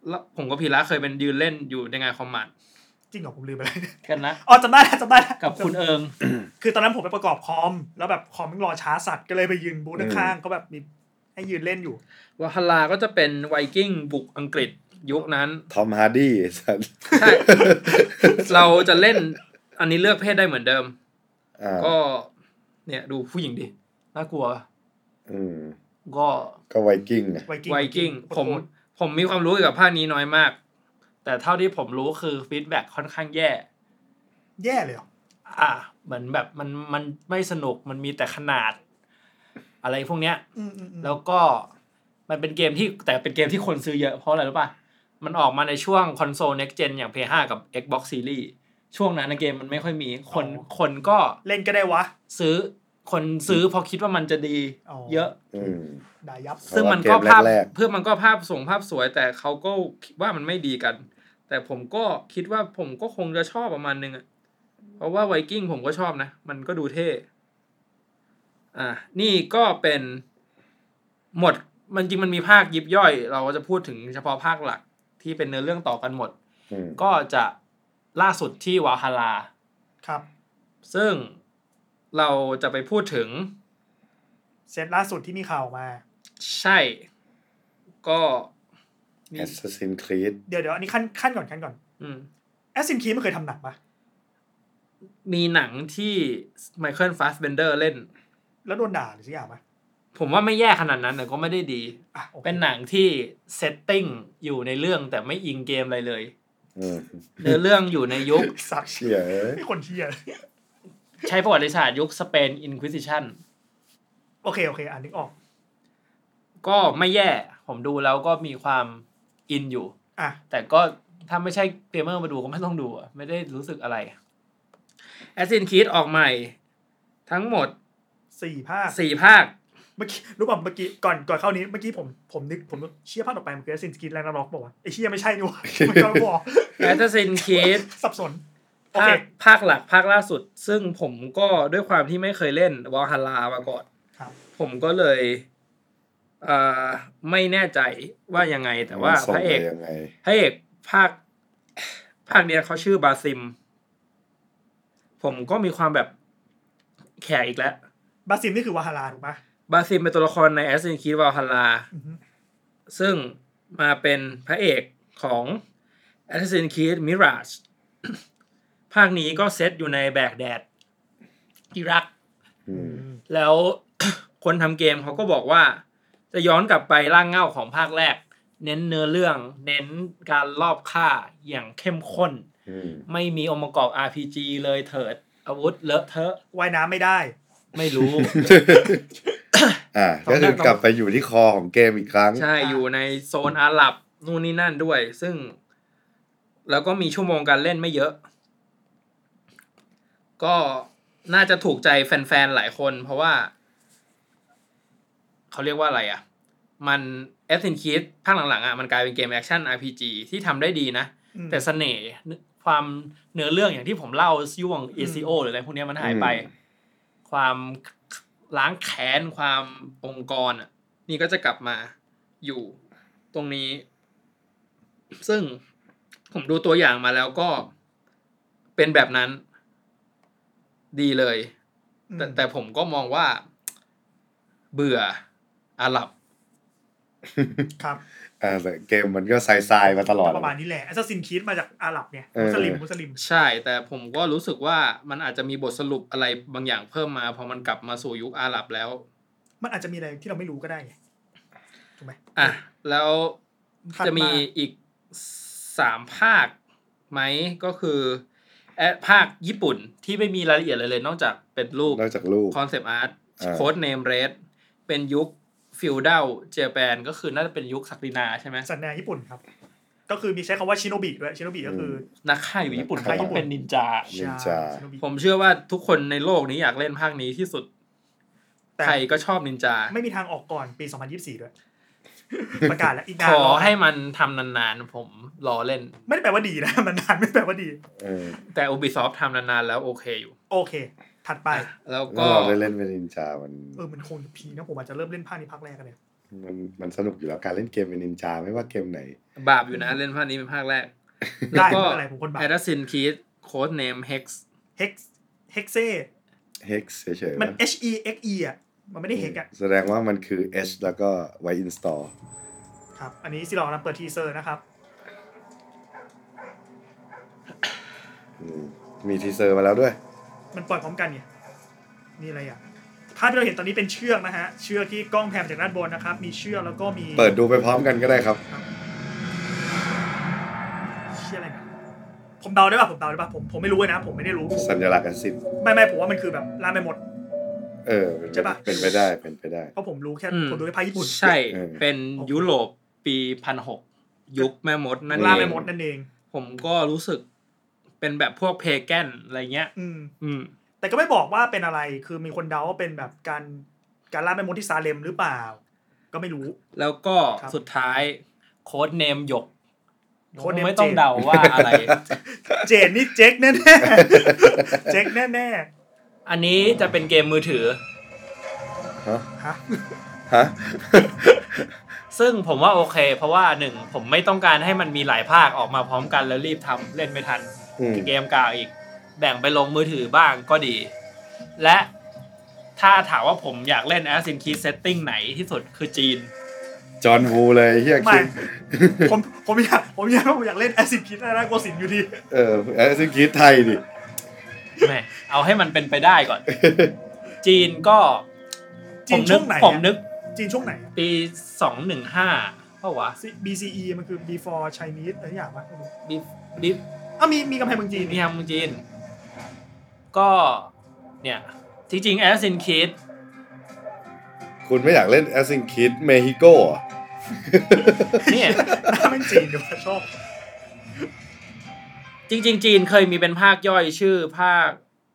[SPEAKER 1] แล้วผมกับพีระเคยเป็นยืนเล่นอยู่ในงานคอมมานด์
[SPEAKER 2] จริงเหรอผมลืมไปเลย
[SPEAKER 1] กันนะ
[SPEAKER 2] อ๋อจำได้แล้วจำได้แล้ว
[SPEAKER 1] กับคุณเอิง
[SPEAKER 2] คือตอนนั้นผมไปประกอบคอม แล้วแบบคอมมันรอช้าสัตว์ก็เลยไปยืนบูธข้างๆก็แบบมีให้ยืนเล่นอยู่
[SPEAKER 1] Valhalla ก็จะเป็นไวกิ้งบุกอังกฤษยุคนั้น
[SPEAKER 3] Tom Hardy สัส
[SPEAKER 1] ใช่เราจะเล่นอันนี้เลือกเพศได้เหมือนเดิม
[SPEAKER 3] อ่า
[SPEAKER 1] ก็เนี่ยดูผู้หญิงดิน่ากลัว
[SPEAKER 3] อืม
[SPEAKER 1] ก็
[SPEAKER 3] ก็ไวกิ้งไง
[SPEAKER 2] ไวกิ้ง
[SPEAKER 1] ไวกิ้งผมผมมีความรู้เกี่ยวกับภาคนี้น้อยมาก แต่เท่าที่ผมรู้คือ feedback ค่อนข้างแย่
[SPEAKER 2] แย่เลยเหรอ
[SPEAKER 1] อะเหมือนแบบมันมันไม่สนุกมันมีแต่ขนาด อะไรพวกเนี้ย
[SPEAKER 2] อืมอืมอืม
[SPEAKER 1] แล้วก็มันเป็นเกมที่แต่เป็นเกมที่คนซื้อเยอะเพราะอะไรรู้ป่ะ มันออกมาในช่วงคอนโซล next gen อย่าง PS5 กับ Xbox Series ช่วงนั้นนะเกมมันไม่ค่อยมี คนคนก็
[SPEAKER 2] เล่นก็ได้วะ
[SPEAKER 1] ซื้อคนซื้อเพราะคิดว่ามันจะดี
[SPEAKER 2] อ๋อ
[SPEAKER 1] เยอะ
[SPEAKER 3] อืม
[SPEAKER 2] ด่ายับ
[SPEAKER 1] ซึ่งมันก็ภาพ
[SPEAKER 3] แรกๆ
[SPEAKER 1] เพื่อมันก็ภาพส่งภาพสวย แต่เขาก็คิดว่ามันไม่ดีกัน แต่ผมก็คิดว่าผมก็คงจะชอบประมาณนึงอะเพราะว่าไวกิ้งผมก็ชอบนะ มันก็ดูเท่อะนี่ก็เป็นหมดมันจริงมันมีภาคยิบย่อย เราก็จะพูดถึงเฉพาะภาคหลักที่เป็นเนื้อเรื่องต่อกันหมด
[SPEAKER 3] อืม
[SPEAKER 1] ก็จะ ล่าสุดที่ Valhalla
[SPEAKER 2] ครับ
[SPEAKER 1] ซึ่งเราจะไปพูดถึง
[SPEAKER 2] เซตล่าสุดที่มีข่าวออกมา
[SPEAKER 1] ใช่ ก็มี
[SPEAKER 3] Assassin's Creed
[SPEAKER 2] เดี๋ยวเดี๋ยวอันนี้คั่นคั่นก่อนคั่นก่อน
[SPEAKER 1] อืม
[SPEAKER 2] แอสซินคีมันเคยทำหนังปะ
[SPEAKER 1] มีหนังที่ Michael Fassbender เล่น
[SPEAKER 2] แล้วโดนด่าหรือสักอย่างปะ
[SPEAKER 1] ผมว่าไม่แย่ขนาดนั้นแต่ก็ไม่ได้ดี
[SPEAKER 2] อะโอค
[SPEAKER 1] เป็นหนังที่ setting อยู่ในเรื่องแต่ไม่อิงเกมอะไรเลย
[SPEAKER 3] อืม
[SPEAKER 1] เนื้อเรื่องอยู่ในยุค
[SPEAKER 2] สัตว์
[SPEAKER 3] เชี่ยเอ้ย
[SPEAKER 2] นี่คนเชีย
[SPEAKER 1] ใช้ประวัติศาสตร์ยุคสเปน Inquisition
[SPEAKER 2] โอเค โอเค อ่านึกออก
[SPEAKER 1] ก็ไม่แย่ ผมดูแล้วก็มีความอินอยู่
[SPEAKER 2] อะ
[SPEAKER 1] แต่ก็ถ้าไม่ใช่เกมเมอร์มาดูก็ไม่ต้องดูอะไม่ได้รู้สึกอะไร a s s i n Creed ออกใหม่ ทั้งหมด
[SPEAKER 2] สี่ภาค
[SPEAKER 1] สี่ภาค
[SPEAKER 2] เมื่อกี้รู้ป่ะเมื่อกี้ก่อนก่อนเข้านี้เมื่อกี้ผมผมนึกผมนึกเชี่ยภาคต่อไปมันคือซินสกินแลนด์ล็อกบอกว่าไอ้เชี่ยไม่ใช่นี่หว่ามันก็บอก
[SPEAKER 1] Assassin's Creed
[SPEAKER 2] สับสนโอ
[SPEAKER 1] ภา
[SPEAKER 2] เค
[SPEAKER 1] คภาคหลักภาคล่าสุด ซึ่งผมก็ด้วยความที่ไม่เคยเล่นวอลฮาลามาก่อน
[SPEAKER 2] ครับ
[SPEAKER 1] ผมก็เลยเอ่อไม่แน่ใจว่ายังไงแต่ว่า
[SPEAKER 3] ส่ง
[SPEAKER 1] พระเอก
[SPEAKER 3] ไปยังไง
[SPEAKER 1] พระเอกภาคภาคเนี้ยเขาชื่อบาซิม ผมก็มีความแบบแขกอีกแล้ว
[SPEAKER 2] บาซิมนี่คือวาฮาราถูกปะ
[SPEAKER 1] บาซิมเป็นตัวละครใน Assassin's Creed Valhalla
[SPEAKER 2] อือฮึ
[SPEAKER 1] ซึ่งมาเป็นพระเอกของ Assassin's Creed Mirage ภาคนี้ก็เซตอยู่ในแบกแดดอิรัก
[SPEAKER 3] อืม
[SPEAKER 1] แล้วคนทำเกมเขาก็บอกว่า จะย้อนกลับไปร่างเง่าของภาคแรก เน้นเนื้อเรื่อง เน้นการลอบฆ่าอย่างเข้มข้น
[SPEAKER 3] อืม
[SPEAKER 1] ไม่มีองค์ประกอบ RPG เลยเถิด อาวุธเลอะเทอะ
[SPEAKER 2] ว่ายน้ำไม่ได้
[SPEAKER 1] ไม่รู้
[SPEAKER 3] อ่า
[SPEAKER 1] ต้อง
[SPEAKER 3] ก็คือ
[SPEAKER 1] ต้อง
[SPEAKER 3] กลับไปอยู่ที่คอของเกมอีกครั้ง
[SPEAKER 1] ใช่อยู่ในโซนอาหรับนู่นนี่นั่นด้วย ซึ่ง แล้วก็มีชั่วโมงการเล่นไม่เยอะ ก็น่าจะถูกใจแฟนๆหลายคน เพราะว่า เขาเรียกว่าอะไรอะ มัน a s s i n Creed ภาคหลังๆอะมันกลายเป็นเกมแอคชั่น RPG ที่ทำได้ดีนะ
[SPEAKER 2] อืม
[SPEAKER 1] แต่เสน่ห์ความเนื้อเรื่องอย่างที่ผมเล่าช่วง Ezio หรืออะไรพวกเนี้ยมันหายไป
[SPEAKER 3] อืม
[SPEAKER 1] ความ ล้างแค้นความองค์กรอะ นี่ก็จะกลับมาอยู่ตรงนี้ ซึ่งผมดูตัวอย่างมาแล้วก็เป็นแบบนั้นดีเลย แต่
[SPEAKER 2] อืม
[SPEAKER 1] แต่ผมก็มองว่า เบื่ออาหรับ
[SPEAKER 2] ครับ
[SPEAKER 3] อ่าแต่เกมมันก็ทรายๆมาตลอด
[SPEAKER 2] ประมาณนี้แหละ Assassin's Creed มาจากอาหรับเนี่ย
[SPEAKER 3] เออ
[SPEAKER 2] มุสลิมมุสลิม
[SPEAKER 1] ใช่ แต่ผมก็รู้สึกว่ามันอาจจะมีบทสรุปอะไรบางอย่างเพิ่มมาพอมันกลับมาสู่ยุคอาหรับแล้ว
[SPEAKER 2] มันอาจจะมีอะไรที่เราไม่รู้ก็ได้ไงถูกไหม
[SPEAKER 1] อะแล้ว
[SPEAKER 2] ถัด
[SPEAKER 1] จะมีาอีกสามภาคไหมก็คือแอดภาคญี่ปุ่นที่ไม่มีรายละเอียดเลยเลย นอกจากเป็นรูป
[SPEAKER 3] นอกจากลูก
[SPEAKER 1] คอนเซปต์อาร์ต
[SPEAKER 3] อ่า
[SPEAKER 1] โค้ดเนมเรสเป็นยุค ฟิวดัลเจแปนก็คือน่าจะเป็นยุคศักดินาใช่ไหม
[SPEAKER 2] สัญญาญี่ปุ่นครับ ก็คือมีใช้คำว่าชิโนบิด้วยชิโนบิก็คือ
[SPEAKER 1] นักฆ่าอยู่ญี่ปุ่น
[SPEAKER 3] นัก
[SPEAKER 1] เขา
[SPEAKER 3] ฆ่า
[SPEAKER 1] ต้องเป็นนินจา
[SPEAKER 3] นินจา
[SPEAKER 2] ชิโนบิ
[SPEAKER 1] ผมเชื่อว่าทุกคนในโลกนี้อยากเล่นภาคนี้ที่สุด
[SPEAKER 2] แต่
[SPEAKER 1] ใครก็ชอบนินจา
[SPEAKER 2] ไม่มีทางออกก่อนปี 2024 ด้วย ประกาศแล้วอีกนา
[SPEAKER 1] ข
[SPEAKER 2] น
[SPEAKER 1] อ
[SPEAKER 2] รอ
[SPEAKER 1] ให้มันทำนานๆ ผมรอเล่น
[SPEAKER 2] ไม่ได้แปลว่าดีนะ มันนานไม่ได้แปลว่าดี
[SPEAKER 3] เออ
[SPEAKER 1] แต่ Ubisoft ทำนานๆแล้วโอเคอยู่
[SPEAKER 2] โอเค ถัดไป
[SPEAKER 1] อะแล้ว
[SPEAKER 3] ก็
[SPEAKER 1] ก็
[SPEAKER 3] ได้เล่นเป็นนินจามัน
[SPEAKER 2] เออมันคงจะพีนะผมอาจจะเริ่มเล่นภาคนี้ภาคแรกกันเลย
[SPEAKER 3] มันมันสนุกอยู่แล้วการเล่นเกมเป็นนินจาไม่ว่าเกมไหน
[SPEAKER 1] บาปอยู่นะเล่นภาคนี้เป็นภาคแรก
[SPEAKER 2] ได้
[SPEAKER 1] ก็
[SPEAKER 2] ไม่เป็นไรผมคนบาป
[SPEAKER 1] Assassin's Creed Codename Hex
[SPEAKER 2] Hex Hexe
[SPEAKER 3] Hex เฉยๆ
[SPEAKER 2] มัน
[SPEAKER 3] วะ
[SPEAKER 2] H E X E อะมันไม่ได้ Hex อะ
[SPEAKER 3] แสดงว่ามันคือ H แล้วก็ไว้ install
[SPEAKER 2] ครับ อันนี้สิลองนำเปิด teaser นะครับ
[SPEAKER 3] อืมมี teaser มาแล้วด้วย
[SPEAKER 2] มันปล่อยพร้อมกันเนี่ยนี่อะไรอะภาพที่เราเห็นตอนนี้เป็นเชือกนะฮะ เชือกที่กล้อง pan จากด้านบนนะครับ มีเชือกแล้วก็มี
[SPEAKER 3] เปิดดูไปพร้อมกันก็ได้ครับ
[SPEAKER 2] เชือกอะไรนะผมเดาได้ป่ะผมเดาได้ป่ะผมผมไม่รู้เลยนะ ผมไม่ได้รู้
[SPEAKER 3] สัญลักษณ์แอซิด
[SPEAKER 2] ไม่ไม่ผมว่ามันคือแบบลามไปหมด
[SPEAKER 3] เออเป็น
[SPEAKER 2] ใช่ปะ
[SPEAKER 3] เป็นไปได้เป็นไปได้
[SPEAKER 2] เพราะผมรู้แค่
[SPEAKER 1] อืม
[SPEAKER 2] ผมดูแค่ภาคญี่ปุ่น
[SPEAKER 1] ใช่
[SPEAKER 3] เออ
[SPEAKER 1] เป็นยุโรปปีพันหกยุคแม่มดนั่น
[SPEAKER 2] ลาม
[SPEAKER 1] เอ
[SPEAKER 2] ไป
[SPEAKER 1] ง
[SPEAKER 2] หมดนั่นเอง
[SPEAKER 1] ผมก็รู้สึก เป็นแบบพวกเพแกนอะไรเงี้ย
[SPEAKER 2] อืม
[SPEAKER 1] อืม
[SPEAKER 2] แต่ก็ไม่บอกว่าเป็นอะไร คือมีคนเดาว่าเป็นแบบการการล่าแม่มดที่ซาเลมหรือเปล่า ก็ไม่รู้
[SPEAKER 1] แล้วก็
[SPEAKER 2] ครับ
[SPEAKER 1] สุดท้ายโค้ดเนมหยก
[SPEAKER 2] Codename
[SPEAKER 1] ไม่ต้อง
[SPEAKER 2] เจน
[SPEAKER 1] เดาว่าอะไร
[SPEAKER 2] เจนนี่เจ๊กแน่แน่ๆเจ๊กแน่แน่
[SPEAKER 1] อันนี้จะเป็นเกมมือถือ
[SPEAKER 3] ฮะ
[SPEAKER 2] ๆฮะ
[SPEAKER 3] ฮะ
[SPEAKER 1] ซึ่งผมว่าโอเค เพราะว่าหนึ่งผมไม่ต้องการให้มันมีหลายภาคออกมาพร้อมกันแล้วรีบทำเล่นไม่ทัน
[SPEAKER 3] อืม
[SPEAKER 1] เกมเก่าอีก แบ่งไปลงมือถือบ้างก็ดี และถ้าถามว่าผมอยากเล่น Assassin's Creed Setting ไหนที่สุดคือจีน
[SPEAKER 3] จอห์นวูเลยเฮีย
[SPEAKER 2] ไม่
[SPEAKER 3] คิด
[SPEAKER 2] ผมผมอยากผมอยากผมอยากเล่นแอซิดคิดนะโกสินอยู่ดี
[SPEAKER 3] เออแอซิดคิดไทยดิ
[SPEAKER 1] แหม่เอาให้มันเป็นไปได้ก่อน จีนก็
[SPEAKER 2] จีน
[SPEAKER 1] ผม
[SPEAKER 2] ช่
[SPEAKER 1] นึ
[SPEAKER 2] ว
[SPEAKER 1] ก
[SPEAKER 2] งไหน
[SPEAKER 1] ผมนึก
[SPEAKER 2] จีนช่วงไหน
[SPEAKER 1] ปีสองหนึ่งห้าเปล่าวะ
[SPEAKER 2] BCE มันคือ before Chinese อะไรอย่างวะไม่รู้
[SPEAKER 1] บิบิ
[SPEAKER 2] อ้าวมีมีกำแพงเมืองจีน
[SPEAKER 1] มีฮัมเมืองจีน ก็เนี่ยจริงๆ Assassin's Creed
[SPEAKER 3] คุณไม่อยากเล่น Assassin's Creed เมฮิโกอะ
[SPEAKER 1] เนี่ย
[SPEAKER 2] หน้าแม่งจีนเดี๋ยวชอบ
[SPEAKER 1] จริง ๆ จีนเคยมีเป็นภาคย่อยชื่อภาค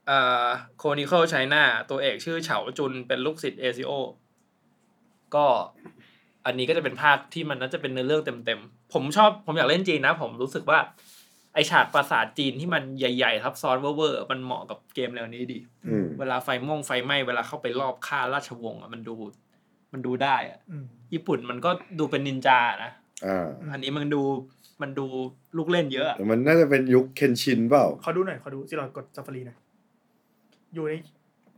[SPEAKER 1] อ่า Chronicles China ตัวเอกชื่อเฉาจุนเป็นลูกศิษย์เอซิโอก็อันนี้ก็จะเป็นภาคที่มันน่าจะเป็นเนื้อเรื่องเต็มๆ ผมชอบผมอยากเล่นจีนนะ ผมรู้สึกว่า ไอฉากปราสาทจีนที่มันใหญ่ๆทับซ้อนเวอร์ๆมันเหมาะกับเกมแนวนี้ดี
[SPEAKER 3] อืม
[SPEAKER 1] เวลาไฟม่วงไฟไหม้เวลาเข้าไปรอบฆ่าราชวงศ์อะมันดู มันดูได้อะ
[SPEAKER 2] อืม
[SPEAKER 1] ญี่ปุ่นมันก็ดูเป็นนินจานะ
[SPEAKER 3] อ่า
[SPEAKER 1] อันนี้มันดูมันดูลูกเล่นเยอะอะ
[SPEAKER 3] แต่มันน่าจะเป็นยุคเคนชินเปล่า
[SPEAKER 2] ขอดูหน่อยขอดูสิเรากดซัฟฟารีหน่อยอยู่ใน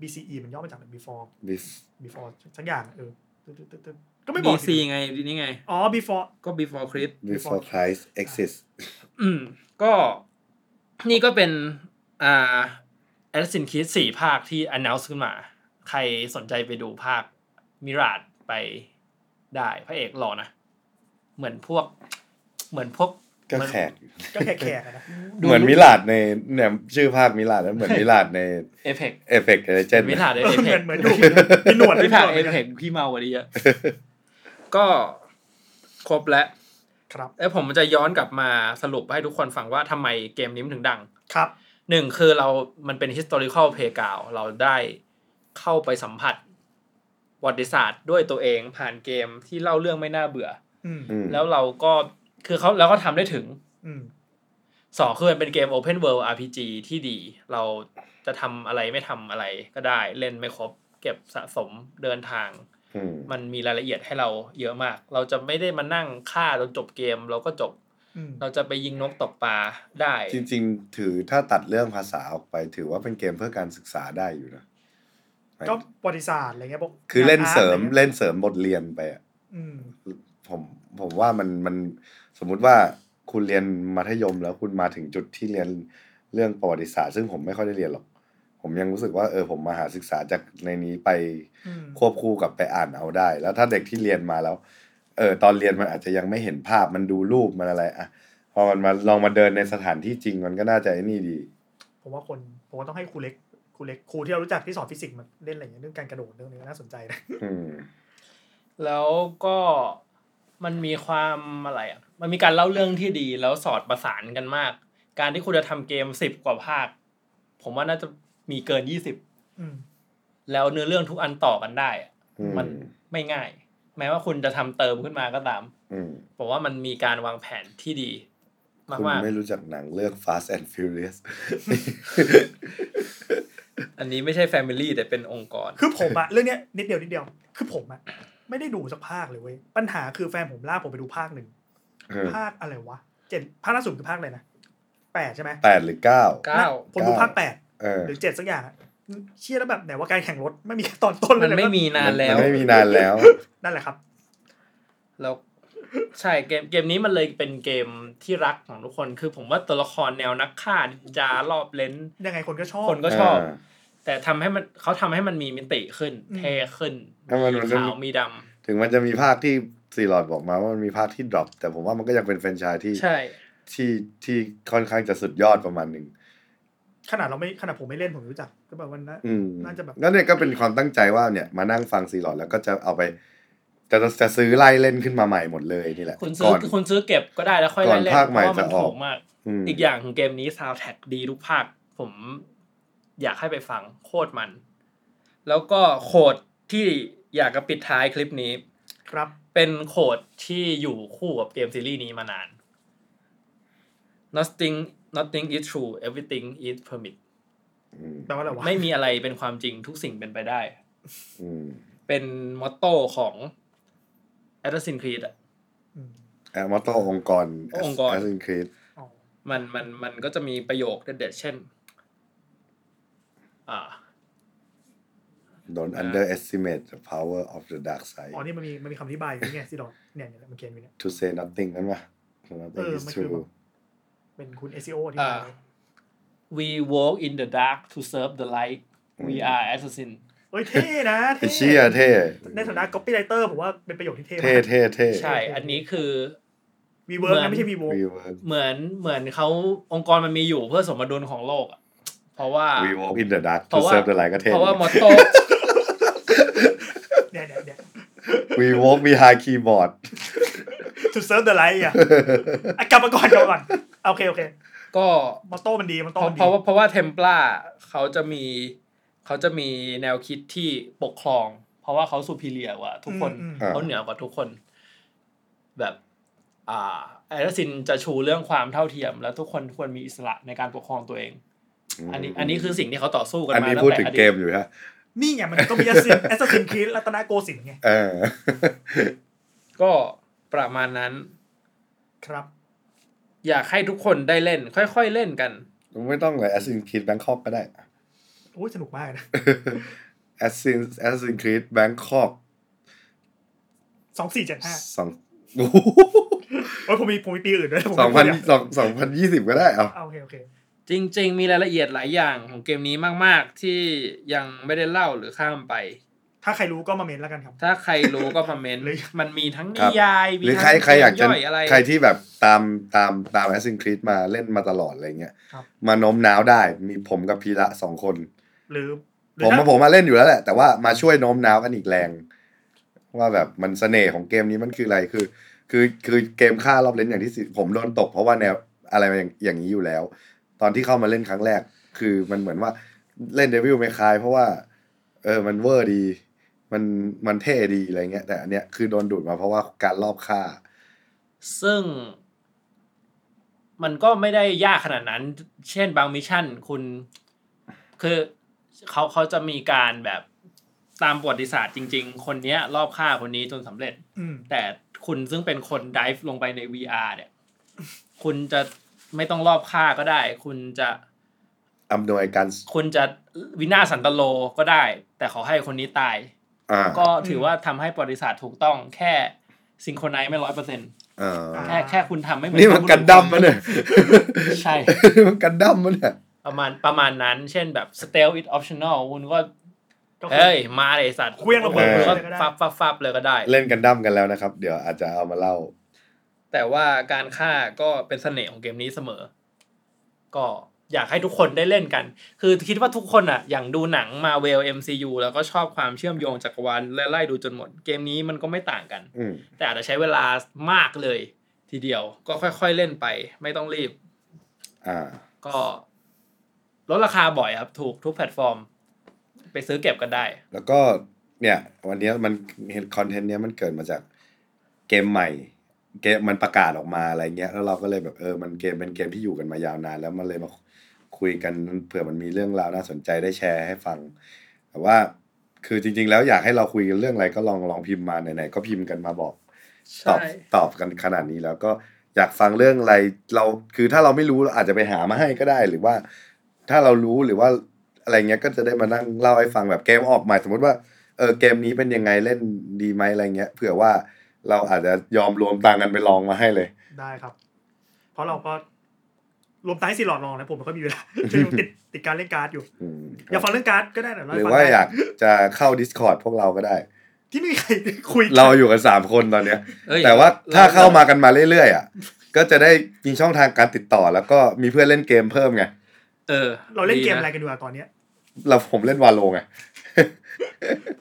[SPEAKER 2] BCE มันย่อมาจากอะไร before
[SPEAKER 3] Bef
[SPEAKER 2] before สักอย่างเออตึ๊ดตึ๊ดตึ๊ดตึ๊ดก็ไม่บ
[SPEAKER 1] บี
[SPEAKER 2] อก
[SPEAKER 1] ซีไงนี่ไง
[SPEAKER 2] อ๋อ before
[SPEAKER 1] ก็ before Christ
[SPEAKER 3] before Christ exists
[SPEAKER 1] อืม ก็นี่ก็เป็นอ่า Assassin's Creed สี่ภาคที่ announce ขึ้นมา ใครสนใจไปดูภาคมิราดไปได้พระเอกหล่อนะ เหมือนพวก เหมือนพวก
[SPEAKER 3] ก็
[SPEAKER 1] เหมือน
[SPEAKER 3] แขก
[SPEAKER 2] ก็แขกๆอะนะ
[SPEAKER 1] ดู
[SPEAKER 3] เหมือนมิลาดในเนี่ยชื่อภาคมิลาดแล้วเหมือนมิลาดใน
[SPEAKER 1] เอฟเฟก
[SPEAKER 3] เอฟเฟกต์เลเจน
[SPEAKER 1] มิราดเอ
[SPEAKER 2] เออ
[SPEAKER 1] ฟ
[SPEAKER 2] เห
[SPEAKER 1] เฟ
[SPEAKER 2] มือกนเหมือนดูมีหนวด
[SPEAKER 1] พี่ผ่าน
[SPEAKER 2] มี
[SPEAKER 1] เอ
[SPEAKER 2] หนวด
[SPEAKER 1] ฟเฟกพี่เมากว่านี้เยอะก็ครบแล้ว
[SPEAKER 2] ครับ
[SPEAKER 1] แล้วผมจะย้อนกลับมาสรุปให้ทุกคนฟังว่าทำไมเกมนี้มันถึงดัง
[SPEAKER 2] ครับ
[SPEAKER 1] หนึ่งคือเรามันเป็น historical playground เราได้เข้าไปสัมผัสประวัติศาสตร์ด้วยตัวเองผ่านเกมที่เล่าเรื่องไม่น่าเบื่อ
[SPEAKER 2] อืม
[SPEAKER 3] อืม
[SPEAKER 1] แล้วเราก็คือเขาแล้วก็ทำได้ถึง
[SPEAKER 2] อืม
[SPEAKER 1] สองคือมันเป็นเกม Open World RPG ที่ดี เราจะทำอะไรไม่ทำอะไรก็ได้เล่นไม่ครบ เก็บสะสมเดินทาง
[SPEAKER 3] อื ม
[SPEAKER 1] มันมีรายละเอียดให้เราเยอะมาก เราจะไม่ได้มานั่งฆ่าจนจบเกม เราก็จบ
[SPEAKER 2] อืม
[SPEAKER 1] เราจะไปยิงนกตกปลาได้
[SPEAKER 3] จริง ๆ ถือถ้าตัดเรื่องภาษาออกไป ถือว่าเป็นเกมเพื่อการศึกษาได้อยู่นะ
[SPEAKER 2] ก็ประวัติศาสตร์อะไรเงี้ยพวก
[SPEAKER 3] คือเล่นเสริม
[SPEAKER 2] งานอาร์ตอะไงี้ย
[SPEAKER 3] เล่นเสริมบทเรียนไปอะ
[SPEAKER 2] อืม
[SPEAKER 3] ผมผมว่ามันมันสมมุติว่าคุณเรียนมัธยมแล้วคุณมาถึงจุดที่เรียนเรื่องประวัติศาสตร์ ซึ่งผมไม่ค่อยได้เรียนหรอก ผมยังรู้สึกว่าเออผมมาหาศึกษาจากในนี้ไป
[SPEAKER 2] อืม
[SPEAKER 3] ควบคู่กับไปอ่านเอาได้ แล้วถ้าเด็กที่เรียนมาแล้ว เออตอนเรียนมันอาจจะยังไม่เห็นภาพมันดูรูปมันอะไรอะพอมันมาลองมาเดินในสถานที่จริงมันก็น่าจะไอ้นี่ดี
[SPEAKER 2] ผมว่าคนผมว่าต้องให้ครูเล็กครูเล็กครูที่เรารู้จักที่สอนฟิสิกส์มาเล่นอะไรอย่างเงี้ยเรื่องการกระโดดเรื่องนี้น่าสนใจนะ
[SPEAKER 3] อืม
[SPEAKER 1] แล้วก็มันมีความอะไรอะ มันมีการเล่าเรื่องที่ดีแล้วสอดประสานกันมาก การที่คุณจะทำเกมสิบกว่าภาค ผมว่าน่าจะ มีเกินยี่สิบ
[SPEAKER 2] อืม
[SPEAKER 1] แล้วเนื้อเรื่องทุกอันต่อกันได้อะ
[SPEAKER 3] อืม
[SPEAKER 1] มันไม่ง่าย แม้ว่าคุณจะทำเติมขึ้นมาก็ตาม
[SPEAKER 3] อืม
[SPEAKER 1] ผมว่ามันมีการวางแผนที่ดี มาก
[SPEAKER 3] คุณ
[SPEAKER 1] มาก
[SPEAKER 3] ไม่รู้จักหนังเรื่อง Fast and Furious
[SPEAKER 1] อันนี้ไม่ใช่ family แต่เป็นองค์กร
[SPEAKER 2] คือผมอะเรื่องเนี้ยนิดเดียวนิดเดียว คือผมอะไม่ได้ดูสักภาคเลยเว้ย ปัญหาคือแฟนผมลากผมไปดูภาคหนึ่ง
[SPEAKER 3] เออ
[SPEAKER 2] ภาคอะไรวะเจ็ดภาคล่าสุดคือภาคอะไรนะแปดใช่ไหม
[SPEAKER 3] แปดหรือเก้า
[SPEAKER 1] เก้า
[SPEAKER 2] ผมดูภาคแปด
[SPEAKER 3] เออ
[SPEAKER 2] หรือเจ็ดสักอย่างอะเชี่ยแล้วแบบไหนว่าการแข่งรถไม่มีตอนต้นเลย
[SPEAKER 1] มันไม่มีนานแล้ว
[SPEAKER 3] มันไม่มีนานแล้ว
[SPEAKER 2] นั่นแหละครับ
[SPEAKER 1] แล้วใช่เกมเกมนี้มันเลยเป็นเกมที่รักของทุกคน คือผมว่าตัวละครแนวนักฆ่านินจาลอบเร้น
[SPEAKER 2] ยังไงคนก็ชอบ
[SPEAKER 1] คนก็ชอบ
[SPEAKER 3] อ่า
[SPEAKER 1] แต่ทำให้มันเขาทำให้มันมีมิติขึ้น
[SPEAKER 2] อืม
[SPEAKER 1] เท่ขึ้น
[SPEAKER 3] ถ้ามัน
[SPEAKER 1] มี
[SPEAKER 3] มัน
[SPEAKER 1] ขาวมีดำ
[SPEAKER 3] ถึงมันจะมีภาคที่ซีรอดบอกมาว่ามันมีภาคที่ดรอปแต่ผมว่ามันก็ยังเป็นแฟรนไชส์ที่
[SPEAKER 1] ใช่
[SPEAKER 3] ที่ที่ค่อนข้างจะสุดยอดประมาณหนึ่ง
[SPEAKER 2] ขนาดเราไม่ขนาดผมไม่เล่นผมรู้จักก็แบบวันนั้น
[SPEAKER 3] อืม
[SPEAKER 2] น่าจะแบบ
[SPEAKER 3] แล้วเนี่ยก็เป็นความตั้งใจว่าเนี่ยมานั่งฟังซีรอดแล้วก็จะเอาไปจะจะซื้อไล่เล่นขึ้นมาใหม่หมดเลยนี่แหละ
[SPEAKER 1] คุณซื้
[SPEAKER 3] ก่
[SPEAKER 1] อ
[SPEAKER 3] อน
[SPEAKER 1] คุณซื้อเก็บก็ได้แล้วค่อย
[SPEAKER 3] ก่อ
[SPEAKER 1] ไล่
[SPEAKER 3] น
[SPEAKER 1] เล่น
[SPEAKER 3] ภาค
[SPEAKER 1] เพ
[SPEAKER 3] ใหม่
[SPEAKER 1] ราะว่ามัน
[SPEAKER 3] จะออก
[SPEAKER 1] ถูกมาก
[SPEAKER 3] อืม
[SPEAKER 1] อีกอย่างของเกมนี้ซาว d t แท็กดีทุกภาค ผมอยากให้ไปฟังโคตรมัน แล้วก็โคดที่อยากจะปิดท้ายคลิปนี้
[SPEAKER 2] ครับ
[SPEAKER 1] เป็นโคดที่อยู่คู่กับเกมซีรีส์นี้มานาน nothing nothing is true everything is permit
[SPEAKER 3] อืม
[SPEAKER 2] แปลว่าอะไรวะ
[SPEAKER 1] ไม่มีอะไรเป็นความจริงทุกสิ่งเป็นไปได้
[SPEAKER 3] อืม
[SPEAKER 1] เป็นมอตโต้ของ Assassin's Creed อะ
[SPEAKER 2] อืม
[SPEAKER 3] แอมอตโตองค์กร
[SPEAKER 1] องค์กร
[SPEAKER 3] Assassin's Creed
[SPEAKER 2] อ๋อ
[SPEAKER 1] มันมันมันก็จะมีประโยคเด็ดๆเช่น อ่า
[SPEAKER 3] don't underestimate the power of the dark side
[SPEAKER 2] อ๋อ นี่มันมีมันมีคำอธิบายอยู่นี่ไงสิดอกเนี่ยเนี่ยมันเขียนอยู่เนี่ย
[SPEAKER 3] to say nothing นั่นวะ nothing
[SPEAKER 2] เออ
[SPEAKER 3] is
[SPEAKER 2] มันคือ
[SPEAKER 3] true
[SPEAKER 2] เป็นคุณ SEO ที่
[SPEAKER 1] อ่า
[SPEAKER 2] มา
[SPEAKER 1] we walk in the dark to serve the light we are assassin
[SPEAKER 2] เอ้ยเท่นะ
[SPEAKER 3] ไอเชี่ยเท่
[SPEAKER 2] ในฐานะ copywriter ผมว่าเป็นประโยคที่เท่
[SPEAKER 3] เท่
[SPEAKER 2] มาก
[SPEAKER 3] เท่เท่
[SPEAKER 1] ใช่ อันนี้คือ
[SPEAKER 2] we work
[SPEAKER 1] เหมือ
[SPEAKER 2] นะ
[SPEAKER 1] น
[SPEAKER 2] ไม่ใช่ we work
[SPEAKER 3] we work
[SPEAKER 1] เหมือนเหมือนเขาองค์กรมันมีอยู่เพื่อสมดุลของโลกอะเพราะว่า
[SPEAKER 3] we walk in the dark to serve the light
[SPEAKER 1] เพราะว่า
[SPEAKER 3] ก็เท่
[SPEAKER 1] เพราะว่า motto
[SPEAKER 2] เนี่ยเนี่ยเนี่ย
[SPEAKER 3] we work behind keyboard
[SPEAKER 2] to serve the light อะอะกลับมาก่อนกลับมาก่อน โอเคโอเค
[SPEAKER 1] ก็
[SPEAKER 2] มอตโต้มันดีมอต
[SPEAKER 1] เพ
[SPEAKER 2] โต้
[SPEAKER 1] ราะ
[SPEAKER 2] มัน
[SPEAKER 1] เพ
[SPEAKER 2] ดี
[SPEAKER 1] ราะว่าเพราะว่าเทม p ลาเขาจะมีเขาจะมีแนวคิดที่ปกครอง เพราะว่าเขาสูพีเรียกว่าทุกคน
[SPEAKER 2] อืม
[SPEAKER 3] อ่า
[SPEAKER 1] เขาเหนือกว่าทุกคน แบบอ่าไอรซินจะชูเรื่องความเท่าเทียม แล้วทุกคนควรมีอิสระในการปกครองตัวเอง อันนี้ อันนี้คือสิ่งที่เขาต่อสู้กัน
[SPEAKER 3] อัน
[SPEAKER 1] มา
[SPEAKER 3] นี้
[SPEAKER 1] ตั้
[SPEAKER 3] พูด
[SPEAKER 1] งแต่
[SPEAKER 3] ถึง
[SPEAKER 1] อดี
[SPEAKER 3] เก
[SPEAKER 1] ต
[SPEAKER 3] มอยู่ฮะ
[SPEAKER 2] นี่ไงมันก็มีแอสซินแอสซินครีรัตนโกสินทร์ไง
[SPEAKER 3] เออ
[SPEAKER 1] ก็ประมาณนั้น
[SPEAKER 2] ครับ
[SPEAKER 1] อยากให้ทุกคนได้เล่น ค่อยๆเล่นกัน
[SPEAKER 3] ไม่ต้องเลย Assassin's Creed Bangkok ก็ได้
[SPEAKER 2] โอ้ยสนุกมากนะ
[SPEAKER 3] Assassin's Assassin's Creed Bangkok
[SPEAKER 2] สองสี่เจ็ดห้า
[SPEAKER 3] สอง
[SPEAKER 2] โอ้ยผมมีผมมีปีอื่นด้วยผม
[SPEAKER 3] สองพัน
[SPEAKER 2] ไม่พูด
[SPEAKER 3] สองสองพันยี่สิบก็ได้เอา
[SPEAKER 2] เอาโอเคโอเค
[SPEAKER 1] จริง ๆ มีรายละเอียดหลายอย่างของเกมนี้มาก ๆ ที่ยังไม่ได้เล่าหรือข้ามไป
[SPEAKER 2] ถ้าใครรู้ก็มาเมนแล้วกันครับ
[SPEAKER 1] ถ้าใครรู้ก็มาเมนต์
[SPEAKER 2] หรือ
[SPEAKER 1] มันมีทั้ง
[SPEAKER 3] ครั
[SPEAKER 1] นิ
[SPEAKER 3] บ
[SPEAKER 1] ยาย
[SPEAKER 3] ห
[SPEAKER 1] มี
[SPEAKER 3] รือ
[SPEAKER 1] ทั้ง
[SPEAKER 3] ใครใครอยากจะ
[SPEAKER 1] เมย่อะไร
[SPEAKER 3] ใครที่แบบตามตามตาม Assassin's Creed มาเล่นมาตลอดอะไรเงี้ย
[SPEAKER 2] ครับ
[SPEAKER 3] มาโน้มน้าวได้มีผมกับพีระสองคน
[SPEAKER 2] หรือหรือ
[SPEAKER 3] ผมมา
[SPEAKER 2] ถ้า
[SPEAKER 3] ผมมาเล่นอยู่แล้วแหละ แต่ว่ามาช่วยโน้มน้าวกันอีกแรง ว่าแบบมันเสน่ห์ของเกมนี้มันคืออะไรคือ คือคือเกมฆ่ารอบเล่นอย่างที่สิผมโดนตก เพราะว่าแนวอะไรอย่างอย่างนี้อยู่แล้ว ตอนที่เข้ามาเล่นครั้งแรก คือมันเหมือนว่าเล่น Devil May Cry เพราะว่า เออมันเวอร์ดี มันมันเท่ดีอะไรเงี้ย แต่อันเนี้ยคือโดนดูดมาเพราะว่าการลอบฆ่า
[SPEAKER 1] ซึ่ง มันก็ไม่ได้ยากขนาดนั้น เช่นบาง mission คุณคือเขาเขาจะมีการแบบตามประวัติศาสตร์จริง ๆ คนเนี้ย ลอบฆ่าคนนี้จนสำเร็จ
[SPEAKER 2] อืม
[SPEAKER 1] แต่คุณซึ่งเป็นคน dive ลงไปใน VR เนี่ย คุณจะไม่ต้องรอบฆ่าก็ได้ คุณจะ
[SPEAKER 3] อำนวยการ
[SPEAKER 1] คุณจะวินาศสันตโลก็ได้ แต่ขอให้คนนี้ตาย
[SPEAKER 3] อ่า
[SPEAKER 1] ก็ถือว่าทำให้ประวัติศาสตร์ถูกต้องแค่ซิงโครไนซ์ไม่ร้อยเปอร์เซ็นต์
[SPEAKER 3] เออ
[SPEAKER 1] แค่แค่คุณทำไม่เหมือน
[SPEAKER 3] นี่มันกันดั้มมันเนี่ย
[SPEAKER 1] ใช่
[SPEAKER 3] มันกันดั้มมันเนี่ย
[SPEAKER 1] ประมาณประมาณนั้น เช่นแบบ stealth is optional คุณก็
[SPEAKER 2] ก็คือ
[SPEAKER 1] เฮ้ย มาเลยสัตว์
[SPEAKER 2] เครื่องระเบิด
[SPEAKER 1] คุณก็
[SPEAKER 2] เลยก็ได้
[SPEAKER 1] ฟับฟับฟับเลยก็ได้
[SPEAKER 3] เล่นกันดั้มกันแล้วนะครับ เดี๋ยวอาจจะเอามาเล่า
[SPEAKER 1] แต่ว่าการฆ่าก็เป็นเสน่ห์ของเกมนี้เสมอ ก็ อยากให้ทุกคนได้เล่นกัน คือคิดว่าทุกคนอะ อย่างดูหนังมาเวล MCU แล้วก็ชอบความเชื่อมโยงจักรวาลและไล่ดูจนหมด เกมนี้มันก็ไม่ต่างกัน
[SPEAKER 3] อืม
[SPEAKER 1] แต่อาจจะใช้เวลามากเลย ทีเดียวก็ค่อยๆเล่นไป ไม่ต้องรีบ
[SPEAKER 3] อ่า
[SPEAKER 1] ก็ลดราคาบ่อยครับ ถูกทุกแพลตฟอร์ม ไปซื้อเก็บกันได้
[SPEAKER 3] แล้วก็เนี่ย วันเนี้ยมันเห็นคอนเทนต์เนี้ยมันเกิดมาจากเกมใหม่เกมมันประกาศออกมาอะไรเงี้ยแล้วเราก็เลยแบบเออมันเกมเป็นเกมที่อยู่กันมายาวนานแล้วมันเลยมา คุยกันเผื่อมันมีเรื่องราวน่าสนใจได้แชร์ให้ฟัง แต่ว่าคือจริง ๆ แล้วอยากให้เราคุยกันเรื่องอะไรก็ลองลองพิมพ์มาไหนๆก็พิมพ์กันมาบอกตอบ
[SPEAKER 1] ใช่
[SPEAKER 3] ตอบกันขนาดนี้แล้วก็อยากฟังเรื่องอะไรเราคือถ้าเราไม่รู้เราอาจจะไปหามาให้ก็ได้หรือว่า ถ้าเรารู้หรือว่าอะไรเงี้ยก็จะได้มานั่งเล่าให้ฟังแบบเกมออกใหม่สมมติว่าเออเกมนี้เป็นยังไงเล่นดีไหมอะไรเงี้ยเผื่อว่าเราอาจจะยอมรวมตังค์กันไปลองมาให้เลย
[SPEAKER 2] ได้ครับ เพราะเราก็ รวมท้ายสี่หลอดลองนะผมไม่ค่อยมีเวลาช่วงนี้ผมติดติดการเล่นการ์ดอยู่
[SPEAKER 3] อืม
[SPEAKER 2] อยากฟังเรื่องการ์ดก็ได้เดี๋ยวเล่
[SPEAKER 3] หรือ
[SPEAKER 2] ให้ฟัง
[SPEAKER 3] ว่า
[SPEAKER 2] ได้
[SPEAKER 3] อยากจะเข้า Discord พวกเราก็ได้
[SPEAKER 2] ที่ไม่มีใครคุยกัน
[SPEAKER 3] เราอยู่กันสามคนตอนเนี้ย
[SPEAKER 1] เอ้ย
[SPEAKER 3] แต่ว่าถ้าเข้ามากันมาเรื่อยๆอะก็จะได้มีช่องทางการติดต่อแล้วก็มีเพื่อนเล่นเกมเพิ่มไง
[SPEAKER 1] เออ
[SPEAKER 2] เราเล่นเกม
[SPEAKER 1] ดี
[SPEAKER 2] อะไรกันดีกว่าตอนเนี้ย
[SPEAKER 3] เราผมเล่น Valo ไง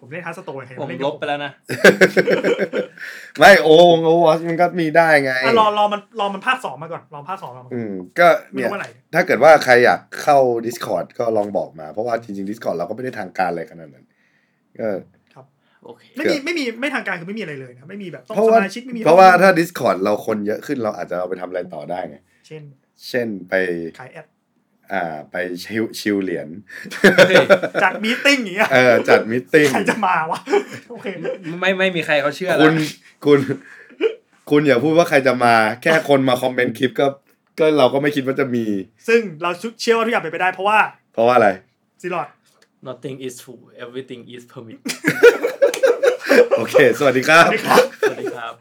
[SPEAKER 2] ผมเล่น Hearthstone
[SPEAKER 1] ผมลบไปแล้วนะ
[SPEAKER 3] ไม่โอ้โอ้มันก็มีได้ไง
[SPEAKER 2] อะรอรอมันรอมันภาคสองมาก่อนรอภาคสองมาก่อน
[SPEAKER 3] อืมก็
[SPEAKER 2] ไม่
[SPEAKER 3] เนี่ย
[SPEAKER 2] รู้เมื่อไหร่
[SPEAKER 3] ถ้าเกิดว่าใครอยากเข้า Discord ก็ลองบอกมา เพราะว่าจริงๆ Discord เราก็ไม่ได้ทางการอะไรขนาดนั้นก็
[SPEAKER 1] โอเค
[SPEAKER 2] ไม่มีไม่มีไม่ทางการคือไม่มีอะไรเลยนะไม่มีแบบต้องสมาชิกไม่มี
[SPEAKER 3] เพราะว่าเพราะว่าถ้า Discord เราคนเยอะขึ้นเราอาจจะเอาไปทำอะไรต่อได้ไง
[SPEAKER 2] เช่น
[SPEAKER 3] เช่นไป
[SPEAKER 2] ขาย ad อ่า
[SPEAKER 3] ไปชิวชิวเหรียญ
[SPEAKER 1] เฮ้ย
[SPEAKER 2] จัด meeting อย่างเงี้ย
[SPEAKER 3] เออจัด meeting
[SPEAKER 2] ใครจะมาวะโอเค
[SPEAKER 1] ไม่ไม่มีใครเขาเชื่อ
[SPEAKER 3] คุณ
[SPEAKER 1] แล้ว
[SPEAKER 3] คุณ คุณอย่าพูดว่าใครจะมา แค่คนมาคอมเมนต์คลิปก็ก็เราก็ไม่คิดว่าจะมี
[SPEAKER 2] ซึ่งเราเชื่อว่าทุกอย่างเป็นไปได้เพราะว่า
[SPEAKER 3] เพราะว่าอะไร
[SPEAKER 2] ซีลอด
[SPEAKER 1] nothing is true everything is permitted
[SPEAKER 3] โอเค สวัสดีครับ
[SPEAKER 2] สวัสดีครับ